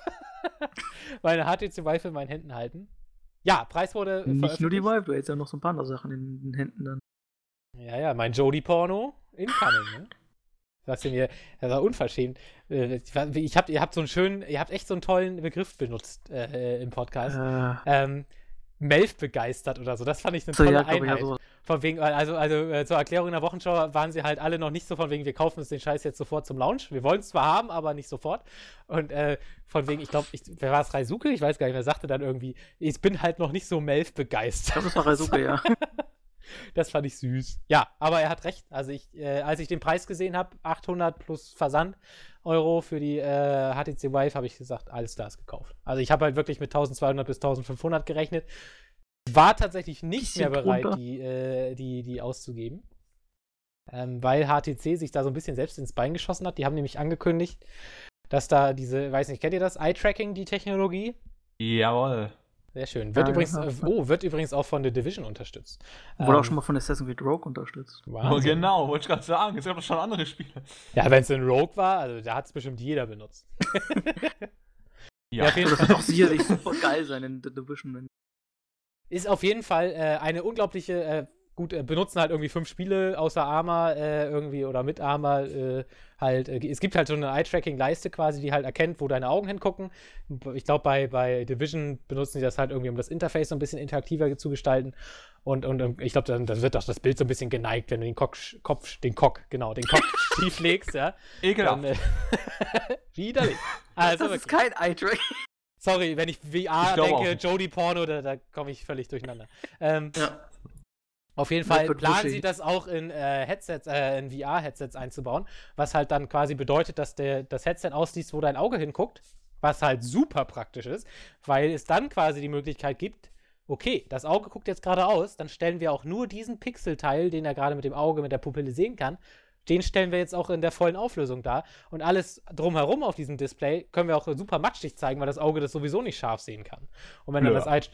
meine HTC Vive in meinen Händen halten. Ja, Preis wurde Nicht nur die. Vive, du hättest ja noch so ein paar andere Sachen in den Händen dann. Ja, ja, mein Jodie-Porno incoming, ne? Was denn ihr, das war unverschämt. Äh, Ich, hab, ihr habt so einen schönen, ihr habt echt so einen tollen Begriff benutzt äh, im Podcast. Äh, Ähm, Melf begeistert oder so. Das fand ich eine so, tolle ja, glaube ich, Einheit. ja, so. Von wegen, also, also äh, zur Erklärung in der Wochenschau waren sie halt alle noch nicht so von wegen, wir kaufen uns den Scheiß jetzt sofort zum Launch. Wir wollen es zwar haben, aber nicht sofort. Und äh, von wegen, ich glaube, ich, wer war es, Reisuke? Ich weiß gar nicht, wer sagte dann irgendwie, ich bin halt noch nicht so Melf begeistert. das war Reisuke, ja. Das fand ich süß. Ja, aber er hat recht. Also ich, äh, als ich den Preis gesehen habe, 800 plus Versand Euro für die äh, HTC Vive, habe ich gesagt, alles klar ist gekauft. Also ich habe halt wirklich mit 1200 bis 1500 gerechnet. War tatsächlich nicht mehr bereit, die, äh, die, die auszugeben. Ähm, weil HTC sich da so ein bisschen selbst ins Bein geschossen hat. Die haben nämlich angekündigt, dass da diese, weiß nicht, kennt ihr das? Eye-Tracking, die Technologie? Jawohl. Sehr schön. Wird Ja, übrigens, ja, äh, ja. oh, wird übrigens auch von The Division unterstützt. Wurde Ähm, auch schon mal von Assassin's Creed Rogue unterstützt. Oh, Wahnsinn. genau, wollte ich gerade sagen. Es gab doch schon andere Spiele. Ja, wenn es ein Rogue war, also da hat es bestimmt jeder benutzt. Ja, jeden Das wird auch sicherlich super geil sein in The Division. Ist auf jeden Fall äh, eine unglaubliche, äh, gut, äh, benutzen halt irgendwie fünf Spiele außer Arma äh, irgendwie oder mit Arma äh, halt. Äh, es gibt halt so eine Eye-Tracking-Leiste quasi, die halt erkennt, wo deine Augen hingucken. Ich glaube, bei, bei Division benutzen sie das halt irgendwie, um das Interface so ein bisschen interaktiver zu gestalten. Und, und, und ich glaube, dann, dann wird doch das Bild so ein bisschen geneigt, wenn du den Kopf, Kopf den Cock, genau, den Kopf schief legst, ja. Ekelhaft. Äh, widerlich. Also das ist kein Eye-Track. Sorry, wenn ich VR Ich denke, auch. Jodie Porno, da, da komme ich völlig durcheinander. Ähm, Ja. Auf jeden Fall planen sie das auch in äh, Headsets, äh, in VR-Headsets einzubauen, was halt dann quasi bedeutet, dass der, das Headset ausliest, wo dein Auge hinguckt, was halt super praktisch ist, weil es dann quasi die Möglichkeit gibt, okay, das Auge guckt jetzt geradeaus, dann stellen wir auch nur diesen Pixelteil, den er gerade mit dem Auge, mit der Pupille sehen kann, den stellen wir jetzt auch in der vollen Auflösung dar. Und alles drumherum auf diesem Display können wir auch super matschig zeigen, weil das Auge das sowieso nicht scharf sehen kann. Und wenn dann Ja. das Eye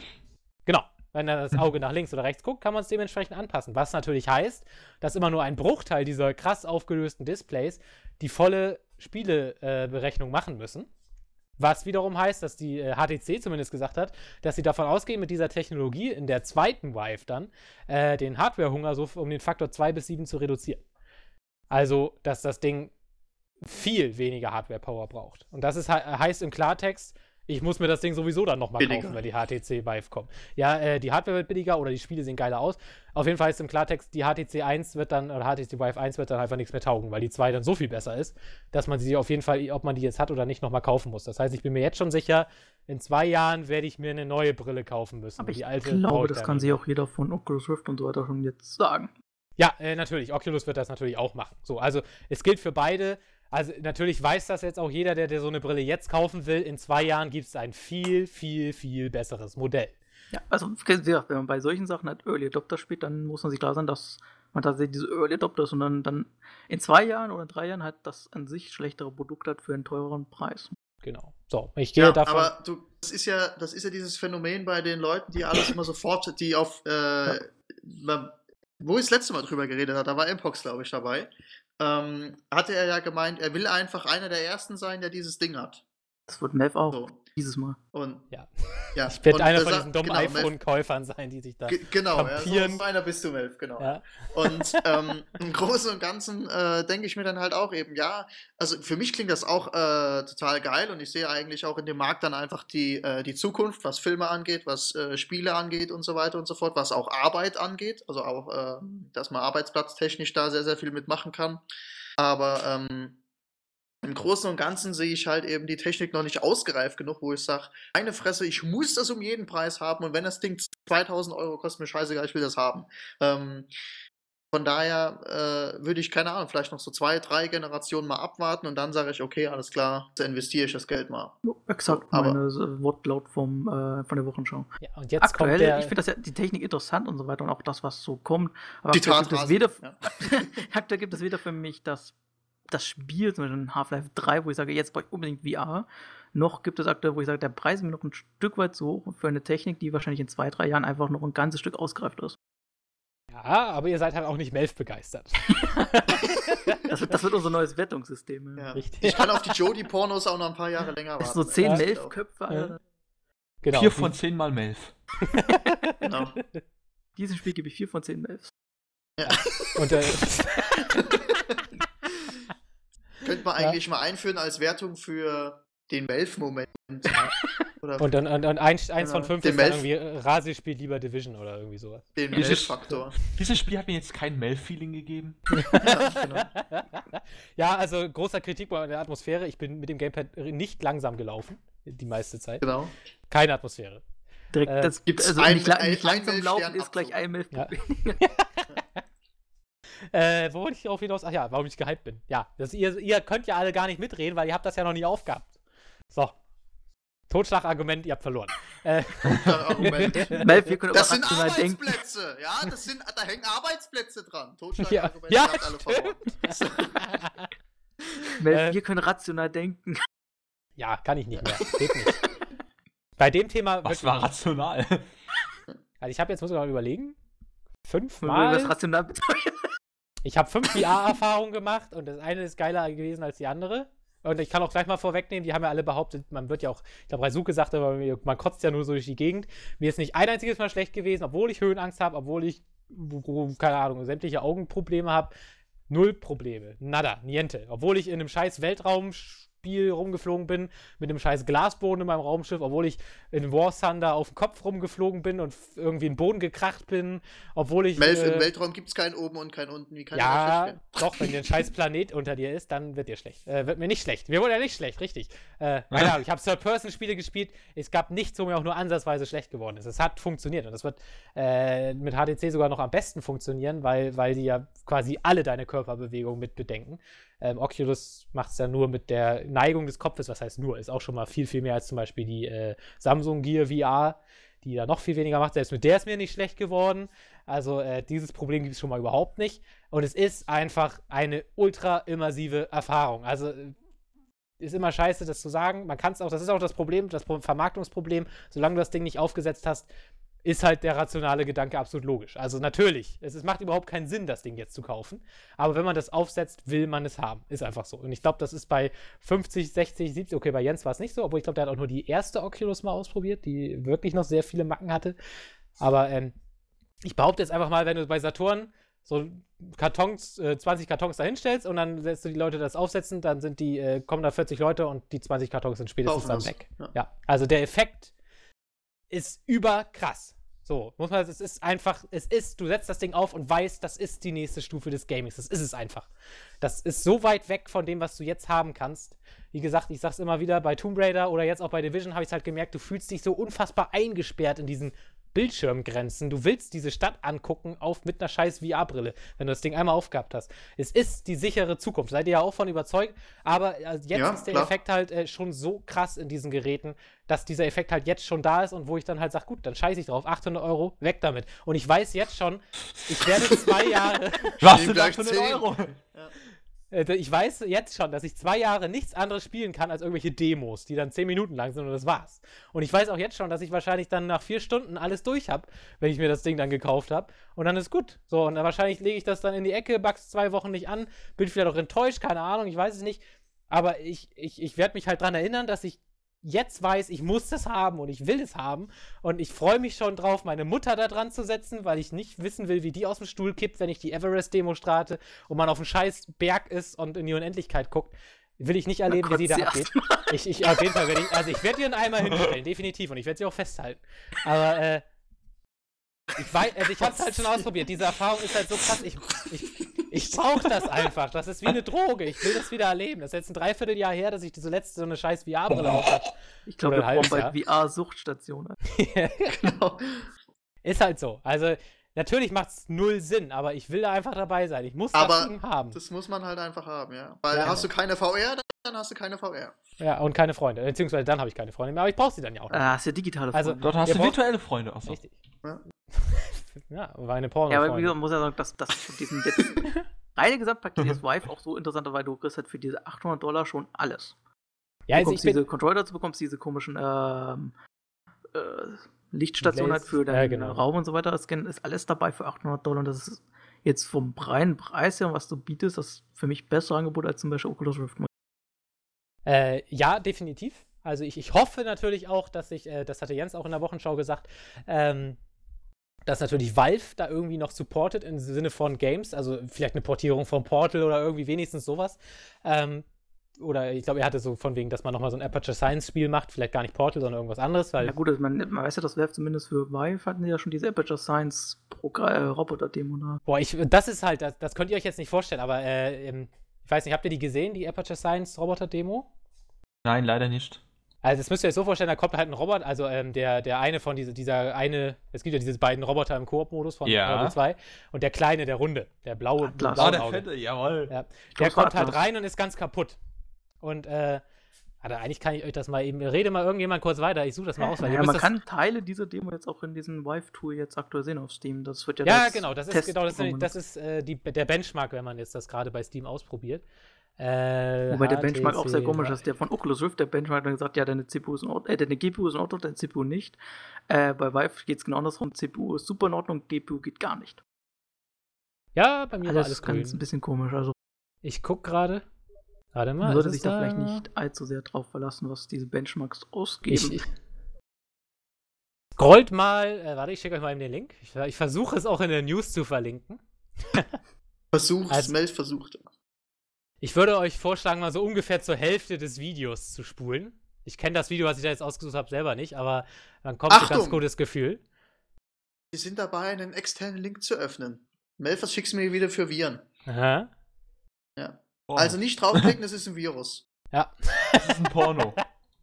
Genau. Wenn dann das Auge nach links oder rechts guckt, kann man es dementsprechend anpassen. Was natürlich heißt, dass immer nur ein Bruchteil dieser krass aufgelösten Displays die volle Spieleberechnung machen müssen. Was wiederum heißt, dass die äh, HTC zumindest gesagt hat, dass sie davon ausgehen, mit dieser Technologie in der zweiten Vive dann äh, den Hardwarehunger so um den Faktor 2 bis 7 zu reduzieren. Also, dass das Ding viel weniger Hardware-Power braucht. Und das ist, heißt im Klartext, ich muss mir das Ding sowieso dann nochmal kaufen, wenn die HTC Vive kommt. Ja, äh, die Hardware wird billiger oder die Spiele sehen geiler aus. Auf jeden Fall ist im Klartext, die HTC 1 wird dann, oder HTC Vive 1 wird dann einfach nichts mehr taugen, weil die 2 dann so viel besser ist, dass man sie auf jeden Fall, ob man die jetzt hat oder nicht, nochmal kaufen muss. Das heißt, ich bin mir jetzt schon sicher, in zwei Jahren werde ich mir eine neue Brille kaufen müssen. Aber ich glaube, das kann sich auch jeder von Oculus Rift und so weiter schon jetzt sagen. Ja, äh, natürlich. Oculus wird das natürlich auch machen. So, also es gilt für beide. Also natürlich weiß das jetzt auch jeder, der, der so eine Brille jetzt kaufen will. In zwei Jahren gibt es ein viel, viel, viel besseres Modell. Ja, also wenn man bei solchen Sachen halt Early Adopter spielt, dann muss man sich klar sein, dass man tatsächlich diese Early Adopter ist und dann, dann in zwei Jahren oder drei Jahren halt das an sich schlechtere Produkt hat für einen teureren Preis. Genau. So, ich gehe ja, davon. Aber du, das ist ja, das ist ja dieses Phänomen bei den Leuten, die alles immer sofort, die auf, äh, ja. wo ich das letzte Mal drüber geredet habe, da war Mpox, glaube ich, dabei ähm, hatte er ja gemeint, er will einfach einer der ersten sein, der dieses Ding hat. Das wird Mev auch. So. Dieses Mal. Und, ja. ja. Ich werde einer von diesen dummen genau, iPhone-Käufern sein, die sich da. genau, ja, so einer bist du, Melf, genau. Ja. Und ähm, im Großen und Ganzen äh, denke ich mir dann halt auch eben, ja, also für mich klingt das auch äh, total geil und ich sehe eigentlich auch in dem Markt dann einfach die, äh, die Zukunft, was Filme angeht, was äh, Spiele angeht und so weiter und so fort, was auch Arbeit angeht, also auch, ähm, dass man arbeitsplatztechnisch da sehr, sehr viel mitmachen kann. Aber ähm, im Großen und Ganzen sehe ich halt eben die Technik noch nicht ausgereift genug, wo ich sage, meine Fresse, ich muss das um jeden Preis haben und wenn das Ding 2000 Euro kostet, mir scheißegal, ich will das haben. Ähm, von daher äh, würde ich, keine Ahnung, vielleicht noch so zwei, drei Generationen mal abwarten und dann sage ich, okay, alles klar, da investiere ich das Geld mal. Exakt, Aber, meine Wortlaut vom, äh, von der Wochenschau. Ja, und jetzt aktuell, kommt der ich finde ja die Technik interessant und so weiter und auch das, was so kommt. Aber die aktuell gibt, es weder, ja. aktuell gibt es weder für mich das das Spiel, zum Beispiel Half-Life 3, wo ich sage, jetzt brauche ich unbedingt VR, noch gibt es aktuell, wo ich sage, der Preis ist mir noch ein Stück weit zu hoch für eine Technik, die wahrscheinlich in zwei, drei Jahren einfach noch ein ganzes Stück ausgereift ist. Ja, aber ihr seid halt auch nicht Melf begeistert. das, wird, das, wird, unser neues Wettungssystem. Ja. Ich kann auf die Jody-Pornos auch noch ein paar Jahre länger warten. so zehn ja. Melf-Köpfe, ja. Genau. Vier von zehn mal Melf. genau. Diesem Spiel gebe ich vier von zehn Melfs. Ja. Und äh, Könnte man eigentlich ja. mal einführen als Wertung für den Melf-Moment. und dann und, und eins, eins von fünf den ist Melf dann irgendwie, Rasi spielt lieber Division oder irgendwie sowas. Den Melf-Faktor. Dieses Spiel hat mir jetzt kein Melf-Feeling gegeben. ja, genau. ja, also großer Kritik an der Atmosphäre. Ich bin mit dem Gamepad nicht langsam gelaufen, die meiste Zeit. Genau. Keine Atmosphäre. Direkt, äh, das gibt's also ein, nicht, ein, nicht langsam ein laufen ist gleich ein Melf. Ja. Äh, wo wollte ich darauf hinaus? Ach ja, warum ich gehypt bin. Ja, das, ihr, ihr könnt ja alle gar nicht mitreden, weil ihr habt das ja noch nie aufgehabt. So. Totschlagargument, ihr habt verloren. Äh. Melf, wir können das sind Arbeitsplätze, denken. ja, das sind, da hängen Arbeitsplätze dran. Totschlagargument, ja, ihr habt alle verloren. Melf, wir können rational denken. Ja, kann ich nicht mehr. Geht nicht. Bei dem Thema. Was war rational? Also ich habe jetzt, muss ich mal überlegen, fünfmal. Was rational bedeutet. Ich habe fünf VR-Erfahrungen gemacht und das eine ist geiler gewesen als die andere. Und ich kann auch gleich mal vorwegnehmen, die haben ja alle behauptet, man wird ja auch, ich glaube, Raisuke sagte, man kotzt ja nur so durch die Gegend. Mir ist nicht ein einziges Mal schlecht gewesen, obwohl ich Höhenangst habe, obwohl ich, keine Ahnung, sämtliche Augenprobleme habe. Null Probleme. Nada, niente. Obwohl ich in einem scheiß Weltraum Spiel rumgeflogen bin, mit einem scheiß Glasboden in meinem Raumschiff, obwohl ich in War Thunder auf dem Kopf rumgeflogen bin und irgendwie in den Boden gekracht bin, obwohl ich. Melf, äh, im Weltraum gibt es keinen oben und keinen unten. Wie kann ja, doch, wenn dir ein scheiß Planet unter dir ist, dann wird dir schlecht. Äh, wird mir nicht schlecht. Mir wurde ja nicht schlecht, richtig. Äh, ja, ich habe Third-Person-Spiele gespielt. Es gab nichts, wo mir auch nur ansatzweise schlecht geworden ist. Es hat funktioniert und das wird äh, mit HTC sogar noch am besten funktionieren, weil, weil die ja quasi alle deine Körperbewegungen mit bedenken. Ähm, Oculus macht es ja nur mit der Neigung des Kopfes, was heißt nur, ist auch schon mal viel, viel mehr als zum Beispiel die äh, Samsung Gear VR, die da noch viel weniger macht. Selbst mit der ist mir nicht schlecht geworden. Also äh, dieses Problem gibt es schon mal überhaupt nicht. Und es ist einfach eine ultra immersive Erfahrung. Also äh, ist immer scheiße, das zu sagen. Man kann es auch, das ist auch das Problem, das Vermarktungsproblem. Solange du das Ding nicht aufgesetzt hast, ist halt der rationale Gedanke absolut logisch. Also natürlich, es, es, macht überhaupt keinen Sinn, das Ding jetzt zu kaufen. Aber wenn man das aufsetzt, will man es haben. Ist einfach so. Und ich glaube, das ist bei 50, 60, 70, okay, bei Jens war es nicht so, obwohl ich glaube, der hat auch nur die erste Oculus mal ausprobiert, die wirklich noch sehr viele Macken hatte. Aber ähm, ich behaupte jetzt einfach mal, wenn du bei Saturn so Kartons, äh, 20 Kartons dahinstellst und dann lässt du die Leute das aufsetzen, dann sind die, äh, kommen da 40 Leute und die 20 Kartons sind spätestens dann weg. Ja. ja. also der Effekt ist überkrass. So, muss man, es ist einfach, es ist, du setzt das Ding auf und weißt, das ist die nächste Stufe des Gamings. Das ist es einfach. Das ist so weit weg von dem, was du jetzt haben kannst. Wie gesagt, ich sag's immer wieder, bei Tomb Raider oder jetzt auch bei Division habe ich halt gemerkt, du fühlst dich so unfassbar eingesperrt in diesen Bildschirmgrenzen. Du willst diese Stadt angucken auf mit einer scheiß VR-Brille, wenn du das Ding einmal aufgehabt hast. Es ist die sichere Zukunft. Seid ihr ja auch von überzeugt. Aber also jetzt ja, ist der klar. Effekt halt äh, schon so krass in diesen Geräten, dass dieser Effekt halt jetzt schon da ist und wo ich dann halt sage, gut, dann scheiße ich drauf. 800 Euro, weg damit. Und ich weiß jetzt schon, ich werde zwei Jahre. Was sind 800 Euro? Ja. Äh, ich weiß jetzt schon, dass ich zwei Jahre nichts anderes spielen kann als irgendwelche Demos, die dann zehn Minuten lang sind und das war's. Und ich weiß auch jetzt schon, dass ich wahrscheinlich dann nach vier Stunden alles durch habe, wenn ich mir das Ding dann gekauft habe. Und dann ist gut. So, und dann wahrscheinlich lege ich das dann in die Ecke, back's zwei Wochen nicht an, bin vielleicht auch enttäuscht, keine Ahnung, ich weiß es nicht. Aber ich, ich, ich werde mich halt dran erinnern, dass ich jetzt weiß, ich muss das haben und ich will es haben. Und ich freue mich schon drauf, meine Mutter da dran zu setzen, weil ich nicht wissen will, wie die aus dem Stuhl kippt, wenn ich die Everest-Demo starte und man auf einem scheiß Berg ist und in die Unendlichkeit guckt. Will ich nicht erleben, wie sie da abgeht. Ich, ich, auf jeden Fall werde ich, also ich werde ihr einen Eimer hinstellen, definitiv. Und ich werde sie auch festhalten. Aber, äh, ich weiß, also ich hab's halt schon ausprobiert. Diese Erfahrung ist halt so krass. Ich, ich, ich brauche das einfach. Das ist wie eine Droge. Ich will das wieder erleben. Das ist jetzt ein Dreivierteljahr her, dass ich diese letzte so eine scheiß VR-Brille auf hatte. Ich glaube, wir brauchen bald VR-Suchtstationen. genau. Ist halt so. Also, natürlich macht es null Sinn, aber ich will da einfach dabei sein. Ich muss aber das Ding haben. Das muss man halt einfach haben, ja. Weil ja, hast du keine VR, dann hast du keine VR. Ja, und keine Freunde. Beziehungsweise dann habe ich keine Freunde mehr, aber ich brauche sie dann ja auch. Nicht. Ah, hast ja digitale also, Freunde. Also, dort hast du virtuelle Freunde. Achso. Richtig. Ja. ja, war eine Porno. Ja, aber wie gesagt, muss ja sagen, dass, dass diesen jetzt reine Gesamtpaket ist Vive auch so interessant, weil du kriegst halt für diese 800 Dollar schon alles. Ja, du also bekommst diese Controller, du bekommst diese komischen ähm, äh, Lichtstationen halt für deinen ja, genau. Raum und so weiter. Das ist alles dabei für 800 Dollar und das ist jetzt vom reinen Preis her, was du bietest, das für mich bessere Angebot als zum Beispiel Oculus Rift. Äh, ja, definitiv. Also ich, ich hoffe natürlich auch, dass ich, äh, das hatte Jens auch in der Wochenschau gesagt, ähm, dass natürlich Valve da irgendwie noch supportet im Sinne von Games, also vielleicht eine Portierung von Portal oder irgendwie wenigstens sowas. Ähm, oder ich glaube, er hatte so von wegen, dass man nochmal so ein Aperture Science Spiel macht, vielleicht gar nicht Portal, sondern irgendwas anderes. Weil ja gut, also man, man weiß ja, dass Valve zumindest für Vive hatten ja schon diese Aperture Science äh, Roboter-Demo da. Boah, ich, das ist halt, das, das könnt ihr euch jetzt nicht vorstellen, aber äh, ich weiß nicht, habt ihr die gesehen, die Aperture Science Roboter-Demo? Nein, leider nicht. Also das müsst ihr euch so vorstellen, da kommt halt ein Roboter, also ähm, der, der eine von diese, dieser eine, es gibt ja diese beiden Roboter im Koop-Modus von ja. 2 und der kleine, der runde, der blaue. Atlas. Oh, der fette, jawohl. Ja. Der kommt halt rein und ist ganz kaputt. Und äh, also eigentlich kann ich euch das mal eben, rede mal irgendjemand kurz weiter, ich suche das mal aus. Weil ja, man kann Teile dieser Demo jetzt auch in diesem Vive-Tool jetzt aktuell sehen auf Steam. Das wird ja Ja, genau, das ist, genau, das ist, das ist äh, die, der Benchmark, wenn man jetzt das gerade bei Steam ausprobiert. Äh, Wobei der Benchmark auch sehr komisch ist. Der von Oculus Rift, der Benchmark hat dann gesagt, ja, deine CPU ist in Ordnung, äh, deine GPU ist in Ordnung, deine CPU nicht. Äh, bei Vive geht es genau andersrum. CPU ist super in Ordnung, GPU geht gar nicht. Ja, bei mir also war alles cool. ein bisschen komisch. Also ich guck gerade. Warte mal. Man sollte sich da, vielleicht nicht allzu sehr drauf verlassen, was diese Benchmarks ausgeben. Ich, ich scrollt mal, äh, warte, ich schicke euch mal eben den Link. Ich, ich versuche es auch in der News zu verlinken. Versucht, also, Meld versucht. Ich würde euch vorschlagen, mal so ungefähr zur Hälfte des Videos zu spulen. Ich kenne das Video, was ich da jetzt ausgesucht habe, selber nicht, aber dann kommt ein ganz gutes Gefühl. Wir sind dabei, einen externen Link zu öffnen. Melfers schickst du mir wieder für Viren. Aha. Ja. Oh. Also nicht draufklicken, das ist ein Virus. Ja. Das ist ein Porno.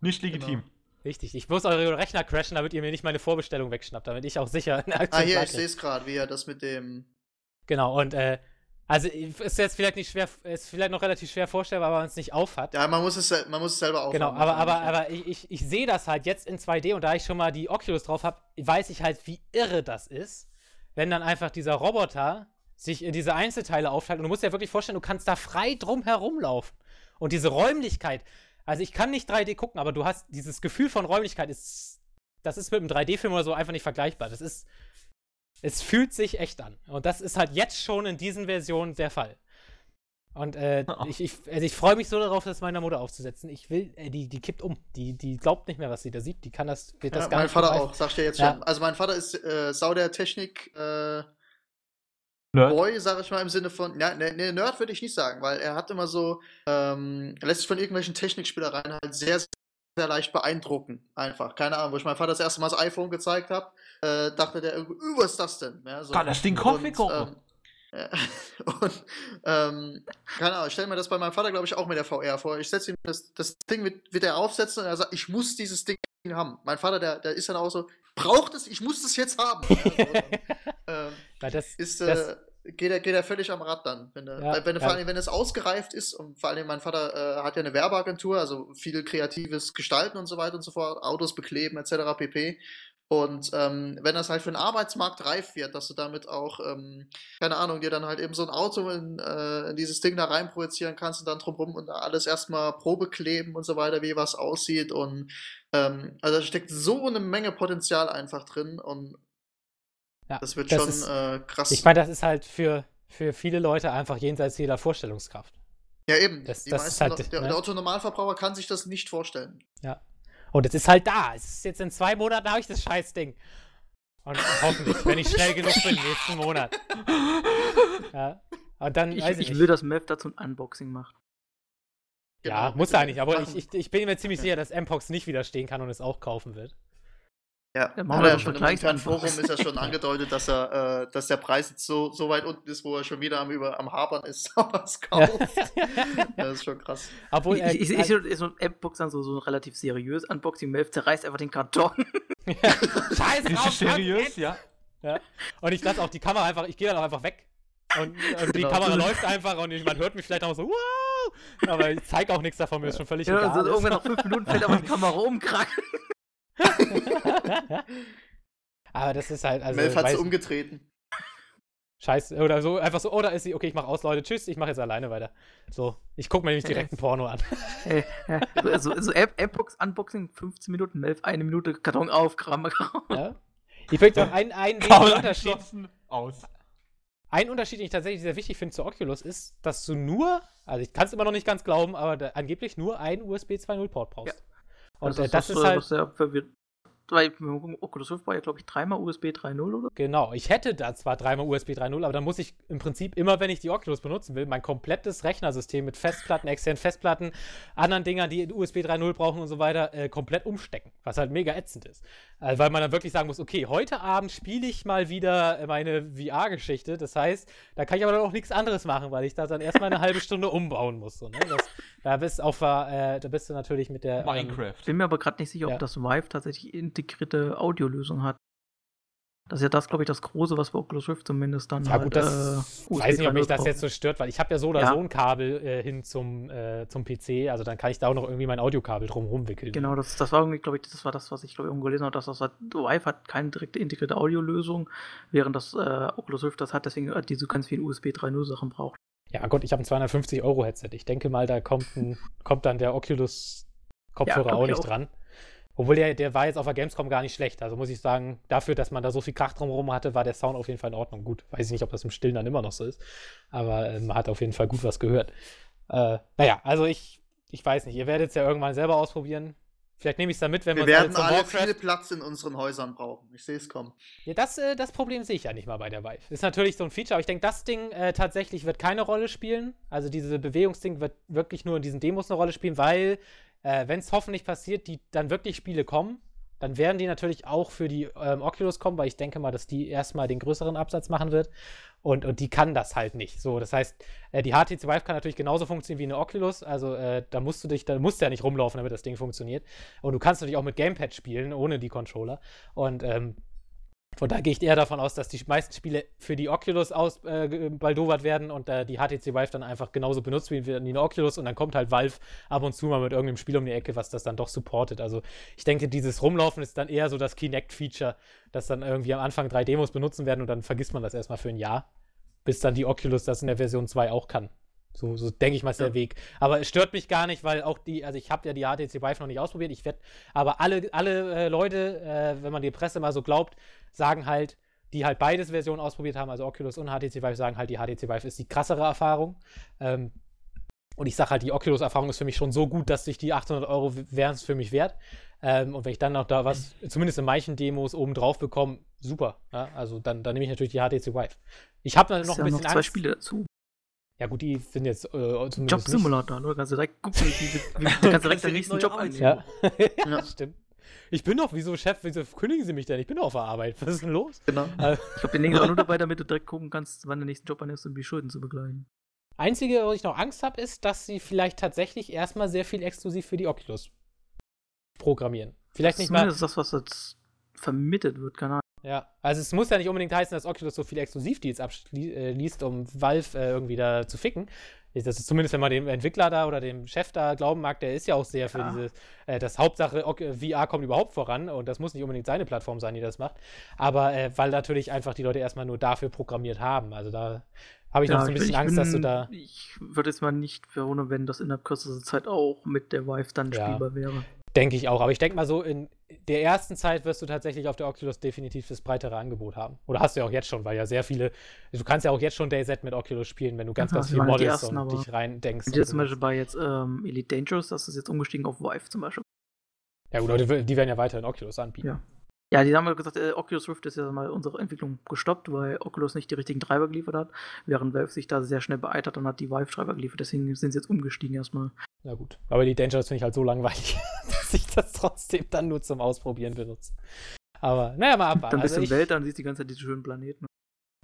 nicht legitim. Genau. Richtig. Ich muss eure Rechner crashen, damit ihr mir nicht meine Vorbestellung wegschnappt, damit ich auch sicher. Ah, hier, ich sehe es gerade, wie er das mit dem. Genau, und äh, also ist jetzt vielleicht nicht schwer, ist vielleicht noch relativ schwer vorstellbar, weil man es nicht aufhat. Ja, man muss es, man muss es selber aufhaben. Genau, aber, aber, aber ich, ich, ich sehe das halt jetzt in 2D und da ich schon mal die Oculus drauf habe, weiß ich halt, wie irre das ist, wenn dann einfach dieser Roboter sich in diese Einzelteile aufteilt. Und du musst dir wirklich vorstellen, du kannst da frei drum herumlaufen. Und diese Räumlichkeit, also ich kann nicht 3D gucken, aber du hast dieses Gefühl von Räumlichkeit, ist, das ist mit einem 3D-Film oder so einfach nicht vergleichbar. Das ist es fühlt sich echt an. Und das ist halt jetzt schon in diesen Versionen der Fall. Und äh, oh. ich, ich, also ich freue mich so darauf, das meiner Mutter aufzusetzen. Ich will, äh, die, die kippt um. Die, die glaubt nicht mehr, was sie da sieht. Die kann das, wird das ja, gar mein nicht Mein Vater auch, sag ich dir jetzt ja. schon. Also mein Vater ist äh, sau der Technik. Äh, Boy, sag ich mal, im Sinne von, ja, ne, ne Nerd würde ich nicht sagen, weil er hat immer so, ähm, er lässt sich von irgendwelchen Technikspielereien halt sehr, sehr leicht beeindrucken. Einfach. Keine Ahnung, wo ich meinem Vater das erste Mal das iPhone gezeigt habe, äh, dachte der irgendwie, uh, was ist das denn? Ja, so. Kann das Ding Kaffee kochen? Ähm, und ähm, keine Ahnung, ich stelle mir das bei meinem Vater, glaube ich, auch mit der VR vor. Ich setze ihm das, das Ding, wird, wird er aufsetzen und er sagt, ich muss dieses Ding haben. Mein Vater, der, der ist dann auch so, braucht es, ich muss es jetzt haben. Ja, so, ähm, das, ist, äh, das, geht, er, geht er völlig am Rad dann. Wenn, er, Ja, wenn, ja. vor allem, wenn es ausgereift ist und vor allem mein Vater äh, hat ja eine Werbeagentur, also viel kreatives Gestalten und so weiter und so fort, Autos bekleben etc. pp. Und ähm, wenn das halt für den Arbeitsmarkt reif wird, dass du damit auch, ähm, keine Ahnung, dir dann halt eben so ein Auto in, äh, in dieses Ding da rein projizieren kannst und dann drumrum und alles erstmal Probe kleben und so weiter, wie was aussieht. Und ähm, also da steckt so eine Menge Potenzial einfach drin und ja, das wird das schon ist, äh, krass. Ich meine, das ist halt für, für viele Leute einfach jenseits jeder Vorstellungskraft. ja, eben. das- Die das ist meisten, halt, der, ne? der Otto-Normalverbraucher kann sich das nicht vorstellen. Ja. Und es ist halt da. Es ist jetzt in zwei Monaten habe ich das Scheißding. Und hoffentlich, wenn ich schnell genug bin, nächsten Monat. Ja. Und dann, Ich, weiß ich, ich nicht. will, dass Mev dazu ein Unboxing macht. Ja, Genau, muss er eigentlich, aber ich, ich, ich bin mir ziemlich Ja. sicher, dass Mpox nicht widerstehen kann und es auch kaufen wird. Ja, Dann hat machen wir er ja schon im internen Forum ist ja schon angedeutet, dass er, äh, dass der Preis jetzt so, so weit unten ist, wo er schon wieder am, über, am Hapern ist, aber es kauft. ja, das ist schon krass. Obwohl, ich ich, ich, ich so ein App-Box an, so, so ein relativ seriös Unboxing. Mev zerreißt einfach den Karton. Scheiße, Ist raus, das seriös, ja? Ja. Und ich lasse auch die Kamera einfach, ich gehe dann auch einfach weg. Und, und die Genau. Kamera läuft einfach und man hört mich vielleicht auch so, wow! Aber ich zeige auch nichts davon, mir ist schon völlig Ja, egal. also irgendwann nach fünf Minuten fällt aber die Kamera um, krack. Aber das ist halt, also, Melf hat sie umgetreten. scheiße, oder so, einfach so, oh, da ist sie, okay, ich mach aus, Leute, tschüss, ich mache jetzt alleine weiter. So, ich gucke mir nämlich direkt ein Porno an. So, so, so App- App-Box Unboxing, 15 Minuten, Mev, eine Minute, Karton auf, raus. Ja? Ich möchte auch einen, einen Unterschied, aus. Ein Unterschied, den ich tatsächlich sehr wichtig finde zur Oculus, ist, dass du nur, also ich kann es immer noch nicht ganz glauben, aber da, angeblich nur einen USB 2.0 Port brauchst. Ja. Und äh, das, das ist äh, halt, sehr verwirrt. Weil, Oculus Rift war ja, glaube ich, dreimal USB 3.0 oder? genau, ich hätte da zwar dreimal USB 3.0, aber dann muss ich im Prinzip immer, wenn ich die Oculus benutzen will, mein komplettes Rechnersystem mit Festplatten, externen Festplatten, anderen Dingern, die USB 3.0 brauchen und so weiter, äh, komplett umstecken, was halt mega ätzend ist. Also, weil man dann wirklich sagen muss, okay, heute Abend spiele ich mal wieder meine VR-Geschichte, das heißt, da kann ich aber dann auch nichts anderes machen, weil ich da dann erstmal eine halbe Stunde umbauen muss. So, ne? das, da, bist auf, äh, da bist du natürlich mit der. Ähm, Minecraft. Bin mir aber gerade nicht sicher, Ja. ob das Vive tatsächlich integrierte Audiolösung hat. Das ist ja das, glaube ich, das Große, was bei Oculus Rift zumindest dann Ja, halt, gut, das äh, weiß nicht, ob mich 3.0 das jetzt so stört, weil ich habe ja so oder Ja. so ein Kabel äh, hin zum, äh, zum PC, also dann kann ich da auch noch irgendwie mein Audiokabel drum rumwickeln. Genau, das, das war irgendwie, glaube ich, das war das, was ich glaube ich irgendwo gelesen habe, dass das halt, Vive hat keine direkte integrierte Audiolösung, während das äh, Oculus Rift das hat, deswegen hat diese ganz vielen USB 3.0 Sachen braucht. Ja, Gott, ich habe ein 250 Euro Headset. Ich denke mal, da kommt, ein, kommt dann der Oculus Kopfhörer Ja, auch ich nicht auch. dran. Obwohl der, der war jetzt auf der Gamescom gar nicht schlecht. Also muss ich sagen, dafür, dass man da so viel Krach drumherum hatte, war der Sound auf jeden Fall in Ordnung. Gut, weiß ich nicht, ob das im Stillen dann immer noch so ist. Aber äh, man hat auf jeden Fall gut was gehört. Äh, naja, also ich, ich weiß nicht. Ihr werdet es ja irgendwann selber ausprobieren. Vielleicht nehme ich es da mit, wenn Wir wir werden zum alle Warcraft viel Platz in unseren Häusern brauchen. Ich sehe es kommen. Ja, das, äh, das Problem sehe ich ja nicht mal bei der Vive. Ist natürlich so ein Feature, aber ich denke, das Ding äh, tatsächlich wird keine Rolle spielen. Also diese Bewegungsding wird wirklich nur in diesen Demos eine Rolle spielen, weil, äh, wenn es hoffentlich passiert, die dann wirklich Spiele kommen, dann werden die natürlich auch für die ähm, Oculus kommen, weil ich denke mal, dass die erstmal den größeren Absatz machen wird. Und, und die kann das halt nicht. So, das heißt, äh, die HTC Vive kann natürlich genauso funktionieren wie eine Oculus. Also äh, da musst du dich, da musst du ja nicht rumlaufen, damit das Ding funktioniert. Und du kannst natürlich auch mit Gamepad spielen, ohne die Controller. Und ähm, von da gehe ich eher davon aus, dass die meisten Spiele für die Oculus ausbaldowert werden und äh, die HTC Vive dann einfach genauso benutzt wie eine Oculus und dann kommt halt Valve ab und zu mal mit irgendeinem Spiel um die Ecke, was das dann doch supportet. Also ich denke, dieses Rumlaufen ist dann eher so das Kinect-Feature, das dann irgendwie am Anfang drei Demos benutzen werden und dann vergisst man das erstmal für ein Jahr, bis dann die Oculus das in der Version 2 auch kann. So, so denke ich mal, ist der Ja. Weg. Aber es stört mich gar nicht, weil auch die, also ich habe ja die HTC Vive noch nicht ausprobiert. Ich werde, aber alle, alle äh, Leute, äh, wenn man die Presse mal so glaubt, sagen halt, die halt beides Versionen ausprobiert haben, also Oculus und HTC Vive, sagen halt, die HTC Vive ist die krassere Erfahrung. Ähm, und ich sage halt, die Oculus-Erfahrung ist für mich schon so gut, dass sich die 800 Euro wären es für mich wert. Ähm, und wenn ich dann noch da was, zumindest in manchen Demos oben drauf bekomme, super. Ja? Also dann, dann nehme ich natürlich die HTC Vive. Ich habe noch Ist ein ja bisschen noch zwei Angst. Spiele dazu. Ja gut, die sind jetzt äh, zumindest nicht- Job-Simulator, ne? Kannst du direkt gucken, wie, wie, wie du kannst direkt den nächsten Job einnehmen. Ja. ja, Ja. stimmt. Ich bin doch, wieso Chef, wieso kündigen Sie mich denn? Ich bin doch auf der Arbeit. Was ist denn los? Genau. Ich glaube, den nächsten auch nur dabei, damit du direkt gucken kannst, wann der nächste Job annimmst, um die Schulden zu begleichen. Einzige, wo ich noch Angst habe, ist, dass sie vielleicht tatsächlich erstmal sehr viel exklusiv für die Oculus programmieren. Vielleicht nicht mal. Das ist das, was jetzt vermittelt wird, keine Ahnung. Ja, also es muss ja nicht unbedingt heißen, dass Oculus so viele Exklusivdeals abschließt, um Valve äh, irgendwie da zu ficken. Das ist zumindest, wenn man dem Entwickler da oder dem Chef da glauben mag, der ist ja auch sehr für Ja. dieses, äh, das Hauptsache Ok- VR kommt überhaupt voran und das muss nicht unbedingt seine Plattform sein, die das macht. Aber äh, weil natürlich einfach die Leute erstmal nur dafür programmiert haben. Also da habe ich noch so ein bisschen Angst, dass du da. Ich würde jetzt mal nicht verwundern, wenn das innerhalb kürzester Zeit auch mit der Vive dann Ja. spielbar wäre. Denke ich auch. Aber ich denke mal so, in der ersten Zeit wirst du tatsächlich auf der Oculus definitiv das breitere Angebot haben. Oder hast du ja auch jetzt schon, weil ja sehr viele. Du kannst ja auch jetzt schon DayZ mit Oculus spielen, wenn du ganz, ganz die Models ersten, und dich rein denkst. Und jetzt zum Beispiel bei jetzt ähm, Elite Dangerous, das ist jetzt umgestiegen auf Vive zum Beispiel. Ja, gut, die, die werden ja weiterhin Oculus anbieten. Ja. Ja, die haben ja gesagt, äh, Oculus Rift ist ja mal unsere Entwicklung gestoppt, weil Oculus nicht die richtigen Treiber geliefert hat, während Valve sich da sehr schnell beeilt hat und hat die Vive-Treiber geliefert. Deswegen sind sie jetzt umgestiegen erstmal. Na gut. Aber die Dangerous finde ich halt so langweilig, dass ich das trotzdem dann nur zum Ausprobieren benutze. Aber naja, mal abwarten. Dann bist du Also im Welt, dann siehst du die ganze Zeit diese schönen Planeten.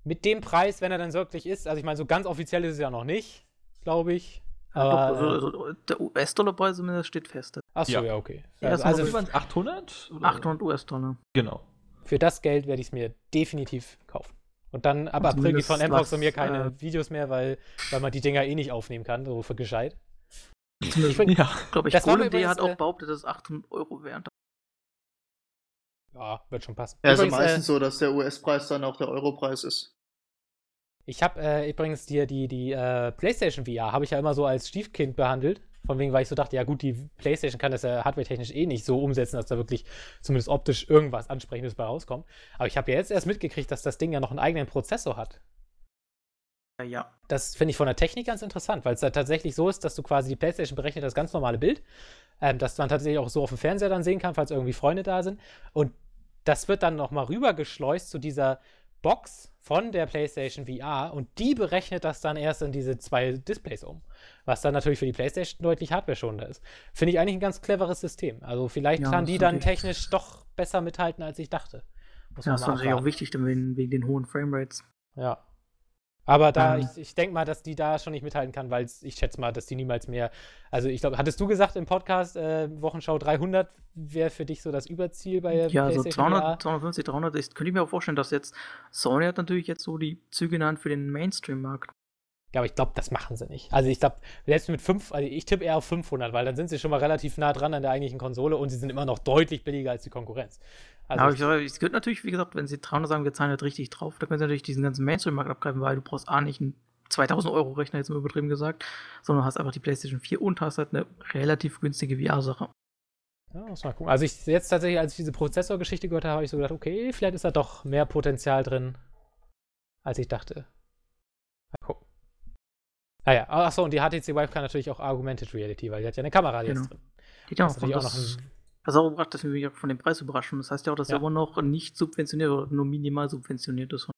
mit dem Preis, wenn er dann wirklich ist, also ich meine, so ganz offiziell ist es ja noch nicht, glaube ich. Ja, Aber, doch, also, also, der US-Dollar-Preis zumindest steht fest. Achso, ja. Ja. okay. Ja, also, das also Wie waren es? 800? Oder? 800 US-Dollar. Genau. für das Geld werde ich es mir definitiv kaufen. Und dann ab Und April gibt von Mbox von mir keine äh, Videos mehr, weil, weil man die Dinger eh nicht aufnehmen kann, so für gescheit. Ich bin- Ja. glaube, ich Golem.de übrigens, hat auch äh, behauptet, dass es 800 Euro wären. Ja, wird schon passen. Ja, ist ja Übrigens, meistens äh, so, dass der US-Preis dann auch der Euro-Preis ist. Ich habe äh, übrigens dir die, die äh, PlayStation VR habe ich ja immer so als Stiefkind behandelt. Von wegen, weil ich so dachte, ja gut, die PlayStation kann das ja hardware-technisch eh nicht so umsetzen, dass da wirklich zumindest optisch irgendwas Ansprechendes bei rauskommt. Aber ich habe ja jetzt erst mitgekriegt, dass das Ding ja noch einen eigenen Prozessor hat. Ja, ja. Das finde ich von der Technik ganz interessant, weil es da tatsächlich so ist, dass du quasi die PlayStation berechnet das ganz normale Bild, ähm, das man tatsächlich auch so auf dem Fernseher dann sehen kann, falls irgendwie Freunde da sind. Und das wird dann nochmal rübergeschleust zu dieser Box von der PlayStation VR und die berechnet das dann erst in diese zwei Displays um. Was dann natürlich für die PlayStation deutlich hardware-schonender ist. Finde ich eigentlich ein ganz cleveres System. Also vielleicht Ja, kann die ist dann technisch doch besser mithalten, als ich dachte. Muss Ja, das war natürlich auch wichtig, dann wegen, wegen den hohen Framerates. Ja. Aber da, Ähm. ich, ich denke mal, dass die da schon nicht mithalten kann, weil ich schätze mal, dass die niemals mehr. Also, ich glaube, hattest du gesagt im Podcast, äh, Wochenschau 300 wäre für dich so das Überziel bei der Ja, so PlayStation 200, VR? 250, 300. Ich könnte ich mir auch vorstellen, dass jetzt Sony hat natürlich jetzt so die Züge Hand für den Mainstream-Markt. Ja, aber ich glaube, das machen sie nicht. Also, ich glaube, selbst mit 5, also ich tippe eher auf 500, weil dann sind sie schon mal relativ nah dran an der eigentlichen Konsole und sie sind immer noch deutlich billiger als die Konkurrenz. Also, aber ich es gehört natürlich, wie gesagt, wenn sie 300 sagen, wir zahlen halt richtig drauf, dann können sie natürlich diesen ganzen Mainstream-Markt abgreifen, weil du brauchst A nicht einen 2000 Euro Rechner, jetzt mal übertrieben gesagt, sondern hast einfach die PlayStation 4 und hast halt eine relativ günstige VR-Sache. Ja, muss mal gucken. Also ich jetzt tatsächlich, als ich diese Prozessorgeschichte gehört habe, habe ich so gedacht, okay, vielleicht ist da doch mehr Potenzial drin, als ich dachte. Mal gucken. Naja, achso, und die HTC Vive kann natürlich auch Augmented Reality, weil die hat ja eine Kamera jetzt Genau. drin. Die Das auch, ist natürlich auch noch das, ein, das auch gebracht, dass wir mich auch von dem Preis überraschen. Das heißt ja auch, dass Ja. er immer noch nicht subventioniert oder nur minimal subventioniert ist.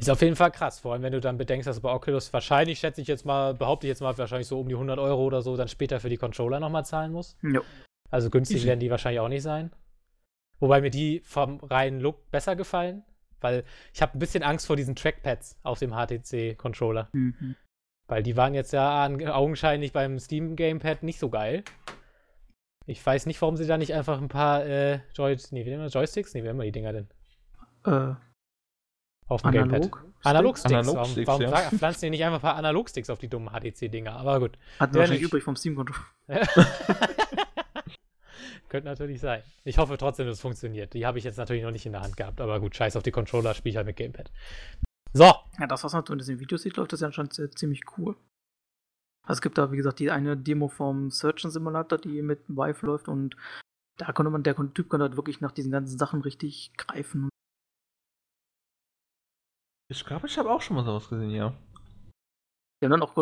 ist auf jeden Fall krass, vor allem wenn du dann bedenkst, dass bei Oculus wahrscheinlich, schätze ich jetzt mal, behaupte ich jetzt mal, wahrscheinlich so um die 100 Euro oder so dann später für die Controller nochmal zahlen muss. Ja. Also günstig werden die wahrscheinlich auch nicht sein. Wobei mir die vom reinen Look besser gefallen, weil ich habe ein bisschen Angst vor diesen Trackpads auf dem HTC-Controller. Mhm. Weil die waren jetzt ja augenscheinlich beim Steam Gamepad nicht so geil. Ich weiß nicht, warum sie da nicht einfach ein paar äh, Joy nee, wie? Joysticks? Nee, wie nennen wir die Dinger denn? Äh, Auf dem Gamepad. analog. Analogsticks. Analogsticks, warum ja. warum pflanzen die nicht einfach ein paar Analogsticks auf die dummen HTC-Dinger? Aber gut. Hatten Ja, wir wahrscheinlich nicht. übrig vom Steam-Controller. Könnte natürlich sein. Ich hoffe trotzdem, dass es funktioniert. Die habe ich jetzt natürlich noch nicht in der Hand gehabt, aber gut, scheiß auf die Controller, spiele ich halt mit Gamepad. So, Ja, das, was man in den Videos sieht, läuft das ja anscheinend sehr- ziemlich cool. Also es gibt da, wie gesagt, die eine Demo vom Surgeon Simulator, die mit Vive läuft und da konnte man, der Typ konnte halt wirklich nach diesen ganzen Sachen richtig greifen. Ich glaube, ich habe auch schon mal sowas gesehen, ja. Die haben dann auch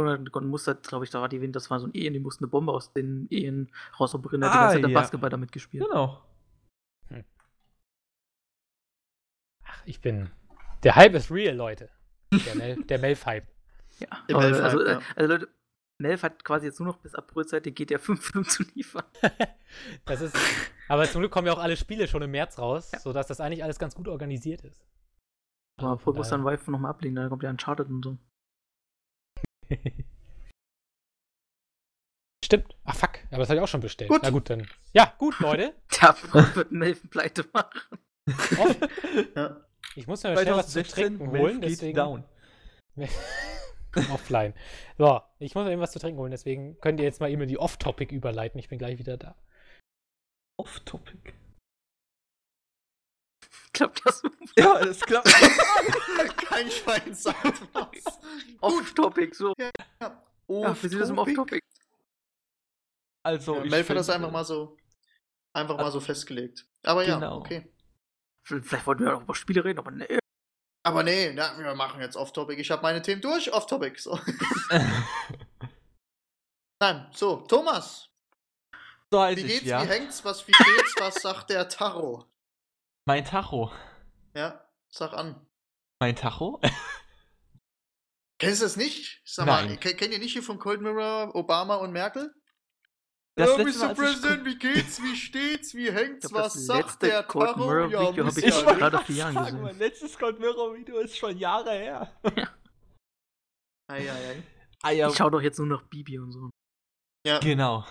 musste, glaube ich, da war die, das war so ein Ehen, die mussten eine Bombe aus den Ehen rausoperieren, der hat die Ah, ganze Zeit der ja. Basketball damit gespielt. Genau. ach, ich bin. Der Hype ist real, Leute. Der, Mel der Melf-Hype. Ja, also, äh, ja. also Leute, Melf hat quasi jetzt nur noch bis Aprilzeit den GTA 5 Film zu liefern. Das ist, aber zum Glück kommen ja auch alle Spiele schon im März raus, sodass das eigentlich alles ganz gut organisiert ist. Aber Paul muss dann Vive nochmal ablegen, da kommt ja Uncharted und so. Stimmt. Ach fuck, aber das habe ich auch schon bestellt. Gut. Na gut, dann. Ja, gut, Leute. Der wird Melf pleite machen. Off. Ja. Ich muss mir schnell was zu 2016, trinken holen, geht deswegen. down. Offline. So, ich muss mir eben was zu trinken holen, deswegen könnt ihr jetzt mal eben in die Off-Topic überleiten. Ich bin gleich wieder da. Off-Topic. Klappt das? Ja, das klappt. Kein Schwein sagt was. Off-Topic, so. Ja, Ja, wir sehen das im Off-Topic. Also, Ja, ich Melf hat das einfach mal so einfach mal so festgelegt. Aber ja, Genau. okay. Vielleicht wollten wir ja noch über Spiele reden, aber nee. Aber nee, na, wir machen jetzt Off-Topic. Ich habe meine Themen durch, Off-Topic. So. Nein, so, Thomas, so wie ich, geht's, ja. wie hängt's, was, wie steht's, was sagt der Tacho? Mein Tacho. Ja, sag an. Mein Tacho? Kennst du das nicht? Sag Nein. mal, ke- kennt ihr nicht hier von Cold Mirror, Obama und Merkel? Das ja, letzte Mal, Mr. als ich President, wie geht's, wie steht's, wie hängt's, Ich was das sagt der Cold? Mirror Ja, Video hab ich wollte gerade Jahren sagen, gesehen. Mein letztes Cold Mirror Video ist schon Jahre her. Ei, ei, ei. Ah ja, Ich schau doch jetzt nur noch Bibi und so. Ja, genau.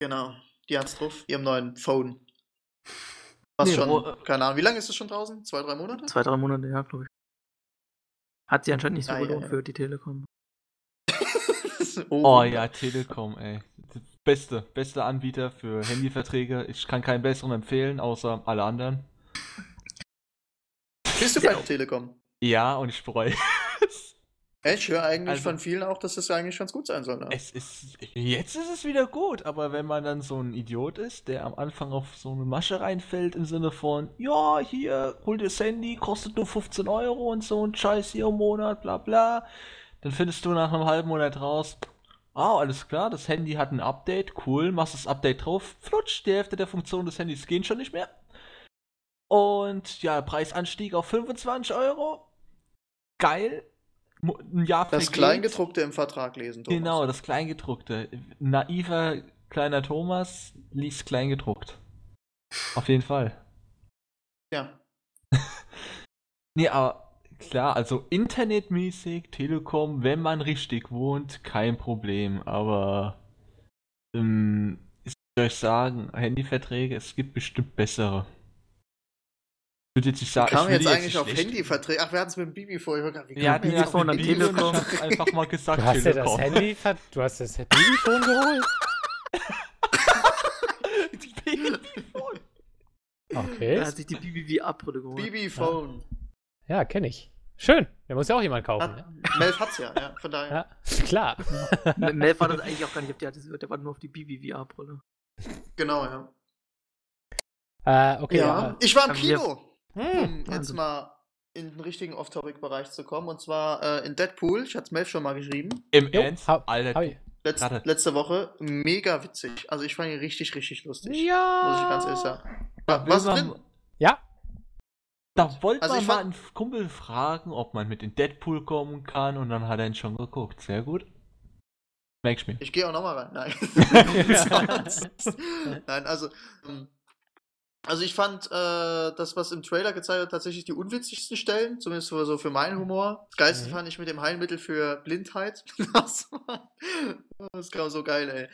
genau. Die hat's drauf, ihrem neuen Phone. Was Nee, schon, wo- keine Ahnung, wie lange ist es schon draußen? Zwei, drei Monate? Zwei, drei Monate, ja, glaube ich. Hat sie anscheinend nicht so Ah, ja, gelohnt ja. für die Telekom. Oh ja, Telekom, ey. Beste, beste Anbieter für Handyverträge. Ich kann keinen besseren empfehlen, außer alle anderen. Bist du bei der Telekom? Ja, und ich bereue. Ich höre eigentlich Also- von vielen auch, dass das eigentlich ganz gut sein soll. Ne? Es ist. Jetzt ist es wieder gut, aber wenn man dann so ein Idiot ist, der am Anfang auf so eine Masche reinfällt im Sinne von, ja, hier, hol dir das Handy, kostet nur 15 Euro und so ein Scheiß hier im Monat, bla bla, dann findest du nach einem halben Monat raus, ah, alles klar, das Handy hat ein Update, cool, machst das Update drauf, flutsch, die Hälfte der Funktionen des Handys gehen schon nicht mehr. Und ja, Preisanstieg auf 25 Euro. Geil. Ein Jahr Das. Kleingedruckte im Vertrag lesen, Thomas. Genau, das Kleingedruckte. Naiver kleiner Thomas liest Kleingedruckt. Auf jeden Fall. Ja. Nee, aber klar, also internetmäßig, Telekom, wenn man richtig wohnt, kein Problem. Aber ähm, ich soll euch sagen, Handyverträge, es gibt bestimmt bessere. Ich würde jetzt nicht sagen, Kam ich jetzt eigentlich nicht auf Handyverträge. Ach, wir hatten es mit dem Bibi vorher. Wie Wir hatten kam ja jetzt von der? Telekom. Einfach mal gesagt, Du hast ja das. Handy, du hast das Babyphone geholt? Babyphone. Okay. Da hat sich die Bibi VR-Brille geholt. Bibi Phone. Ja, kenne ich. Schön. Der muss ja auch jemand kaufen. Hat, Ne? Melf hat's ja, ja, von daher. Ja, klar. Mel war das eigentlich auch gar nicht auf die hatte, der war nur auf die Bibi VR-Brille. Genau, ja. Äh, okay. ja. Ja. Ich war im Aber wir- Kino, Hm. um jetzt mal in den richtigen Off-Topic-Bereich zu kommen. Und zwar äh, in Deadpool. Ich hatte es Melf schon mal geschrieben. Im Jo, Ernst? hab-. Letz, letzte Woche. Mega witzig. Also ich fand ihn richtig, richtig lustig. Ja. Muss ich ganz ehrlich sagen. Da Was drin? Ja. Da wollte Also man ich mal einen Kumpel fragen, ob man mit in Deadpool kommen kann und dann hat er ihn schon geguckt. Sehr gut. Merk ich mir. Ich gehe auch nochmal rein. Nein. Nein, also. ähm, Also ich fand äh, das, was im Trailer gezeigt wird, tatsächlich die unwitzigsten Stellen, zumindest so so für meinen Humor. Das Geilste Mhm. fand ich mit dem Heilmittel für Blindheit. Das war, das kam so geil, ey.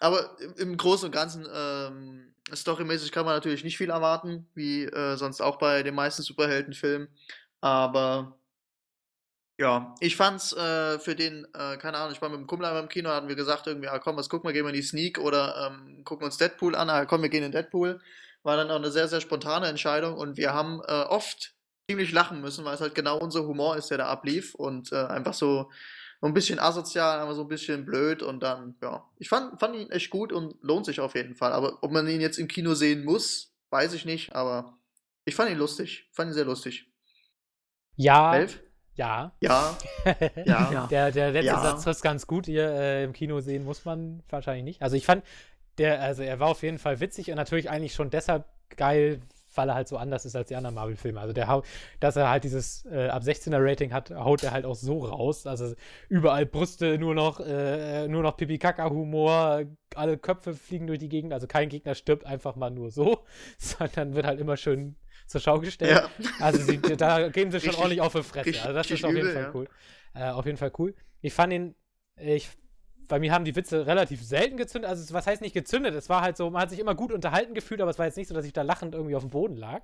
Aber im, im Großen und Ganzen, ähm, storymäßig kann man natürlich nicht viel erwarten, wie äh, sonst auch bei den meisten Superheldenfilmen. Aber ja, ich fand's äh, für den, äh, keine Ahnung, ich war mit dem Kumpel im Kino, hatten wir gesagt, irgendwie, ah, komm, was gucken wir, gehen wir in die Sneak oder ähm, gucken uns Deadpool an, ah, komm, wir gehen in Deadpool. War dann auch eine sehr, sehr spontane Entscheidung und wir haben äh, oft ziemlich lachen müssen, weil es halt genau unser Humor ist, der da ablief und äh, einfach so, so ein bisschen asozial, aber so ein bisschen blöd und dann, ja. Ich fand, fand ihn echt gut und lohnt sich auf jeden Fall. Aber ob man ihn jetzt im Kino sehen muss, weiß ich nicht, aber ich fand ihn lustig. Fand ihn sehr lustig. Ja. Elf? Ja. Ja, ja. Ja. Der, der letzte Ja. Satz trifft ganz gut. Hier äh, im Kino sehen muss man wahrscheinlich nicht. Also ich fand, der, also er war auf jeden Fall witzig und natürlich eigentlich schon deshalb geil, weil er halt so anders ist als die anderen Marvel-Filme. Also der dass er halt dieses äh, ab 16er Rating hat, haut er halt auch so raus. Also überall Brüste, nur noch, äh, nur noch Pipi-Kaka-Humor, alle Köpfe fliegen durch die Gegend, also kein Gegner stirbt einfach mal nur so, sondern wird halt immer schön zur Schau gestellt. Ja. Also sie, da gehen sie schon richtig, ordentlich auf die Fresse. Also das ist auf jeden übel, Fall ja. cool. Äh, auf jeden Fall cool. Ich fand ihn, ich bei mir haben die Witze relativ selten gezündet. Also, was heißt nicht gezündet? Es war halt so, man hat sich immer gut unterhalten gefühlt, aber es war jetzt nicht so, dass ich da lachend irgendwie auf dem Boden lag.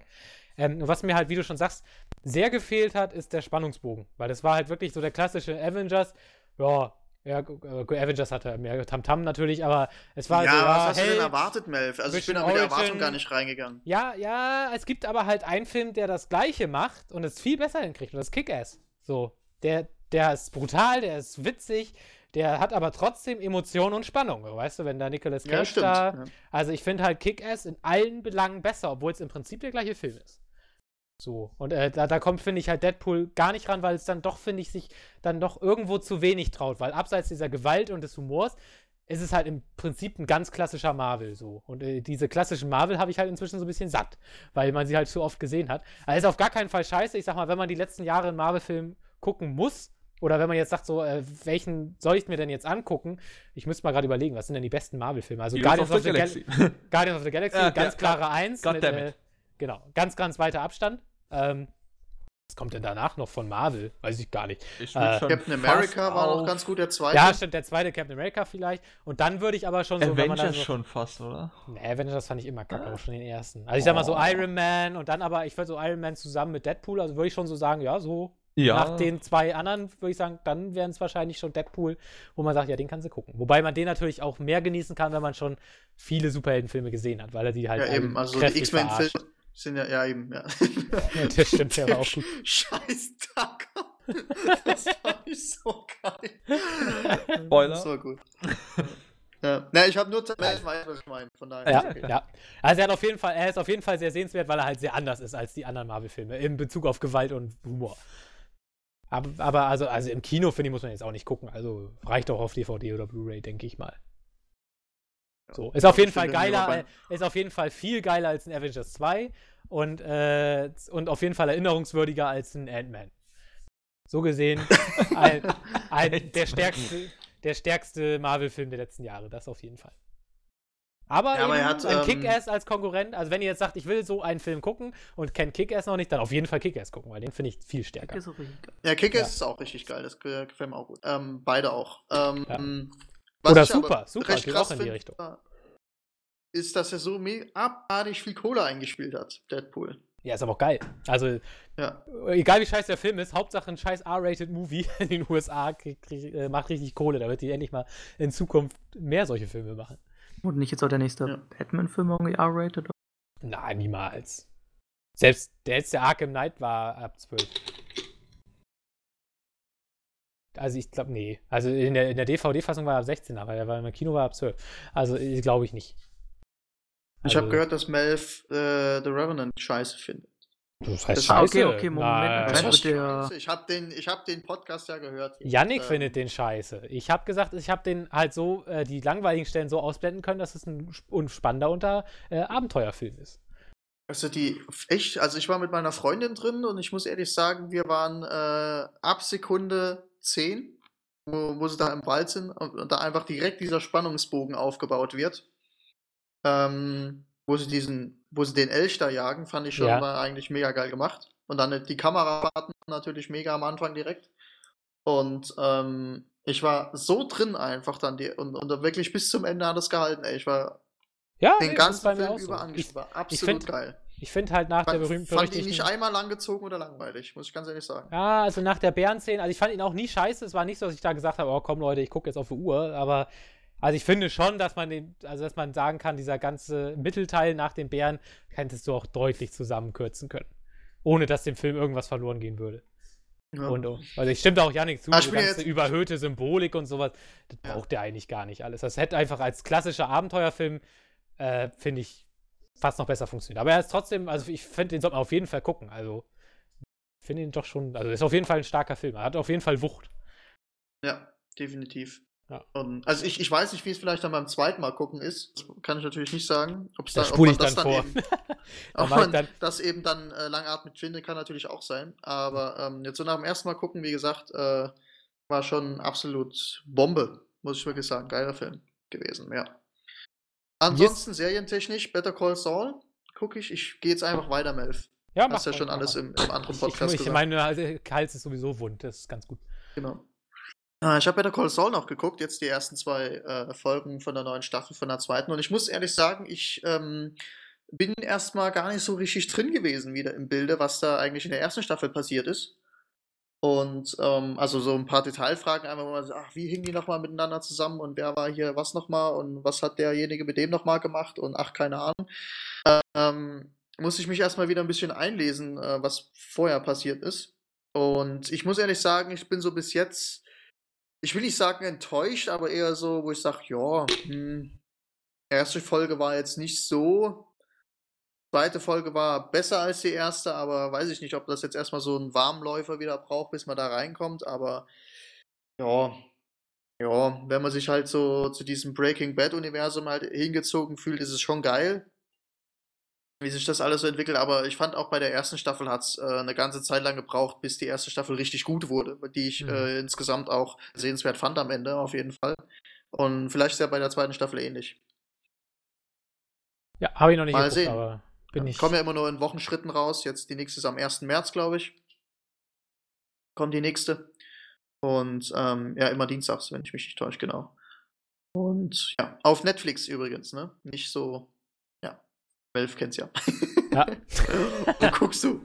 Ähm, was mir halt, wie du schon sagst, sehr gefehlt hat, ist der Spannungsbogen. Weil das war halt wirklich so der klassische Avengers. Ja, ja, äh, Avengers hatte mehr Tamtam -Tam natürlich, aber es war ja, so. Ja, was hast hey, du denn erwartet, Melf? Also ich bin da mit der Erwartung gar nicht reingegangen. Ja, ja, es gibt aber halt einen Film, der das Gleiche macht und es viel besser hinkriegt und das ist Kick-Ass. So, der, der ist brutal, der ist witzig, der hat aber trotzdem Emotionen und Spannung, weißt du, wenn da Nicolas Cage ja, da. Ja. Also ich finde halt Kick-Ass in allen Belangen besser, obwohl es im Prinzip der gleiche Film ist. So. Und äh, da, da kommt, finde ich, halt Deadpool gar nicht ran, weil es dann doch, finde ich, sich dann doch irgendwo zu wenig traut. Weil abseits dieser Gewalt und des Humors ist es halt im Prinzip ein ganz klassischer Marvel so. Und äh, diese klassischen Marvel habe ich halt inzwischen so ein bisschen satt, weil man sie halt zu oft gesehen hat. Also ist auf gar keinen Fall scheiße. Ich sag mal, wenn man die letzten Jahre einen Marvel-Film gucken muss, oder wenn man jetzt sagt, so, äh, welchen soll ich mir denn jetzt angucken? Ich müsste mal gerade überlegen, was sind denn die besten Marvel-Filme? Also Guardians of, the Galaxy. Gal Guardians of the Galaxy, ja, ganz ja, klare. Eins. mit, äh, genau, ganz, ganz weiter Abstand. Ähm, was kommt denn danach noch von Marvel? Weiß ich gar nicht. Ich äh, Captain America war noch ganz gut, der zweite. Ja, stimmt, der zweite Captain America vielleicht. Und dann würde ich aber schon so. Avengers so, schon fast, oder? Ne, Avengers fand ich immer kacke, ah. auch schon den ersten. Also ich sag mal so oh. Iron Man und dann aber, ich würde so Iron Man zusammen mit Deadpool, also würde ich schon so sagen, ja, so ja. Nach den zwei anderen würde ich sagen, dann wären es wahrscheinlich schon Deadpool, wo man sagt, ja, den kannst du gucken. Wobei man den natürlich auch mehr genießen kann, wenn man schon viele Superheldenfilme gesehen hat, weil er die halt. Ja, eben, also die X-Men-Filme sind ja, ja eben, ja. ja das stimmt ja auch gut. Scheiß Tucker. Das war nicht so geil. Spoiler. Das war gut. Ja. Na, ich habe nur weiß, was ich meine. Von daher. Ja, okay. ja. Also er hat auf jeden Fall, er ist auf jeden Fall sehr sehenswert, weil er halt sehr anders ist als die anderen Marvel-Filme in Bezug auf Gewalt und Humor. Aber, aber also, also im Kino, finde ich, muss man jetzt auch nicht gucken. Also reicht auch auf DVD oder Blu-ray, denke ich mal. So, ist auf jeden Fall geiler, ist auf jeden Fall viel geiler als ein Avengers 2 und, äh, und auf jeden Fall erinnerungswürdiger als ein Ant-Man. So gesehen, ein, ein, der stärkste, der stärkste Marvel-Film der letzten Jahre, das auf jeden Fall. Aber, ja, aber er hat ein ähm, Kick-Ass als Konkurrent. Also, wenn ihr jetzt sagt, ich will so einen Film gucken und kennt Kick-Ass noch nicht, dann auf jeden Fall Kick-Ass gucken, weil den finde ich viel stärker. Kick ja, Kick-Ass ja. ist auch richtig geil. Das gefällt mir auch gut. Ähm, beide auch. Ähm, ja. Oder super, super, geht auch in die Richtung. Ist, dass er so abartig viel Kohle eingespielt hat, Deadpool. Ja, ist aber auch geil. Also, ja. egal wie scheiße der Film ist, Hauptsache ein scheiß R-rated Movie in den USA krieg, krieg, äh, macht richtig Kohle. Da wird die endlich mal in Zukunft mehr solche Filme machen. Und nicht jetzt auch der nächste ja. Batman-Film irgendwie R-rated? Nein, niemals. Selbst der letzte Arkham Knight war ab 12. Also ich glaube, nee. Also in der, in der DVD-Fassung war er ab 16, aber der war im Kino war er ab 12. Also glaube ich nicht. Also, ich habe gehört, dass Melf äh, The Revenant scheiße findet. Das heißt das scheiße. Okay, okay, Moment. Das der... Ich habe den, hab den Podcast ja gehört. Yannick ähm, findet den scheiße. Ich habe gesagt, ich habe den halt so, äh, die langweiligen Stellen so ausblenden können, dass es ein unspannender unter äh, Abenteuerfilm ist. Also die, echt, also ich war mit meiner Freundin drin und ich muss ehrlich sagen, wir waren äh, ab Sekunde 10, wo, wo sie da im Wald sind und, und da einfach direkt dieser Spannungsbogen aufgebaut wird. Ähm, wo sie diesen, wo sie den Elch da jagen, fand ich schon ja. mal eigentlich mega geil gemacht. Und dann die Kamerafahrten natürlich mega am Anfang direkt. Und ähm, ich war so drin einfach dann die, und, und wirklich bis zum Ende hat es gehalten. Ey. Ich war ja, den nee, ganzen Film über so. angespannt. Absolut ich find, geil. Ich finde halt nach fand, der berühmten Fand ihn nicht einmal langgezogen oder langweilig, muss ich ganz ehrlich sagen. Ja, also nach der Bärenszene, also ich fand ihn auch nie scheiße. Es war nicht so, dass ich da gesagt habe, oh komm Leute, ich gucke jetzt auf die Uhr, aber also ich finde schon, dass man den, also dass man sagen kann, dieser ganze Mittelteil nach den Bären hättest du auch deutlich zusammenkürzen können. Ohne dass dem Film irgendwas verloren gehen würde. Ja. Und, also ich stimme auch Janik zu, die ganze überhöhte Symbolik und sowas, das ja. braucht der eigentlich gar nicht alles. Das hätte einfach als klassischer Abenteuerfilm, äh, finde ich, fast noch besser funktioniert. Aber er ist trotzdem, also ich finde, den sollte man auf jeden Fall gucken. Also, ich finde ihn doch schon, also ist auf jeden Fall ein starker Film. Er hat auf jeden Fall Wucht. Ja, definitiv. Ja. Und, also ich, ich weiß nicht, wie es vielleicht dann beim zweiten Mal gucken ist. Das kann ich natürlich nicht sagen. Ob's da, ob man das dann, Eben, ob man dann das eben dann äh, langatmig findet, kann natürlich auch sein. Aber ähm, jetzt so nach dem ersten Mal gucken, wie gesagt, äh, war schon absolut Bombe, muss ich wirklich sagen. Geiler Film gewesen, ja. Ansonsten yes. serientechnisch, Better Call Saul, gucke ich. Ich gehe jetzt einfach weiter, Melf. Ja, Hast ja schon alles im, im, anderen Podcast ich, ich, ich meine, also, Hals ist sowieso wund, das ist ganz gut. Genau. Ah, ich habe Better Call Saul noch geguckt, jetzt die ersten zwei äh, Folgen von der neuen Staffel, von der zweiten. Und ich muss ehrlich sagen, ich ähm, bin erstmal gar nicht so richtig drin gewesen wieder im Bilde, was da eigentlich in der ersten Staffel passiert ist. Und ähm, also so ein paar Detailfragen einfach, wo man sagt, ach, wie hingen die nochmal miteinander zusammen und wer war hier was nochmal und was hat derjenige mit dem nochmal gemacht und ach, keine Ahnung. Ähm, muss ich mich erstmal wieder ein bisschen einlesen, äh, was vorher passiert ist. Und ich muss ehrlich sagen, ich bin so bis jetzt, ich will nicht sagen enttäuscht, aber eher so, wo ich sage, ja, hm, erste Folge war jetzt nicht so Zweite Folge war besser als die erste, aber weiß ich nicht, ob das jetzt erstmal so ein Warmläufer wieder braucht, bis man da reinkommt. Aber ja, ja, wenn man sich halt so zu diesem Breaking Bad-Universum halt hingezogen fühlt, ist es schon geil, wie sich das alles so entwickelt. Aber ich fand auch bei der ersten Staffel hat es äh, eine ganze Zeit lang gebraucht, bis die erste Staffel richtig gut wurde, die ich mhm. äh, insgesamt auch sehenswert fand am Ende, auf jeden Fall. Und vielleicht ist ja bei der zweiten Staffel ähnlich. Ja, habe ich noch nicht Mal geguckt, sehen. aber bin ich. Kommen ja immer nur in Wochenschritten raus. Jetzt die nächste ist am 1. März, glaube ich. Kommt die nächste. Und ähm, ja, immer dienstags, wenn ich mich nicht täusche, genau. Und ja, auf Netflix übrigens, ne? Nicht so. Melf kennt's ja. Ja. Und guckst du,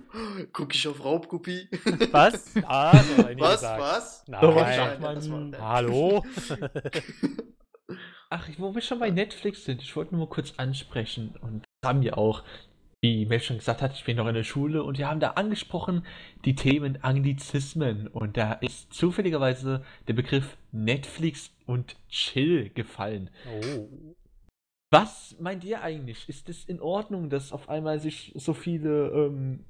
guck ich auf Raubkopie? Was? Ah, was? Gesagt. Was? Nein. Nein. Hallo? Ach, wo wir schon bei Netflix sind, ich wollte nur mal kurz ansprechen und haben wir auch wie Mel schon gesagt hat, ich bin noch in der Schule und wir haben da angesprochen die Themen Anglizismen und da ist zufälligerweise der Begriff Netflix und Chill gefallen. Oh. Was meint ihr eigentlich? Ist es in Ordnung, dass auf einmal sich so viele ähm,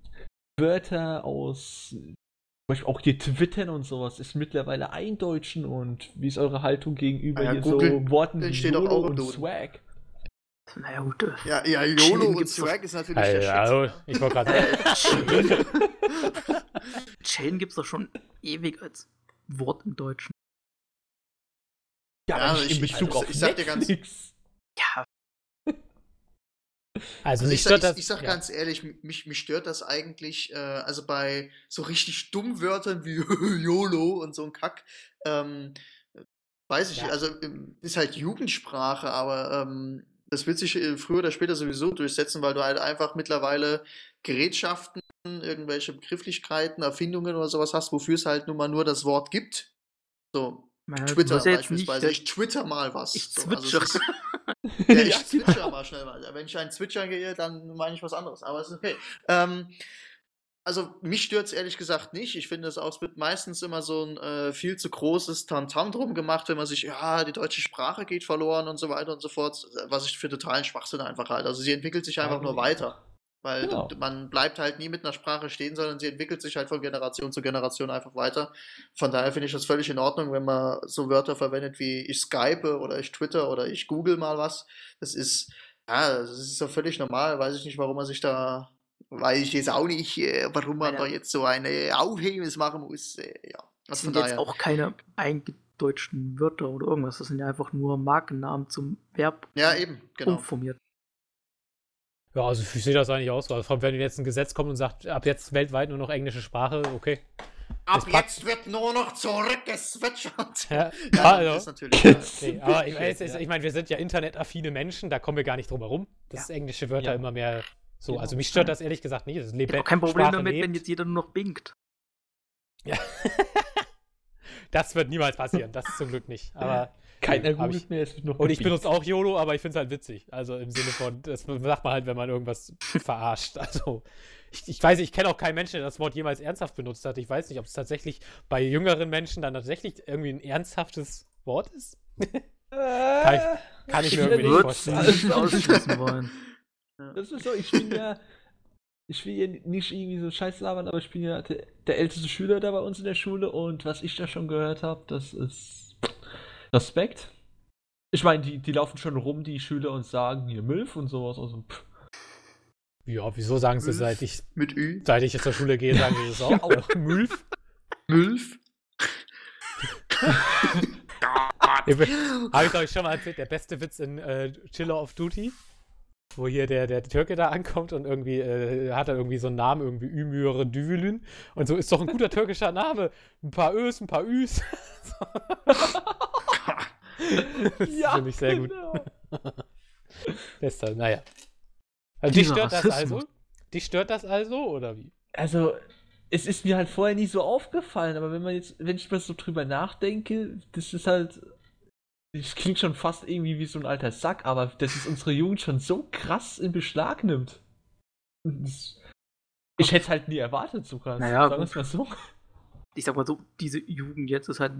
Wörter aus zum Beispiel auch die Twittern und sowas ist mittlerweile eindeutschen und wie ist eure Haltung gegenüber ah ja, hier so Worten wie Yolo und Swag? Naja, gut. Ja, ja YOLO und Swag ist natürlich also, der also, Shit. Ich wollte gerade sagen. Chain gibt's doch schon ewig als Wort im Deutschen. Ja, ja ich, in Bezug also, auf ich sag dir ganz. Ja. Also, also ich, sag, das, ich, sag ja. ganz ehrlich, mich, mich stört das eigentlich, äh, also bei so richtig dummen Wörtern wie YOLO und so ein Kack, ähm, weiß ich, ja. also ist halt Jugendsprache, aber ähm, das wird sich äh, früher oder später sowieso durchsetzen, weil du halt einfach mittlerweile Gerätschaften, irgendwelche Begrifflichkeiten, Erfindungen oder sowas hast, wofür es halt nun mal nur das Wort gibt. So, ja, Twitter beispielsweise. ich twitter mal was. Ich so, also ist, ja, ich twitcher mal schnell mal. Wenn ich ein Twitcher gehe, dann meine ich was anderes. Aber es ist okay. Ähm, also mich stört es ehrlich gesagt nicht. Ich finde es auch, es wird meistens immer so ein äh, viel zu großes Tantam drum gemacht, wenn man sich, ja, die deutsche Sprache geht verloren und so weiter und so fort, was ich für totalen Schwachsinn einfach halt. Also sie entwickelt sich einfach nur weiter. Weil genau. man bleibt halt nie mit einer Sprache stehen, sondern sie entwickelt sich halt von Generation zu Generation einfach weiter. Von daher finde ich das völlig in Ordnung, wenn man so Wörter verwendet wie ich Skype oder ich Twitter oder ich Google mal was. Das ist, ja, das ist doch völlig normal. Weiß ich nicht, warum man sich da weiß ich jetzt auch nicht, äh, warum man da jetzt so eine Aufhebens machen muss. Äh, ja. Das sind jetzt auch keine eingedeutschten Wörter oder irgendwas. Das sind ja einfach nur Markennamen zum Verb. Ja, eben, genau. Umformiert. Ja, also ich sehe das eigentlich aus. Also, wenn jetzt ein Gesetz kommt und sagt, ab jetzt weltweit nur noch englische Sprache, okay. Ab jetzt wird nur noch zurückgeswitchert. Ja, ja also. ist natürlich. okay, aber ich, ich meine, wir sind ja internetaffine Menschen, da kommen wir gar nicht drum herum, dass ja. englische Wörter ja. immer mehr so, genau. also mich stört das ehrlich gesagt nicht. Das lebt ich kein Problem Sprache damit, lebt. wenn jetzt jeder nur noch bingt. Ja. das wird niemals passieren, das zum Glück nicht. Aber keiner googelt mehr, es wird noch Und ich benutze auch YOLO, aber ich finde es halt witzig. Also im Sinne von, das sagt man halt, wenn man irgendwas verarscht. Also ich, ich weiß, ich kenne auch keinen Menschen, der das Wort jemals ernsthaft benutzt hat. Ich weiß nicht, ob es tatsächlich bei jüngeren Menschen dann tatsächlich irgendwie ein ernsthaftes Wort ist. kann ich, kann ich mir irgendwie nicht vorstellen. ausschließen wollen. Das ist so, ich bin ja. Ich will ja nicht irgendwie so Scheiß labern, aber ich bin ja der, der, älteste Schüler da bei uns in der Schule und was ich da schon gehört habe, das ist. Respekt. Ich meine, die, die laufen schon rum, die Schüler, und sagen hier Milf und sowas. Also, pff. Ja, wieso sagen sie, Milf. seit ich, Mit Ü. seit ich jetzt zur Schule gehe, sagen sie das auch? Ja, auch. Mülf? Mülf. Habe ich euch schon mal erzählt, der beste Witz in äh, Chiller of Duty? Wo hier der, der Türke da ankommt und irgendwie äh, hat er irgendwie so einen Namen, irgendwie Ümüre Düvelün. Und so ist doch ein guter türkischer Name. Ein paar Ös, ein paar Üs. das Ja, finde ich sehr gut. genau. Bester, naja. Also dich stört das Rassismus. also? Dich stört das also, oder wie? Also, es ist mir halt vorher nie so aufgefallen, aber wenn man jetzt, wenn ich mal so drüber nachdenke, das ist halt. Das klingt schon fast irgendwie wie so ein alter Sack, aber dass es unsere Jugend schon so krass in Beschlag nimmt. Das, ich hätte es halt nie erwartet sogar. Naja, sagen wir gut. es mal so. Ich sag mal so, diese Jugend jetzt ist halt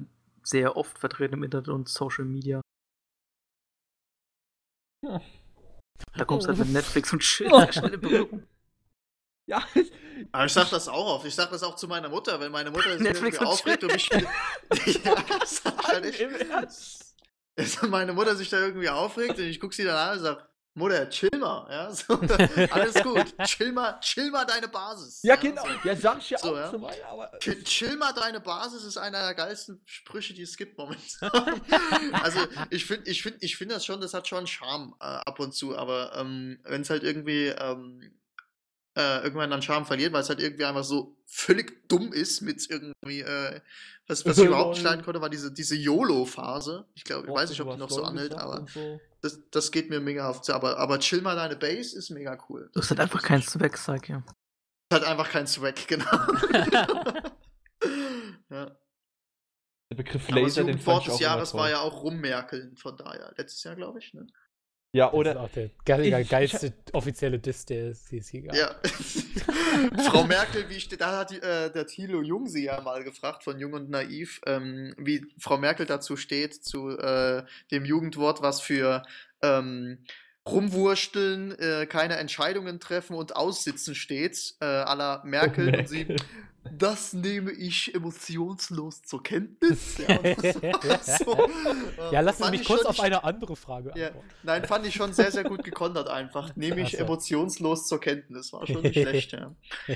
sehr oft vertreten im Internet und Social Media. Ja. Da kommst du halt mit Netflix und Chill Oh. sehr schnell in Berührung. Ja, Aber ich sag das auch oft. Ich sag das auch zu meiner Mutter, wenn meine Mutter sich Netflix irgendwie und aufregt und mich. ja, das sag ich halt. Dass meine Mutter sich da irgendwie aufregt und ich guck sie dann an und sag, Mutter, chill mal, ja, so, alles gut, chill mal, chill mal deine Basis. Ja, genau. so. Ja, sag ich ja So, auch ja. zu meiner, aber. Chill, chill mal deine Basis ist einer der geilsten Sprüche, die es gibt momentan. also ich finde, ich finde, ich finde das schon, das hat schon Charme äh, ab und zu, aber ähm, wenn es halt irgendwie ähm, äh, irgendwann an Charme verliert, weil es halt irgendwie einfach so völlig dumm ist mit irgendwie, äh, was, was ich überhaupt nicht leiden konnte, war diese, diese YOLO-Phase. Ich glaube, ich weiß nicht, ob die noch so anhält, aber das, das geht mir mega auf. Aber, aber chill mal deine Base ist mega cool. Du hast halt einfach keinen Swag, sag ja. Ist halt einfach kein Swag, genau. ja. Der Begriff das Laser, den Jugendwort ich auch des Jahres war ja auch rummerkeln, von daher. Letztes Jahr, glaube ich, ne? Ja, Das ist oder. auch der geil, Ich- ich- geilste offizielle Diss, der hier gab. Ja. Frau Merkel, wie steht, da hat äh, der Thilo Jung sie ja mal gefragt, von Jung und Naiv, ähm, wie Frau Merkel dazu steht, zu äh, dem Jugendwort, was für ähm, rumwursteln, äh, keine Entscheidungen treffen und aussitzen steht, äh, à la Merkel. Und sie, das nehme ich emotionslos zur Kenntnis. Ja, so, äh, Ja, Sie fand mich ich kurz schon auf eine andere Frage Ja, antworten. nein, fand ich schon sehr, sehr gut gekontert einfach. Nehme ich Ach so. emotionslos zur Kenntnis. War schon nicht schlecht, ja.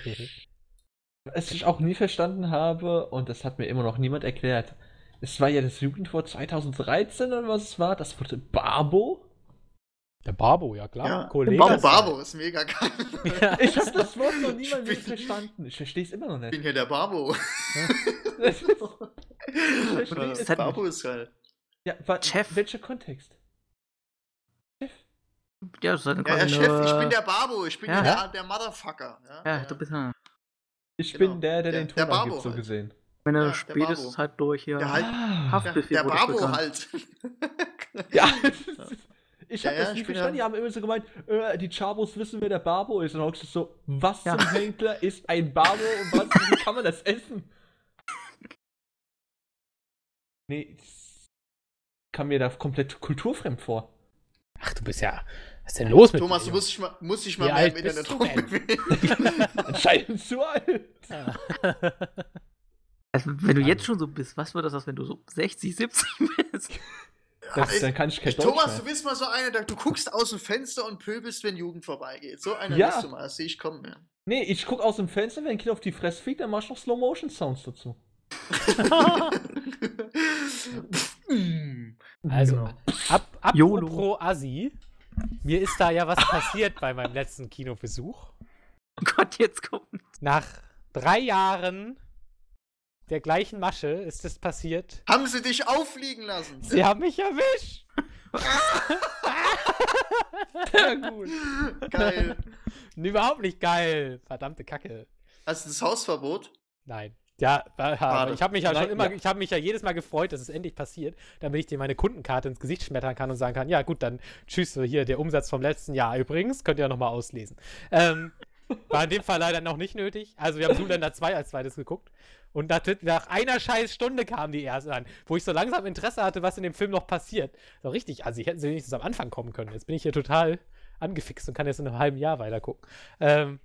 Was ich auch nie verstanden habe, und das hat mir immer noch niemand erklärt, es war ja das Jugendwort 2013 oder was es war, das wurde Barbo. Der Barbo, ja klar. ja. Kollege. Barbo, Barbo ist mega geil. Ja. Ich habe das Wort noch Ich bin- verstanden. Ich verstehe es immer noch Ich bin nicht. hier der Barbo. Das ist- Ja, Das hat- Barbo ist geil. ja, wa- Chef. Welcher Kontext? Ja, das ist halt Ja, ja, Chef, ich bin der Barbo, ich bin Ja. der, der Motherfucker. Ja, Ja, du bist ja. Ich Genau. bin der, der Der- den der Ton Barbo angibt, so halt. gesehen. Wenn Ja, er der spätestens halt durch hier. Der halt- Ah. Haft- Der, der Barbo bekannt. halt. Ja. Ich habe ja, das bin verstanden. Die haben immer so gemeint, äh, die Chabos wissen, wer der Barbo ist. Und dann hab ich so, was Ja. zum Henker ist ein Barbo und was, wie kann man das essen? Nee, das kam mir da komplett kulturfremd vor. Ach, du bist ja. Was ist denn los mit Thomas, dir? du musst dich mal, musst dich mal mehr im bist Internet du rumbewegen. Anscheinend zu alt. Also, wenn du jetzt schon so bist, was wird das, wenn du so 60, 70 bist? Das, dann kann ich kein Deutsch Thomas, mehr. du bist mal so einer, der- du guckst aus dem Fenster und pöbelst, wenn Jugend vorbeigeht. So einer Ja. bist du mal, das sehe ich kommen. Ja. Nee, ich guck aus dem Fenster, wenn ein Kind auf die Fresse fliegt, dann mach ich noch Slow-Motion-Sounds dazu. Also, Genau. ab, YOLO. apropos Assi, mir ist da ja was passiert bei meinem letzten Kinobesuch. Oh Gott, jetzt kommt. Nach drei Jahren der gleichen Masche ist es passiert. Haben sie dich auffliegen lassen? Sie haben mich erwischt. Sehr gut. Geil. Überhaupt nicht geil. Verdammte Kacke. Hast du das Hausverbot? Nein. Ja, Schade. ich habe mich ja Nein, schon immer, ja. ich habe mich ja jedes Mal gefreut, dass es endlich passiert, damit ich dir meine Kundenkarte ins Gesicht schmettern kann und sagen kann, ja gut, dann tschüss, so hier der Umsatz vom letzten Jahr übrigens, könnt ihr ja nochmal auslesen. Ähm, war in dem Fall leider noch nicht nötig. Also wir haben Zoolander 2 als zweites geguckt und nach, nach einer scheiß Stunde kam die erste an, wo ich so langsam Interesse hatte, was in dem Film noch passiert. So richtig, also ich hätten sie wenigstens am Anfang kommen können. Jetzt bin ich hier total angefixt und kann jetzt in einem halben Jahr weiter gucken. Ähm,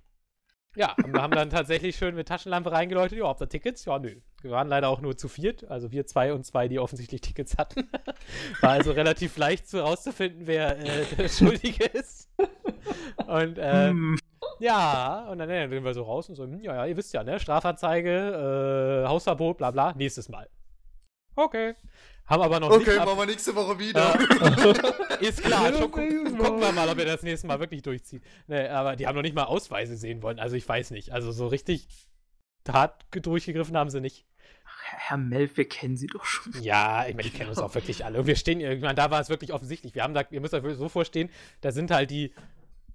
Ja, wir haben dann tatsächlich schön mit Taschenlampe reingeleuchtet. Ja, habt ihr Tickets? Ja, nö. Wir waren leider auch nur zu viert, also wir zwei und zwei, die offensichtlich Tickets hatten. War also relativ leicht zu herauszufinden, wer äh, der Schuldige ist. Und äh, hm. Ja, und dann, dann gehen wir so raus und so, hm, ja, ja, ihr wisst ja, ne? Strafanzeige, äh, Hausverbot, bla bla, nächstes Mal. Okay. Haben aber noch okay, nicht. Okay, machen wir nächste Woche wieder. Ja. ist klar. Schon, gu gucken wir mal, ob wir das nächste Mal wirklich durchziehen. Nee, aber die haben noch nicht mal Ausweise sehen wollen. Also ich weiß nicht. Also so richtig hart durchgegriffen haben sie nicht. Herr Melf, wir kennen sie doch schon. Ja, ich meine, die kennen uns auch wirklich alle. Und wir stehen, ich meine, da war es wirklich offensichtlich. Wir haben da, ihr müsst euch so vorstehen, da sind halt die,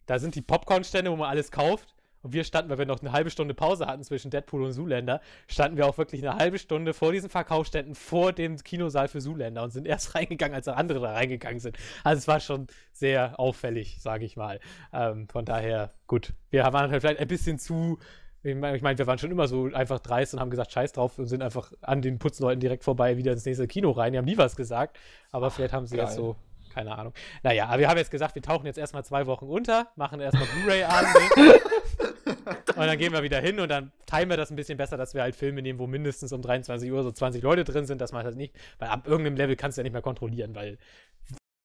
da sind die Popcorn-Stände, wo man alles kauft. Und wir standen, weil wir noch eine halbe Stunde Pause hatten zwischen Deadpool und Zoolander, standen wir auch wirklich eine halbe Stunde vor diesen Verkaufsständen vor dem Kinosaal für Zoolander und sind erst reingegangen, als auch andere da reingegangen sind. Also es war schon sehr auffällig, sage ich mal. Ähm, von daher, gut. Wir waren halt vielleicht ein bisschen zu ich meine, wir waren schon immer so einfach dreist und haben gesagt, scheiß drauf und sind einfach an den Putzleuten direkt vorbei wieder ins nächste Kino rein. Die haben nie was gesagt, aber vielleicht haben sie Geil. jetzt so keine Ahnung. Naja, aber wir haben jetzt gesagt, wir tauchen jetzt erstmal zwei Wochen unter, machen erstmal Blu-ray an. und dann gehen wir wieder hin und dann timen wir das ein bisschen besser, dass wir halt Filme nehmen, wo mindestens um 23 Uhr so 20 Leute drin sind, dass man das nicht, weil ab irgendeinem Level kannst du ja nicht mehr kontrollieren, weil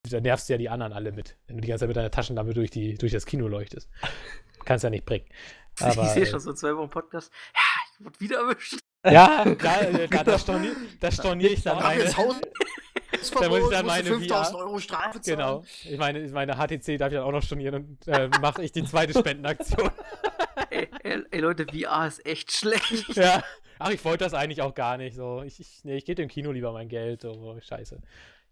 da nervst du ja die anderen alle mit, wenn du die ganze Zeit mit deiner Taschenlampe durch, die, durch das Kino leuchtest. Kannst ja nicht bringen. Aber, ich sehe schon so zwei Wochen Podcast. Ja, ich wurde wieder erwischt. Ja, da, da, da storniere stornier ich dann meine. Da muss ich dann meine 5000 Euro Strafe zahlen. Genau. Ich meine, meine HTC darf ich dann auch noch stornieren und äh, mache ich die zweite Spendenaktion. ey, ey, ey, Leute, VR ist echt schlecht. Ja. Ach, ich wollte das eigentlich auch gar nicht. So, ich, ich, nee, ich gebe dem Kino lieber mein Geld. So, scheiße.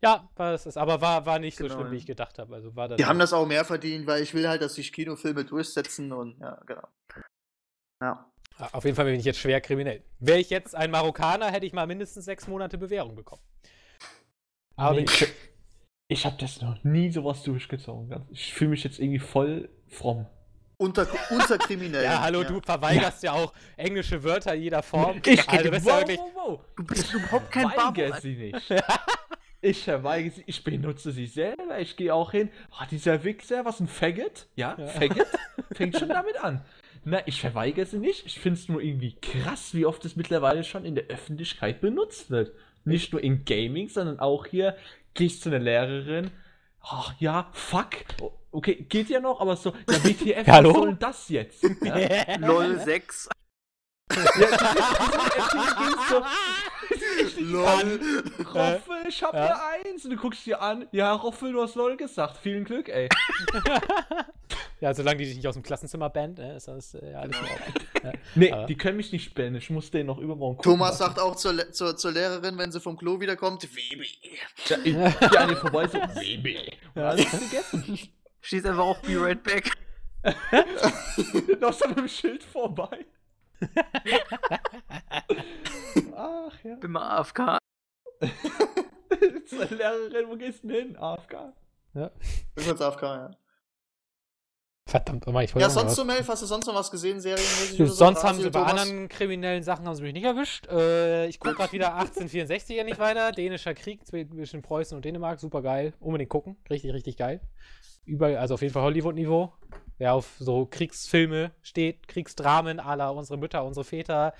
Ja, war es, aber war, war nicht genau, so schlimm, wie ich gedacht habe. Also war das Die haben das auch mehr verdient, weil ich will halt, dass sich Kinofilme durchsetzen und ja, genau. Ja. Auf jeden Fall bin ich jetzt schwer kriminell. Wäre ich jetzt ein Marokkaner, hätte ich mal mindestens sechs Monate Bewährung bekommen. Aber nee, ich, ich habe das noch nie sowas durchgezogen. Ich fühle mich jetzt irgendwie voll fromm. Unter, unter Kriminellen. ja, hallo, ja. du verweigerst ja. ja. auch englische Wörter jeder Form. Ich, also, du bist wow, ja wirklich, wow, wow. Du bist überhaupt kein Barber. sie nicht. Ich verweigere sie, ich benutze sie selber. Ich gehe auch hin. Oh, dieser Wichser, was ein Faggot? Ja, ja. Faggot? Fängt schon damit an. Na, ich verweigere sie nicht. Ich finde es nur irgendwie krass, wie oft es mittlerweile schon in der Öffentlichkeit benutzt wird. Nicht nur in Gaming, sondern auch hier gehst zu einer Lehrerin. Ach ja, fuck. Okay, geht ja noch, aber so, ja, WTF, Hallo? was soll denn das jetzt? Ja? LOL 6. LOL. Roffel, ich hab ja. eine Eins. Und du guckst dir an. Ja, Roffel, du hast LOL gesagt. Vielen Glück, ey. ja, solange die dich nicht aus dem Klassenzimmer band, äh, ist das äh, alles in Ordnung. Nee, aber. die können mich nicht bannen. Ich muss den noch übermorgen gucken. Thomas sagt auch zur, zur, zur Lehrerin, wenn sie vom Klo wiederkommt, Baby. Ja, ich gehe an ihr vorbei, so, Baby. Ja, alles vergessen. Stehst einfach auf Be Right Back. noch so mit dem Schild vorbei. Ach ja. Bin mal AFK. Zur Lehrerin, wo gehst du denn hin? AFK. Ja. Ich bin AFK, ja. Verdammt, oh ich wollte Ja, sonst so, Melf, hast du sonst noch was gesehen, serienmäßig? Sonst so? haben sie bei anderen kriminellen Sachen haben sie mich nicht erwischt. Äh, ich gucke gerade wieder 1864 ja nicht weiter. Dänischer Krieg zwischen Preußen und Dänemark, super geil. Unbedingt gucken. Richtig, richtig geil. Überall, also auf jeden Fall Hollywood-Niveau. Wer auf so Kriegsfilme steht, Kriegsdramen à la unsere Mütter, unsere Väter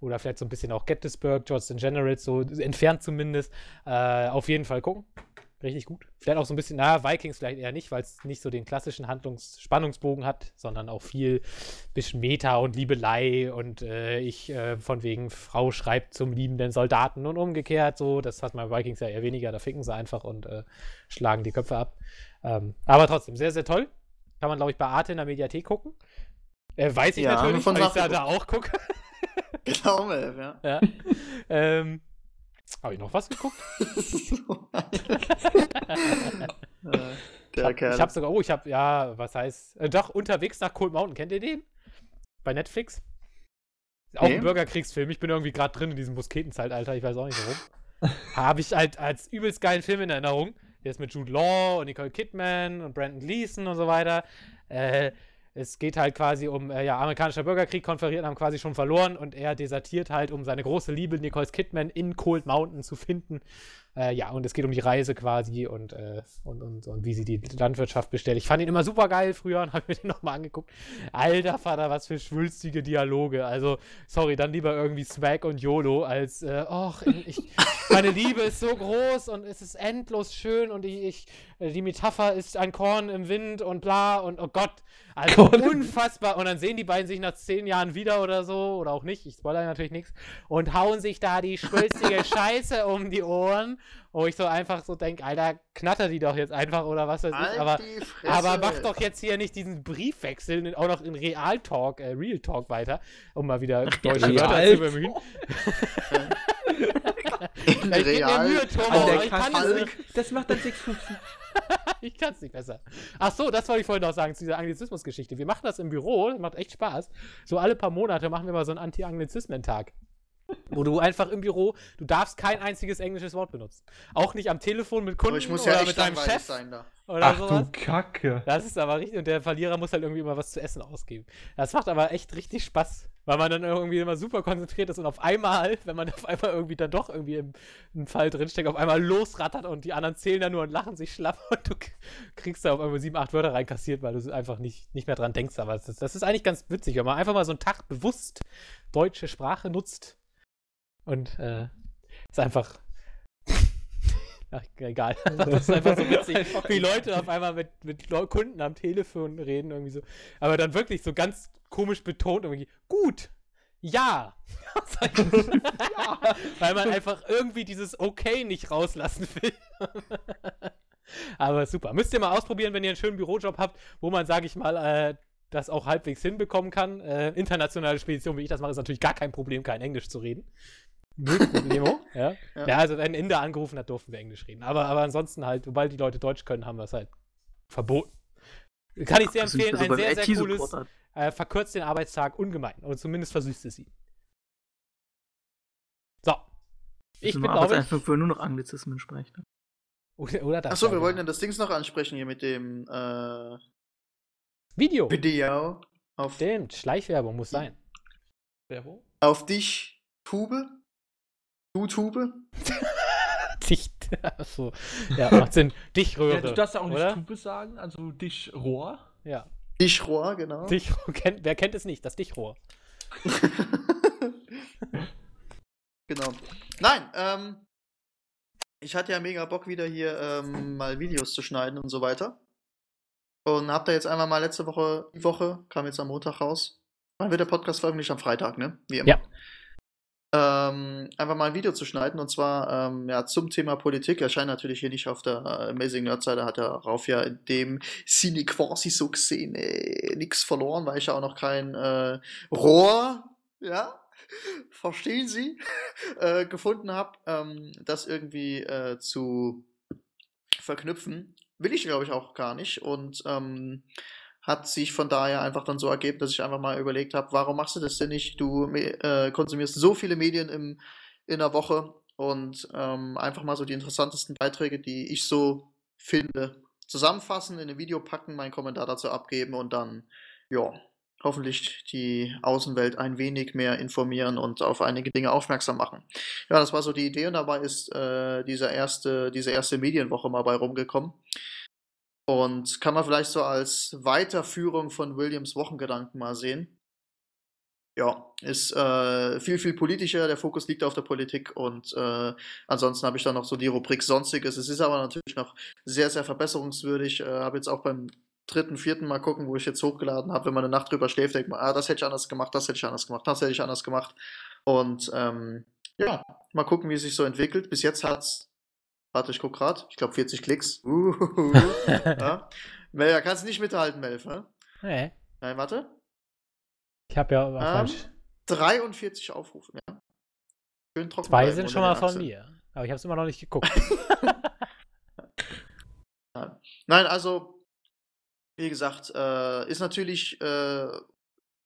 oder vielleicht so ein bisschen auch Gettysburg, George the Generals, so entfernt zumindest, äh, auf jeden Fall gucken. Richtig gut. Vielleicht auch so ein bisschen, naja, Vikings vielleicht eher nicht, weil es nicht so den klassischen Handlungsspannungsbogen hat, sondern auch viel bisschen Meta und Liebelei und äh, ich äh, von wegen Frau schreibt zum liebenden Soldaten und umgekehrt so. Das hat man bei Vikings ja eher weniger, da ficken sie einfach und äh, schlagen die Köpfe ab. Ähm, aber trotzdem, sehr, sehr toll. Kann man, glaube ich, bei Arte in der Mediathek gucken. Äh, weiß ich ja, natürlich, weil ich da, da auch gucke. genau, Melf, ja. ja. ähm, habe ich noch was geguckt? Der ich habe hab sogar, oh, ich habe, ja, was heißt, äh, doch, unterwegs nach Cold Mountain, kennt ihr den? Bei Netflix? Auch nee. ein Bürgerkriegsfilm. Ich bin irgendwie gerade drin in diesem Musketenzeitalter, ich weiß auch nicht warum. habe ich halt als übelst geilen Film in Erinnerung. Der ist mit Jude Law und Nicole Kidman und Brandon Gleason und so weiter. Äh, es geht halt quasi um, äh, ja, amerikanischer Bürgerkrieg, Konferieren haben quasi schon verloren und er desertiert halt, um seine große Liebe Nicole Kidman in Cold Mountain zu finden. Äh, ja, und es geht um die Reise quasi und, äh, und, und, und, wie sie die Landwirtschaft bestellt. Ich fand ihn immer super geil früher und habe mir den nochmal angeguckt. Alter Vater, was für schwülstige Dialoge. Also, sorry, dann lieber irgendwie Swag und YOLO als, äh, och, ich, meine Liebe ist so groß und es ist endlos schön und ich, ich die Metapher ist ein Korn im Wind und bla und oh Gott. Also Korn. unfassbar. Und dann sehen die beiden sich nach zehn Jahren wieder oder so, oder auch nicht, ich spoilere natürlich nichts, und hauen sich da die schwülstige Scheiße um die Ohren wo ich so einfach so denke, Alter, knatter die doch jetzt einfach oder was weiß ich. Aber, aber mach doch jetzt hier nicht diesen Briefwechsel auch noch in Realtalk, äh, Real Talk weiter, um mal wieder deutsche Wörter zu bemühen. in ich Real. Mühe, Thomas, ich kann es nicht. Das macht dann 6,15. ich kann es nicht besser. Ach so, das wollte ich vorhin noch sagen zu dieser Anglizismus-Geschichte. Wir machen das im Büro, das macht echt Spaß. So alle paar Monate machen wir mal so einen Anti-Anglizismen-Tag wo du einfach im Büro, du darfst kein einziges englisches Wort benutzen. Auch nicht am Telefon mit Kunden aber ich muss ja oder mit deinem Chef. Sein da. Oder Ach sowas. du Kacke. Das ist aber richtig. Und der Verlierer muss halt irgendwie immer was zu essen ausgeben. Das macht aber echt richtig Spaß, weil man dann irgendwie immer super konzentriert ist und auf einmal, wenn man auf einmal irgendwie dann doch irgendwie im, im Fall drinsteckt, auf einmal losrattert und die anderen zählen dann nur und lachen sich schlapp und du kriegst da auf einmal sieben, acht Wörter reinkassiert, weil du einfach nicht, nicht mehr dran denkst. Aber das, das ist eigentlich ganz witzig, wenn man einfach mal so einen Tag bewusst deutsche Sprache nutzt und äh, ist einfach. Ach, egal. Das ist einfach so witzig, wie Leute auf einmal mit, mit Kunden am Telefon reden, irgendwie so. Aber dann wirklich so ganz komisch betont, irgendwie, gut, ja. ja. Weil man einfach irgendwie dieses Okay nicht rauslassen will. Aber super. Müsst ihr mal ausprobieren, wenn ihr einen schönen Bürojob habt, wo man, sage ich mal, äh, das auch halbwegs hinbekommen kann. Äh, internationale Spedition, wie ich das mache, ist natürlich gar kein Problem, kein Englisch zu reden. Null Problemo. ja. ja. ja. also wenn Inder angerufen hat, durften wir Englisch reden. Aber, aber ansonsten halt, sobald die Leute Deutsch können, haben wir es halt verboten. Kann ich sehr empfehlen. Ein sehr, sehr cooles, äh, verkürzt den Arbeitstag ungemein. Oder zumindest versüßt es ihn. So. Ich bin, glaube ich... Einfach nur noch Anglizismen sprechen. Ne? Oder, oder das. Achso, wir wollten ja das Dings noch ansprechen hier mit dem äh, Video. Video. Auf Stimmt, Schleichwerbung muss sein. Werbung? Auf dich, Tube. Du-Tube? Dicht. Achso. Ja, macht Sinn. Dichtröhre. Ja, du darfst ja auch nicht? Tube sagen, also Dichrohr. Ja. Dichrohr, genau. Dichrohr, kennt, wer kennt es nicht? Das Dichrohr. genau. Nein, ähm, ich hatte ja mega Bock, wieder hier ähm, mal Videos zu schneiden und so weiter. Und hab da jetzt einmal mal letzte Woche, die Woche, kam jetzt am Montag raus. Wann wird der Podcast veröffentlicht? Am Freitag, ne? Wie immer. Ja ähm, einfach mal ein Video zu schneiden und zwar ähm, ja, zum Thema Politik. Erscheint natürlich hier nicht auf der äh, Amazing Nerd-Seite, hat er Rauf ja in dem Sinne quasi so gesehen äh, nichts verloren, weil ich ja auch noch kein äh, Rohr, ja, verstehen Sie, äh, gefunden habe, ähm, das irgendwie äh, zu verknüpfen. Will ich, glaube ich, auch gar nicht. Und ähm, hat sich von daher einfach dann so ergeben, dass ich einfach mal überlegt habe, warum machst du das denn nicht? Du äh, konsumierst so viele Medien im, in der Woche und ähm, einfach mal so die interessantesten Beiträge, die ich so finde, zusammenfassen, in ein Video packen, meinen Kommentar dazu abgeben und dann, ja, hoffentlich die Außenwelt ein wenig mehr informieren und auf einige Dinge aufmerksam machen. Ja, das war so die Idee und dabei ist äh, dieser erste, diese erste Medienwoche mal bei rumgekommen. Und kann man vielleicht so als Weiterführung von Williams Wochengedanken mal sehen. Ja, ist äh, viel, viel politischer, der Fokus liegt auf der Politik und äh, ansonsten habe ich dann noch so die Rubrik Sonstiges. Es ist aber natürlich noch sehr, sehr verbesserungswürdig. Äh, habe jetzt auch beim dritten, vierten Mal gucken, wo ich jetzt hochgeladen habe, wenn man eine Nacht drüber schläft, denkt man, ah, das hätte ich anders gemacht, das hätte ich anders gemacht, das hätte ich anders gemacht. Und ähm, ja, mal gucken, wie es sich so entwickelt. Bis jetzt hat es Warte, ich guck grad. Ich glaube 40 Klicks. Uh, ja. Melja, kannst du nicht mithalten, Melf, ne? Nee. Nein, warte. Ich habe ja ähm, 43 Aufrufe, ja. Schön trocken. Zwei sind schon mal von mir. Aber ich habe es immer noch nicht geguckt. Nein, also, wie gesagt, äh, ist natürlich äh,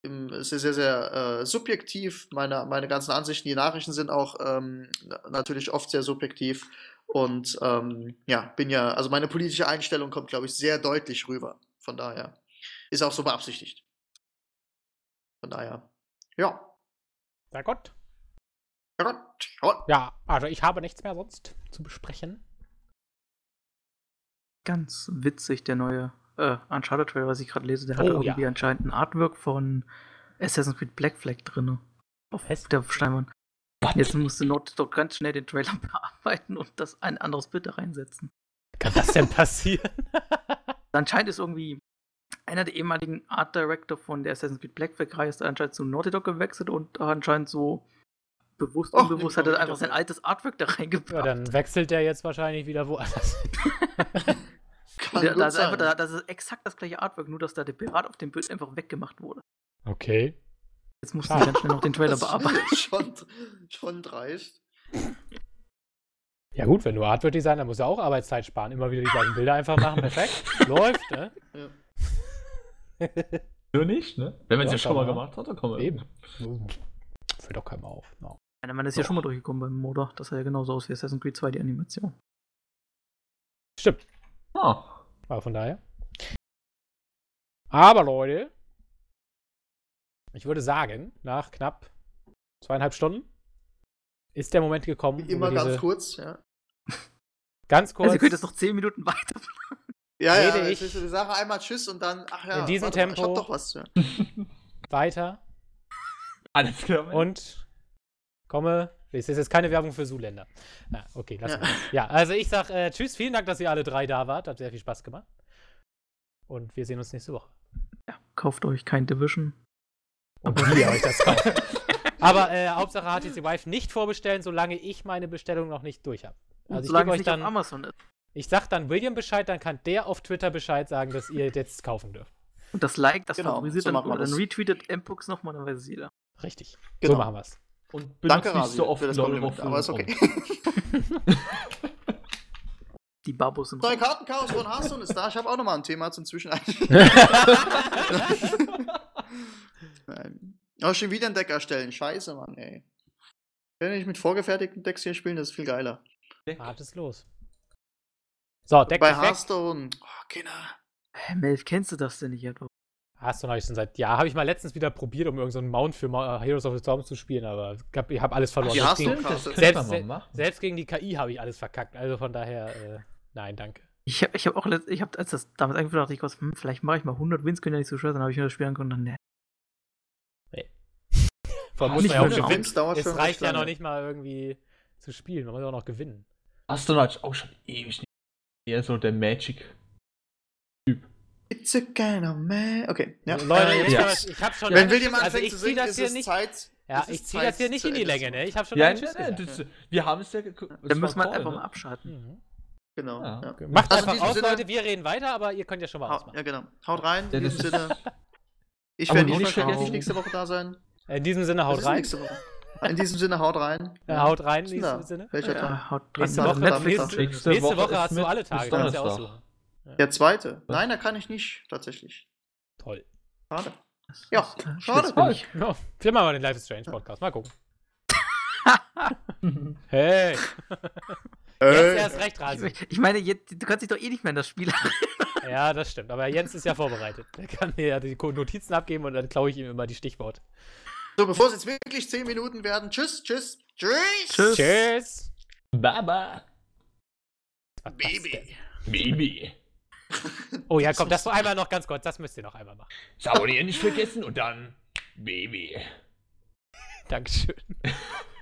sehr, sehr, sehr äh, subjektiv. Meine, meine ganzen Ansichten, die Nachrichten sind auch ähm, natürlich oft sehr subjektiv. Und ähm, ja, bin ja, also meine politische Einstellung kommt, glaube ich, sehr deutlich rüber. Von daher ist auch so beabsichtigt. Von daher, ja. Na Gott. Herrgott, Herrgott. Ja, also ich habe nichts mehr sonst zu besprechen. Ganz witzig, der neue äh, Uncharted-Trailer, was ich gerade lese, der hat Oh, irgendwie ja. anscheinend ein Artwork von Assassin's Creed Black Flag drin. Auf Was? der Steinwand. Was? Jetzt musste Naughty Dog ganz schnell den Trailer bearbeiten und das ein anderes Bild da reinsetzen. Kann das denn passieren? Anscheinend ist irgendwie einer der ehemaligen Art Director von der Assassin's Creed Black Flag-Reihe ist anscheinend zu Naughty Dog gewechselt und anscheinend so bewusst, Och, unbewusst hat er Naughty einfach Dog, sein ja. altes Artwork da ja, reingebracht. dann wechselt der jetzt wahrscheinlich wieder woanders. Kann der, gut das, ist einfach, das ist exakt das gleiche Artwork, nur dass da der Pirat auf dem Bild einfach weggemacht wurde. Okay. Jetzt musste ich ganz schnell noch den Trailer bearbeiten. schon, schon dreist. Ja gut, wenn du Artwork-Designer musst du auch Arbeitszeit sparen. Immer wieder die gleichen Bilder einfach machen. Perfekt. Läuft, ne? Ja. Nur nicht, ne? Wenn man es Ja, ja schon mal man. gemacht hat, dann kann man. Eben. Fällt doch keinem auf. No. Einer Mann ist ja Doch. schon mal durchgekommen beim Motor. Das sah ja genauso aus wie Assassin's Creed 2, die Animation. Stimmt. Ah. Aber von daher. Aber Leute, ich würde sagen, nach knapp zweieinhalb Stunden ist der Moment gekommen, Wie immer ganz kurz, ja. ganz kurz Also ihr könnt jetzt noch 10 Minuten weiter. Ja, ja, Rede jetzt ich- ist die Sache einmal Tschüss und dann, ach ja, In diesem warte Ich Tempo. hab doch was. Ja. weiter Alles klar. und komme. Es ist jetzt keine Werbung für Zuländer. Ah, okay, lass Ja. mal. Ja, also ich sag äh, Tschüss, vielen Dank, dass ihr alle drei da wart. Hat sehr viel Spaß gemacht. Und wir sehen uns nächste Woche. Ja, kauft euch kein Division. Und wie ihr euch das kauft. Aber äh, Hauptsache HTC Vive nicht vorbestellen, solange ich meine Bestellung noch nicht durch habe. Also ich solange es euch nicht dann, auf Amazon ist. ich sag dann William Bescheid, dann kann der auf Twitter Bescheid sagen, dass ihr jetzt kaufen dürft. Und das Like, das Genau, favorisiert so dann machen wir oder dann retweetet M-Pux nochmal, dann weiß es jeder. Richtig. Genau. So machen wir's. Und Danke, nicht so oft für das Kompliment, aber ist okay. Die Babos sind Neue Kartenchaos von Hearthstone ist da. Ich habe auch nochmal ein Thema zum Zwischen. Nein. Oh, schon wieder ein Deck erstellen. Scheiße, Mann, ey. Wenn ich mit vorgefertigten Decks hier spielen, das ist viel geiler. Hartes los. So, Deck Bei. Hearthstone. Oh, Kinder. Hä, Melv, kennst du das denn nicht etwa? Hearthstone habe ich schon seit Jahr. Habe ich mal letztens wieder probiert, um irgendeinen Mount für Ma- Heroes of the Storm zu spielen, aber ich habe hab alles verloren. Die Selbst selbst, selbst gegen die KI habe ich alles verkackt. Also von daher, äh, nein, danke. Ich habe ich hab auch, letzt, ich hab, als das damals angefangen dachte ich, hm, vielleicht mache ich mal 100 Wins, können ja nicht so schwer sein, dann habe ich mir das Spiel angeguckt und dann, ne. Vor allem muss nicht man ja auch. Wins dauert Es schon reicht ja noch nicht mal irgendwie zu spielen. Man muss auch noch gewinnen. Aston hat auch schon ewig nicht. Eher so der Magic. It's a kind of man. Okay, ja. Also, Leute, Äh, ja. man- ich habe schon. Wenn William anfängt also ich zu singen, das ist hier es nicht. Zeit. Ja, ich ist ziehe das hier nicht in die Länge, ne? Ich habe schon Ja, nein, Schiss nein, gehabt. das, wir haben es ja geguckt. Dann müssen wir einfach mal abschalten. Mhm. Genau. Ja. Ja. Okay. Macht Also in einfach aus, Sinne- Leute. Wir reden weiter, aber ihr könnt ja schon mal ausmachen. ja, genau. Haut rein. Ja, In diesem ist- Sinne. Ich werde nicht nicht, vergessen- nicht nächste Woche da sein. In diesem Sinne, haut rein. nächste. In diesem Sinne, haut rein. Ja, haut rein, in diesem? Sinne. Welcher Tag? Ja, haut dran. Nächste Woche, Netflix. Nachmittag. Nächste, Nächste Woche, hast du alle Tage, kannst ja aussuchen. Der zweite. Was? Nein, da kann ich nicht, tatsächlich. Toll. Schade. Ja, äh, schade. Ja, wir machen mal den Life is Strange Podcast. Mal gucken. Hey, jetzt erst recht, Rasi. Ich, ich meine, jetzt, du kannst dich doch eh nicht mehr in das Spiel Ja, das stimmt. Aber Jens ist ja vorbereitet. Der kann mir ja die Notizen abgeben und dann klaue ich ihm immer die Stichworte. So, bevor es jetzt wirklich 10 Minuten werden. Tschüss, tschüss, tschüss. Tschüss. Tschüss. Baba. Das? Baby. Baby. Oh ja, komm, das noch einmal noch ganz kurz. Das müsst ihr noch einmal machen. Saurier nicht vergessen und dann Baby. Dankeschön.